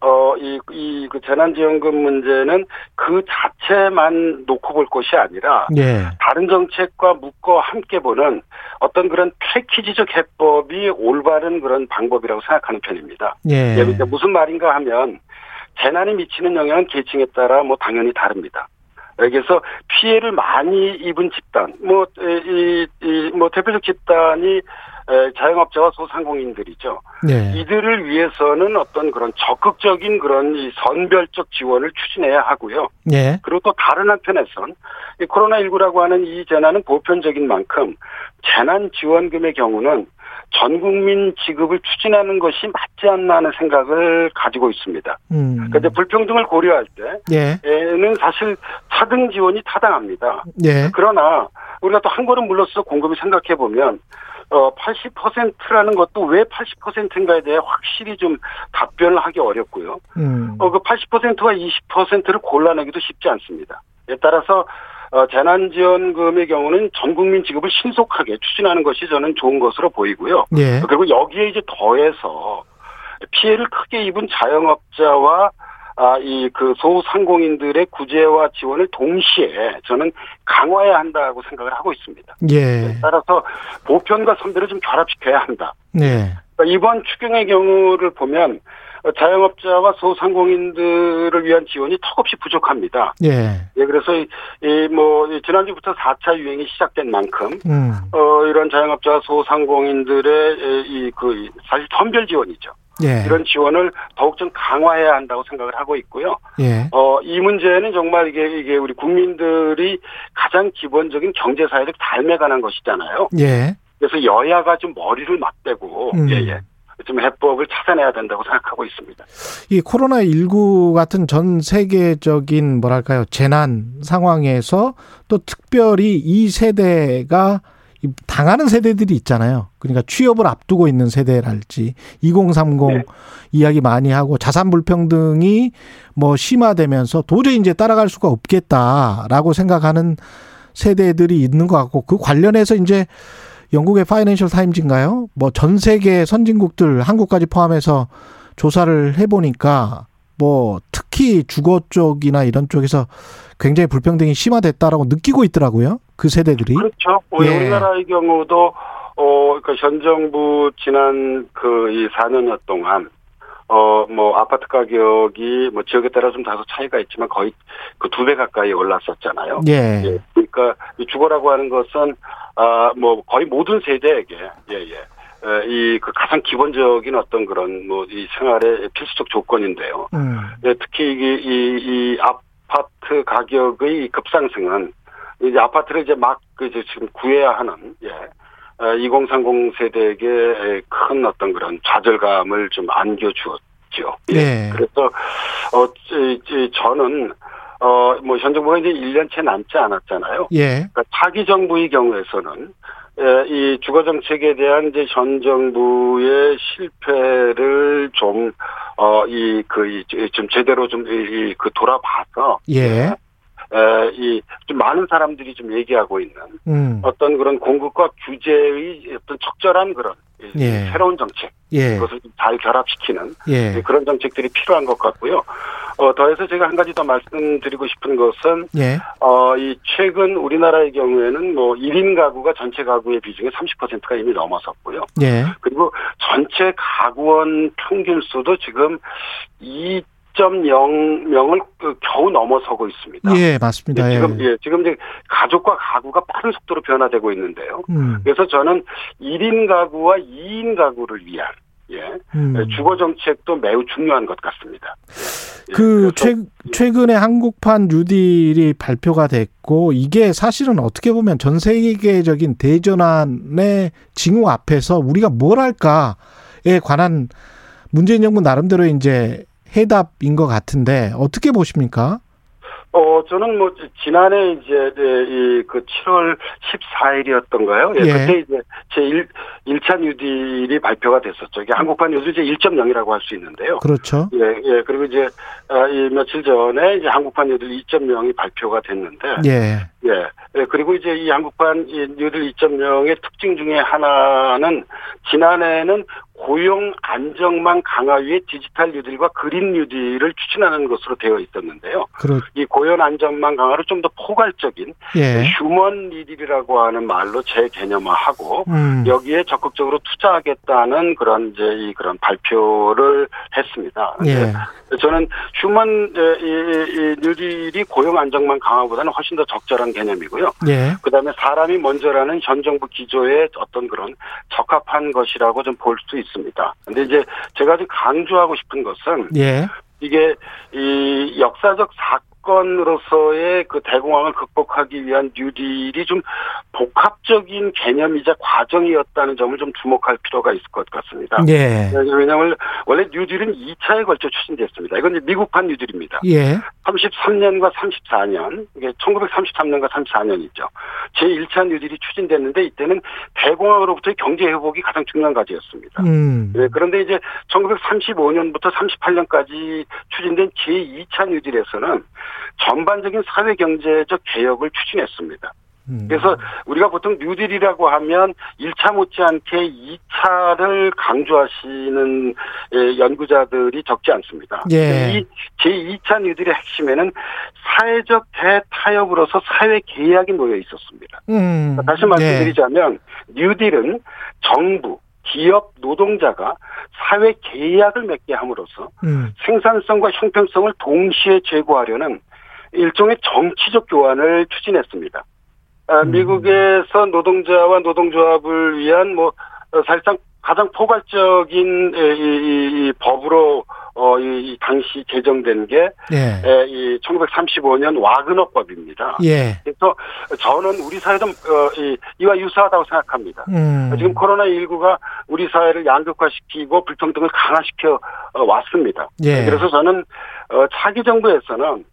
S15: 어, 이, 이, 그 재난지원금 문제는 그 자체만 놓고 볼 것이 아니라,
S2: 예.
S15: 다른 정책과 묶어 함께 보는 어떤 그런 패키지적 해법이 올바른 그런 방법이라고 생각하는 편입니다.
S2: 예.
S15: 예, 그러니까 무슨 말인가 하면, 재난이 미치는 영향은 계층에 따라 뭐 당연히 다릅니다. 그래서 피해를 많이 입은 집단, 뭐, 이, 이, 뭐, 대표적 집단이 에, 자영업자와 소상공인들이죠.
S2: 네.
S15: 이들을 위해서는 어떤 그런 적극적인 그런 이 선별적 지원을 추진해야 하고요.
S2: 예.
S15: 그리고 또 다른 한편에선 이 코로나19라고 하는 이 재난은 보편적인 만큼 재난 지원금의 경우는 전 국민 지급을 추진하는 것이 맞지 않나 하는 생각을 가지고 있습니다.
S2: 음.
S15: 그런데 불평등을 고려할
S2: 예.
S15: 때에는 사실 차등 지원이 타당합니다.
S2: 예.
S15: 그러나 우리가 또 한 걸음 물러서 곰곰이 생각해 보면 어 80%라는 것도 왜 80%인가에 대해 확실히 좀 답변을 하기 어렵고요.
S2: 음.
S15: 어그 80%와 20%를 골라내기도 쉽지 않습니다. 에 따라서 어, 재난지원금의 경우는 전 국민 지급을 신속하게 추진하는 것이 저는 좋은 것으로 보이고요.
S2: 예.
S15: 그리고 여기에 이제 더해서 피해를 크게 입은 자영업자와 아, 이 그 소상공인들의 구제와 지원을 동시에 저는 강화해야 한다고 생각을 하고 있습니다.
S2: 예.
S15: 따라서 보편과 선별을 좀 결합시켜야 한다.
S2: 네.
S15: 그러니까 이번 추경의 경우를 보면 자영업자와 소상공인들을 위한 지원이 턱없이 부족합니다.
S2: 예.
S15: 예, 그래서 이, 이 뭐, 이 지난주부터 4차 유행이 시작된 만큼,
S2: 음.
S15: 어, 이런 자영업자 소상공인들의 이, 그, 사실 선별 지원이죠.
S2: 예.
S15: 이런 지원을 더욱 좀 강화해야 한다고 생각을 하고 있고요.
S2: 예.
S15: 어, 이 문제는 정말 이게, 이게 우리 국민들이 가장 기본적인 경제사회적 삶에 관한 것이잖아요.
S2: 예.
S15: 그래서 여야가 좀 머리를 맞대고
S2: 음.
S15: 예 예 좀 해법을 찾아내야 된다고 생각하고 있습니다.
S2: 이 코로나 19 같은 전 세계적인 뭐랄까요 재난 상황에서 또 특별히 이 세대가 이 당하는 세대들이 있잖아요. 그러니까 취업을 앞두고 있는 세대랄지 2030 이야기 많이 하고 자산 불평등이 뭐 심화되면서 도저히 이제 따라갈 수가 없겠다라고 생각하는 세대들이 있는 것 같고 그 관련해서 이제 영국의 파이낸셜 타임즈인가요? 뭐 전 세계 선진국들 한국까지 포함해서 조사를 해보니까 뭐 특히 주거 쪽이나 이런 쪽에서 굉장히 불평등이 심화됐다라고 느끼고 있더라고요. 그 세대들이.
S15: 그렇죠.
S2: 예.
S15: 우리나라의 경우도 어, 그현 정부 지난 그 이 4년여 동안 어, 뭐 아파트 가격이 뭐 지역에 따라 좀 다소 차이가 있지만 거의 그 두 배 가까이 올랐었잖아요.
S2: 예.
S15: 그러니까 이 주거라고 하는 것은 아, 뭐 거의 모든 세대에게 예, 예. 이그 가장 기본적인 어떤 그런 뭐 이 생활의 필수적 조건인데요.
S2: 음.
S15: 네, 특히 이게 이, 이 아파트 가격의 급상승은 이제 아파트를 이제 막그 이제 지금 구해야 하는 예. 2030 세대에게 큰 어떤 그런 좌절감을 좀 안겨주었죠.
S2: 예.
S15: 그래서 어 이- 이- 저는 어뭐 현 정부가 이제 1년 채 남지 않았잖아요.
S2: 예.
S15: 그러니까 차기 정부의 경우에서는 에, 이 주거 정책에 대한 이제 전 정부의 실패를 좀 어 이 그좀 제대로 좀이그 돌아봐서
S2: 예.
S15: 에, 이좀 많은 사람들이 좀 얘기하고 있는
S2: 음.
S15: 어떤 그런 공급과 규제의 어떤 적절한 그런 이
S2: 예.
S15: 새로운 정책
S2: 예.
S15: 그것을 좀잘 결합시키는
S2: 예.
S15: 그런 정책들이 필요한 것 같고요. 어, 더해서 제가 한 가지 더 말씀드리고 싶은 것은
S2: 예.
S15: 어, 이 최근 우리나라의 경우에는 뭐 1인 가구가 전체 가구의 비중의 30%가 이미 넘어섰고요.
S2: 예.
S15: 그리고 전체 가구원 평균 수도 지금 2.0명을 겨우 넘어서고 있습니다.
S2: 예, 맞습니다.
S15: 예,
S2: 예.
S15: 지금 예, 지금 이제 가족과 가구가 빠른 속도로 변화되고 있는데요.
S2: 음.
S15: 그래서 저는 1인 가구와 2인 가구를 위한 예,
S2: 음.
S15: 주거 정책도 매우 중요한 것 같습니다.
S2: 그 최, 최근에 한국판 뉴딜이 발표가 됐고 이게 사실은 어떻게 보면 전 세계적인 대전환의 징후 앞에서 우리가 뭘 할까에 관한 문재인 정부 나름대로 이제 해답인 것 같은데 어떻게 보십니까?
S15: 어, 저는 뭐, 지난해 이제, 이, 그 7월 14일이었던가요? 예,
S2: 예.
S15: 그때 이제 제 1, 1차 뉴딜이 발표가 됐었죠. 이게 한국판 요즘 이제 1.0이라고 할 수 있는데요.
S2: 그렇죠.
S15: 예, 예. 그리고 이제, 아, 이 며칠 전에 이제 한국판 뉴딜 2.0이 발표가 됐는데.
S2: 예.
S15: 예. 예, 그리고 이제 이 한국판 이 뉴딜 2.0의 특징 중에 하나는 지난해에는 고용 안전망 강화 위에 디지털 뉴딜과 그린 뉴딜을 추진하는 것으로 되어 있었는데요.
S2: 그렇
S15: 이 고용 안전망 강화를 좀 더 포괄적인
S2: 예.
S15: 휴먼 뉴딜이라고 하는 말로 재개념화하고
S2: 음.
S15: 여기에 적극적으로 투자하겠다는 그런 이제 이 그런 발표를 했습니다.
S2: 예.
S15: 저는 휴먼 뉴딜이 고용 안전망 강화보다는 훨씬 더 적절한 개념이고요.
S2: 예.
S15: 그다음에 사람이 먼저라는 현 정부 기조의 어떤 그런 적합한 것이라고 좀 볼 수 있습니다. 근데 이제 제가 좀 강조하고 싶은 것은
S2: 예.
S15: 이게 이 역사적 사건 으로서의 그 대공황을 극복하기 위한 뉴딜이 좀 복합적인 개념이자 과정이었다는 점을 좀 주목할 필요가 있을 것 같습니다.
S2: 예.
S15: 왜냐하면 원래 뉴딜은 2차에 걸쳐 추진됐습니다. 이건 이제 미국판 뉴딜입니다.
S2: 예.
S15: 33년과 34년, 이게 1933년과 34년이죠. 제1차 뉴딜이 추진됐는데 이때는 대공황으로부터의 경제 회복이 가장 중요한 과제였습니다.
S2: 음.
S15: 네, 그런데 이제 1935년부터 38년까지 추진된 제2차 뉴딜에서는 전반적인 사회 경제적 개혁을 추진했습니다.
S2: 음.
S15: 그래서 우리가 보통 뉴딜이라고 하면 1차 못지않게 2차를 강조하시는 예, 연구자들이 적지 않습니다.
S2: 예.
S15: 이 제2차 뉴딜의 핵심에는 사회적 대타협으로서 사회 계약이 놓여 있었습니다.
S2: 음.
S15: 다시 말씀드리자면 뉴딜은 정부, 기업, 노동자가 사회 계약을 맺게 함으로써
S2: 음.
S15: 생산성과 형평성을 동시에 제고하려는 일종의 정치적 교환을 추진했습니다. 아, 미국에서 노동자와 노동조합을 위한 뭐 어, 사실상 가장 포괄적인 에, 이, 이, 이 법으로 어, 이, 이 당시 제정된 게,
S2: 예.
S15: 에, 이 1935년 와그너법입니다.
S2: 예.
S15: 그래서 저는 우리 사회도 어, 이, 이와 유사하다고 생각합니다.
S2: 음.
S15: 지금 코로나19가 우리 사회를 양극화시키고 불평등을 강화시켜 어, 왔습니다.
S2: 예.
S15: 그래서 저는 어, 차기 정부에서는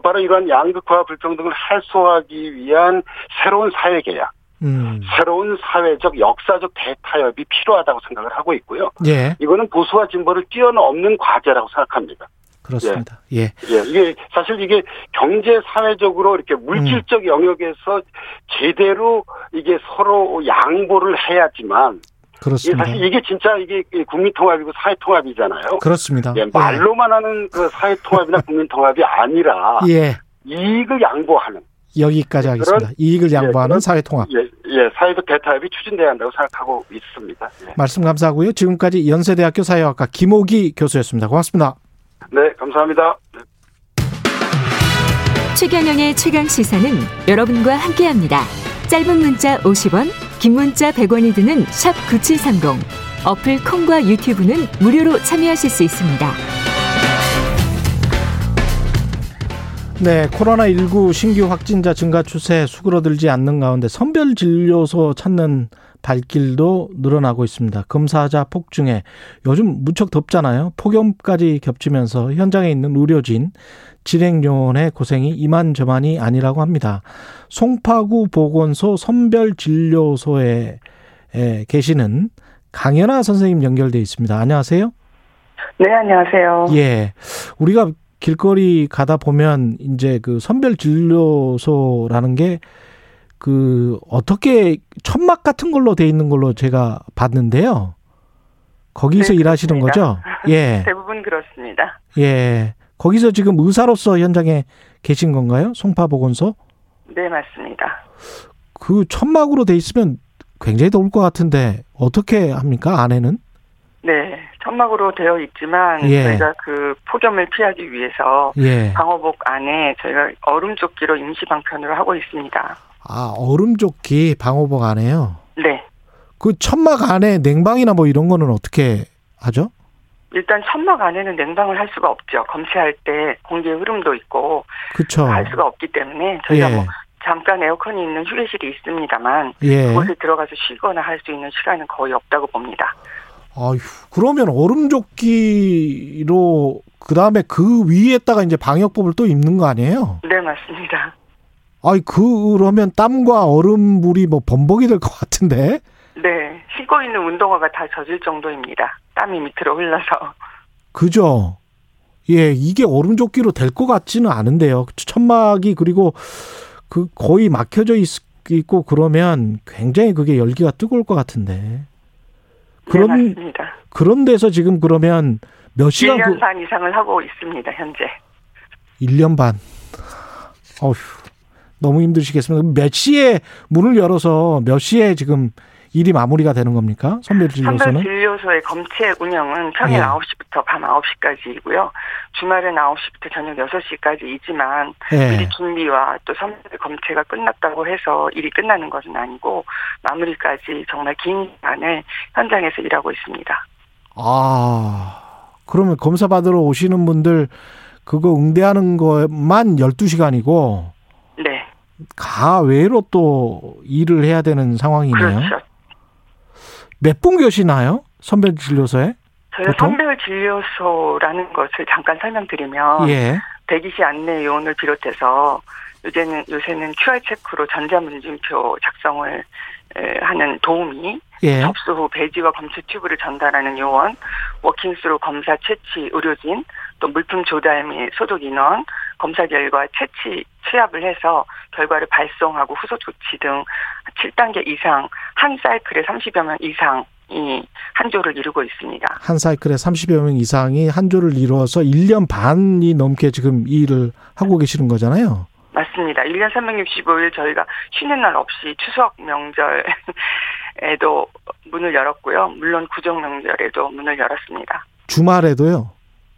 S15: 바로 이러한 양극화 불평등을 해소하기 위한 새로운 사회 계약,
S2: 음.
S15: 새로운 사회적 역사적 대타협이 필요하다고 생각을 하고 있고요.
S2: 예.
S15: 이거는 보수와 진보를 뛰어넘는 과제라고 생각합니다.
S2: 그렇습니다. 예.
S15: 예, 이게 사실 이게 경제 사회적으로 이렇게 물질적 영역에서 제대로 이게 서로 양보를 해야지만
S2: 그렇습니다.
S15: 사실 이게 진짜 이게 국민 통합이고 사회 통합이잖아요.
S2: 그렇습니다.
S15: 예, 말로만 하는 그 사회 통합이나 국민 통합이 아니라
S2: 예.
S15: 이익을 양보하는
S2: 여기까지 하겠습니다.
S15: 그런-
S2: 이익을 양보하는
S15: 그런-
S2: 사회 통합.
S15: 예, 예, 사회적 대타협이 추진돼야 한다고 생각하고 있습니다. 예.
S2: 말씀 감사하고요. 지금까지 연세대학교 사회학과 김호기 교수였습니다. 고맙습니다.
S15: 네, 감사합니다. 네.
S3: 최경영의 최강 시사는 여러분과 함께합니다. 짧은 문자 50원, 긴 문자 100원이 드는 샵 9730. 어플 콩과 유튜브는 무료로 참여하실 수 있습니다.
S2: 네, 코로나19 신규 확진자 증가 추세 수그러들지 않는 가운데 선별 진료소 찾는 발길도 늘어나고 있습니다. 검사자 폭증에 요즘 무척 덥잖아요. 폭염까지 겹치면서 현장에 있는 의료진, 진행요원의 고생이 이만저만이 아니라고 합니다. 송파구 보건소 선별 진료소에 에, 계시는 강연아 선생님 연결돼 있습니다. 안녕하세요.
S16: 네, 안녕하세요.
S2: 예. 우리가 길거리 가다 보면 이제 그 선별 진료소라는 게 그 어떻게 천막 같은 걸로 돼 있는 걸로 제가 봤는데요. 거기서
S16: 네,
S2: 일하시는 거죠? 예.
S16: 대부분 그렇습니다.
S2: 예. 거기서 지금 의사로서 현장에 계신 건가요? 송파보건소?
S16: 네, 맞습니다.
S2: 그 천막으로 돼 있으면 굉장히 더울 것 같은데 어떻게 합니까? 안에는?
S16: 네, 천막으로 되어 있지만
S2: 예.
S16: 저희가 그 폭염을 피하기 위해서
S2: 예.
S16: 방호복 안에 저희가 얼음 조끼로 임시 방편으로 하고 있습니다.
S2: 아, 얼음 조끼 방호복 안에요.
S16: 네,
S2: 그 천막 안에 냉방이나 뭐 이런 거는 어떻게 하죠?
S16: 일단 천막 안에는 냉방을 할 수가 없죠. 검체할 때 공기의 흐름도 있고
S2: 그쵸.
S16: 할 수가 없기 때문에 저희가
S2: 예.
S16: 뭐 잠깐 에어컨이 있는 휴게실이 있습니다만
S2: 예.
S16: 그곳에 들어가서 쉬거나 할 수 있는 시간은 거의 없다고 봅니다.
S2: 아휴, 그러면 얼음조끼로 그 다음에 그 위에다가 이제 방역복을 또 입는 거 아니에요?
S16: 네, 맞습니다.
S2: 아이 그러면 땀과 얼음물이 뭐 범벅이 될 것 같은데?
S16: 네, 신고 있는 운동화가 다 젖을 정도입니다. 땀이 밑으로 흘러서.
S2: 그죠? 예, 이게 얼음조끼로 될 것 같지는 않은데요. 천막이 그리고 그 거의 막혀져 있, 있고 그러면 굉장히 그게 열기가 뜨거울 것 같은데. 그런
S16: 네.
S2: 그런 데서 지금 그러면 몇 시간
S16: 1년
S2: 그
S16: 반 이상을 하고 있습니다, 현재.
S2: 1년 반. 어휴. 너무 힘드시겠습니다. 몇 시에 문을 열어서 몇 시에 지금 일이 마무리가 되는 겁니까? 선별 진료소는?
S16: 선별 진료소의 검체 운영은 평일
S2: 예.
S16: 9시부터 밤 9시까지이고요. 주말은 9시부터 저녁 6시까지이지만
S2: 예.
S16: 미리 준비와 또 선별 검체가 끝났다고 해서 일이 끝나는 것은 아니고 마무리까지 정말 긴 시간을 현장에서 일하고 있습니다.
S2: 아, 그러면 검사 받으러 오시는 분들 그거 응대하는 것만 12시간이고
S16: 네.
S2: 가외로 또 일을 해야 되는 상황이네요.
S16: 그렇죠.
S2: 몇 분 계시나요? 선별 진료소에? 보통?
S16: 선별 진료소라는 것을 잠깐 설명드리면
S2: 예.
S16: 대기실 안내 요원을 비롯해서 요새는 요새는 QR 체크로 전자문진표 작성을 에, 하는 도우미,
S2: 예.
S16: 접수 후 배지와 검체 튜브를 전달하는 요원, walking-through 검사 채취 의료진, 또 물품 조달 및 소독 인원, 검사 결과 채취 취합을 해서 결과를 발송하고 후속 조치 등 7단계 이상 한 사이클에 30여 명 이상이 한 조를 이루고 있습니다.
S2: 한 사이클에 30여 명 이상이 한 조를 이루어서 1년 반이 넘게 지금 이 일을 하고 계시는 거잖아요.
S16: 맞습니다. 1년 365일 저희가 쉬는 날 없이 추석 명절에도 문을 열었고요. 물론 구정 명절에도 문을 열었습니다.
S2: 주말에도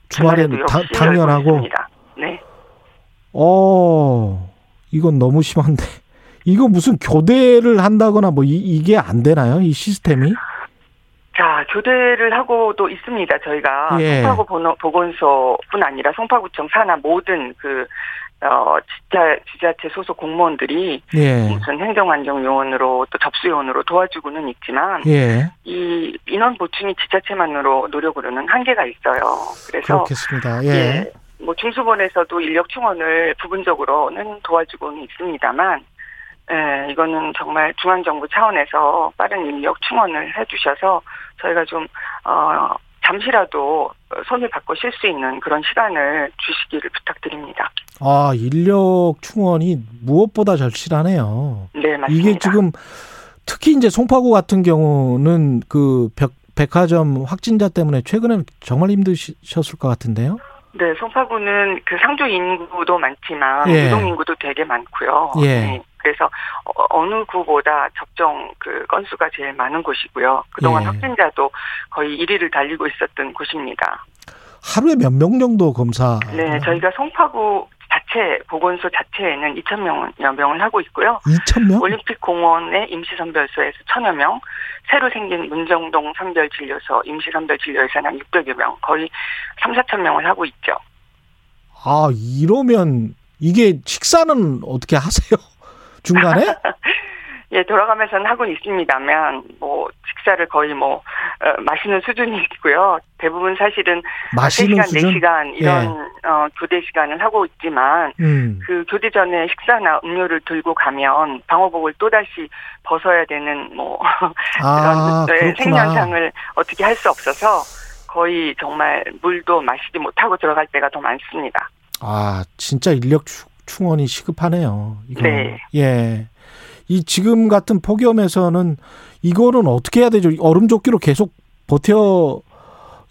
S2: 주말에는
S16: 열고
S2: 당연하고.
S16: 네.
S2: 어, 이건 너무 심한데. 이거 무슨 교대를 한다거나 뭐 이, 이게 안 되나요? 이 시스템이?
S16: 자, 아, 교대를 하고도 있습니다. 저희가
S2: 예.
S16: 송파구 보건소뿐 아니라 송파구청 산하 모든 그 어, 지자, 지자체 소속 공무원들이
S2: 예.
S16: 무슨 행정안정요원으로 또 접수요원으로 도와주고는 있지만
S2: 예.
S16: 이 인원 보충이 지자체만으로 노력으로는 한계가 있어요. 그래서
S2: 그렇겠습니다. 예.
S16: 예, 뭐 중수본에서도 인력 충원을 부분적으로는 도와주고는 있습니다만, 예, 이거는 정말 중앙정부 차원에서 빠른 인력 충원을 해주셔서 저희가 좀 어, 잠시라도 손을 바꿔 쉴수 있는 그런 시간을 주시기를 부탁드립니다.
S2: 아, 인력 충원이 무엇보다 절실하네요.
S16: 네, 맞습니다.
S2: 이게 지금 특히 이제 송파구 같은 경우는 그 백, 백화점 확진자 때문에 최근에는 정말 힘드셨을 것 같은데요.
S16: 네, 송파구는 그 상주 인구도 많지만
S2: 예.
S16: 유동 인구도 되게 많고요.
S2: 예.
S16: 네, 그래서 어, 어느 구보다 접종 그 건수가 제일 많은 곳이고요. 그동안
S2: 예.
S16: 확진자도 거의 1위를 달리고 있었던 곳입니다.
S2: 하루에 몇 명 정도 검사?
S16: 네, 저희가 송파구 자체 보건소 자체에는 2천 명여 명을 하고 있고요.
S2: 2천 명?
S16: 올림픽 공원의 임시 선별소에서 천여 명, 새로 생긴 문정동 선별 진료소 임시 선별 진료에서는 한 600여 명, 거의 3, 4천 명을 하고 있죠.
S2: 아, 이러면 이게 식사는 어떻게 하세요? 중간에?
S16: 예, 돌아가면서는 하고 있습니다만, 뭐, 식사를 거의 뭐, 어, 마시는 수준이고요. 대부분 사실은
S2: 마시는
S16: 3시간,
S2: 수준?
S16: 4시간 이런, 어, 교대 시간을 하고 있지만,
S2: 음.
S16: 그 교대 전에 식사나 음료를 들고 가면 방호복을 또다시 벗어야 되는 뭐,
S2: 아,
S16: 그런 네. 생년상을 어떻게 할 수 없어서 거의 정말 물도 마시지 못하고 들어갈 때가 더 많습니다.
S2: 아, 진짜 인력 추- 충원이 시급하네요. 이거.
S16: 네.
S2: 예. 이 지금 같은 폭염에서는 이거는 어떻게 해야 되죠? 얼음 조끼로 계속 버텨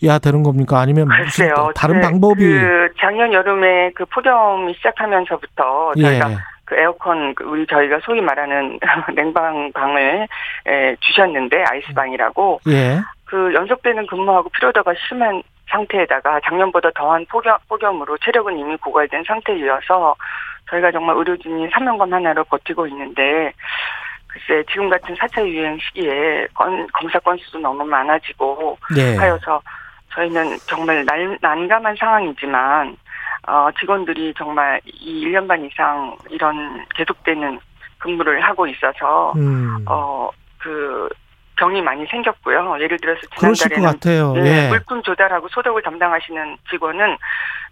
S2: 야 되는 겁니까? 아니면 무슨
S16: 글쎄요.
S2: 또 다른
S16: 그-
S2: 방법이
S16: 그 작년 여름에 그 폭염이 시작하면서부터 저희가
S2: 예.
S16: 그 에어컨 그 우리 저희가 소위 말하는 냉방방을 에, 주셨는데 아이스방이라고
S2: 예.
S16: 그 연속되는 근무하고 피로도가 심한 상태에다가 작년보다 더한 폭염, 폭염으로 체력은 이미 고갈된 상태이어서 저희가 정말 의료진이 사명감 하나로 버티고 있는데 글쎄 지금 같은 4차 유행 시기에 건, 검사 건수도 너무 많아지고
S2: 네.
S16: 하여서 저희는 정말 난, 난감한 상황이지만 어, 직원들이 정말 이 1년 반 이상 이런 계속되는 근무를 하고 있어서
S2: 음.
S16: 어, 그 병이 많이 생겼고요. 예를 들어서 지난달에는. 네,
S2: 예.
S16: 물품 조달하고 소독을 담당하시는 직원은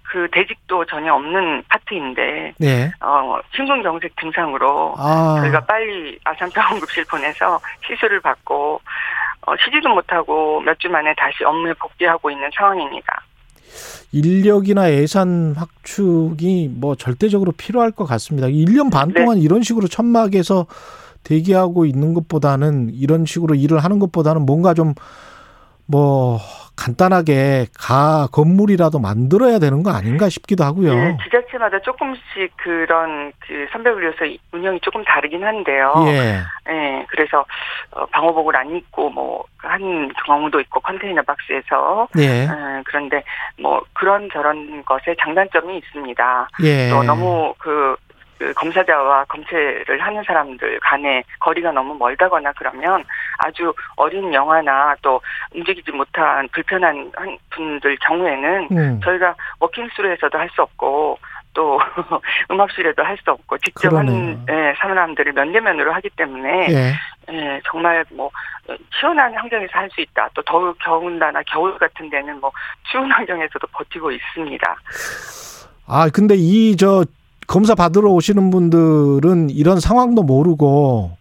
S16: 그 대직도 전혀 없는 파트인데
S2: 네.
S16: 어, 심근경색 증상으로
S2: 아.
S16: 저희가 빨리 아산병원급실 보내서 시술을 받고 어, 쉬지도 못하고 몇 주 만에 다시 업무에 복귀하고 있는 상황입니다.
S2: 인력이나 예산 확충이 뭐 절대적으로 필요할 것 같습니다. 1년 반
S16: 네.
S2: 동안 이런 식으로 천막에서 대기하고 있는 것보다는 이런 식으로 일을 하는 것보다는 뭔가 좀 뭐 간단하게 가 건물이라도 만들어야 되는 거 아닌가 싶기도 하고요.
S16: 예, 지자체마다 조금씩 그런 그 선별분류소 운영이 조금 다르긴 한데요.
S2: 예.
S16: 예, 그래서 어, 방호복을 안 입고 뭐 한 경우도 있고 컨테이너 박스에서
S2: 예.
S16: 예, 그런데 뭐 그런 저런 것에 장단점이 있습니다.
S2: 예.
S16: 또 너무 그, 그 검사자와 검체를 하는 사람들 간에 거리가 너무 멀다거나 그러면 아주 어린 영화나 또 움직이지 못한 불편한 한 분들 경우에는
S2: 음.
S16: 저희가 워킹스루에서도 할 수 없고 또 음압실에도 할 수 없고 직접 한
S2: 그러네요.
S16: 예, 사람들을 면대면으로 하기 때문에
S2: 예.
S16: 예, 정말 뭐 시원한 환경에서 할 수 있다. 또 더울 겨울나나 겨울 같은 데는 뭐 추운 환경에서도 버티고 있습니다.
S2: 아, 근데 이 저 검사 받으러 오시는 분들은 이런 상황도 모르고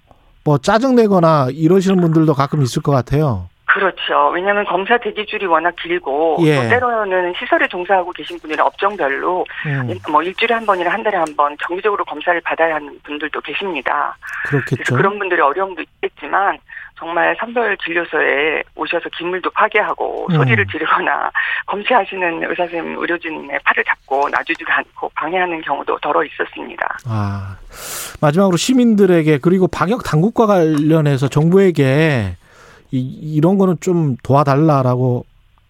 S2: 뭐 짜증내거나 이러시는 분들도 가끔 있을 것 같아요.
S16: 그렇죠. 왜냐하면 검사 대기줄이 워낙 길고
S2: 예.
S16: 또 때로는 시설에 종사하고 계신 분이나 업종별로
S2: 음.
S16: 뭐 일주일에 한 번이나 한 달에 한 번 정기적으로 검사를 받아야 하는 분들도 계십니다.
S2: 그렇겠죠.
S16: 그런 분들의 어려움도 있겠지만 정말 선별 진료소에 오셔서 기물도 파괴하고
S2: 음.
S16: 소리를 지르거나 검체하시는 의사 선생님 의료진의 팔을 잡고 놔주지도 않고 방해하는 경우도 더러 있었습니다.
S2: 아, 마지막으로 시민들에게 그리고 방역 당국과 관련해서 정부에게 이, 이런 거는 좀 도와달라라고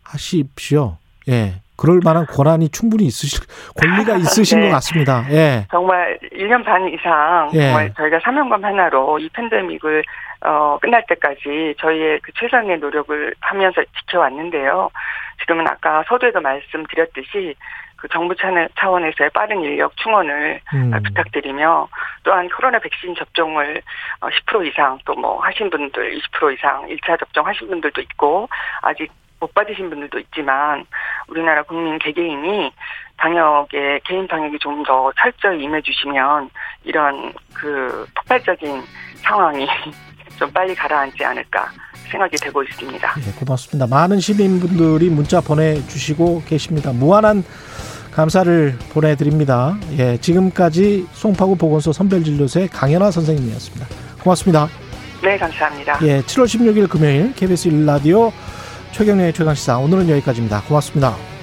S2: 하십시오. 예. 그럴 만한 권한이 충분히 있으실 권리가 있으신
S16: 네.
S2: 것 같습니다. 예.
S16: 정말 1년 반 이상
S2: 예.
S16: 정말 저희가 사명감 하나로 이 팬데믹을 어, 끝날 때까지 저희의 그 최선의 노력을 하면서 지켜왔는데요. 지금은 아까 서두에도 말씀드렸듯이 그 정부 차원- 차원에서의 빠른 인력 충원을
S2: 음.
S16: 아, 부탁드리며 또한 코로나 백신 접종을 어, 10% 이상 또 뭐 하신 분들 20% 이상 1차 접종 하신 분들도 있고 아직 못 받으신 분들도 있지만 우리나라 국민 개개인이 방역에 개인 방역이 좀 더 철저히 임해 주시면 이런 그 폭발적인 상황이 좀 빨리 가라앉지 않을까 생각이 되고 있습니다.
S2: 예, 고맙습니다. 많은 시민분들이 문자 보내주시고 계십니다. 무한한 감사를 보내드립니다. 예, 지금까지 송파구 보건소 선별진료소의 강연화 선생님이었습니다. 고맙습니다.
S16: 네, 감사합니다.
S2: 예, 7월 16일 금요일 KBS 1라디오 최경련의 최강시사 오늘은 여기까지입니다. 고맙습니다.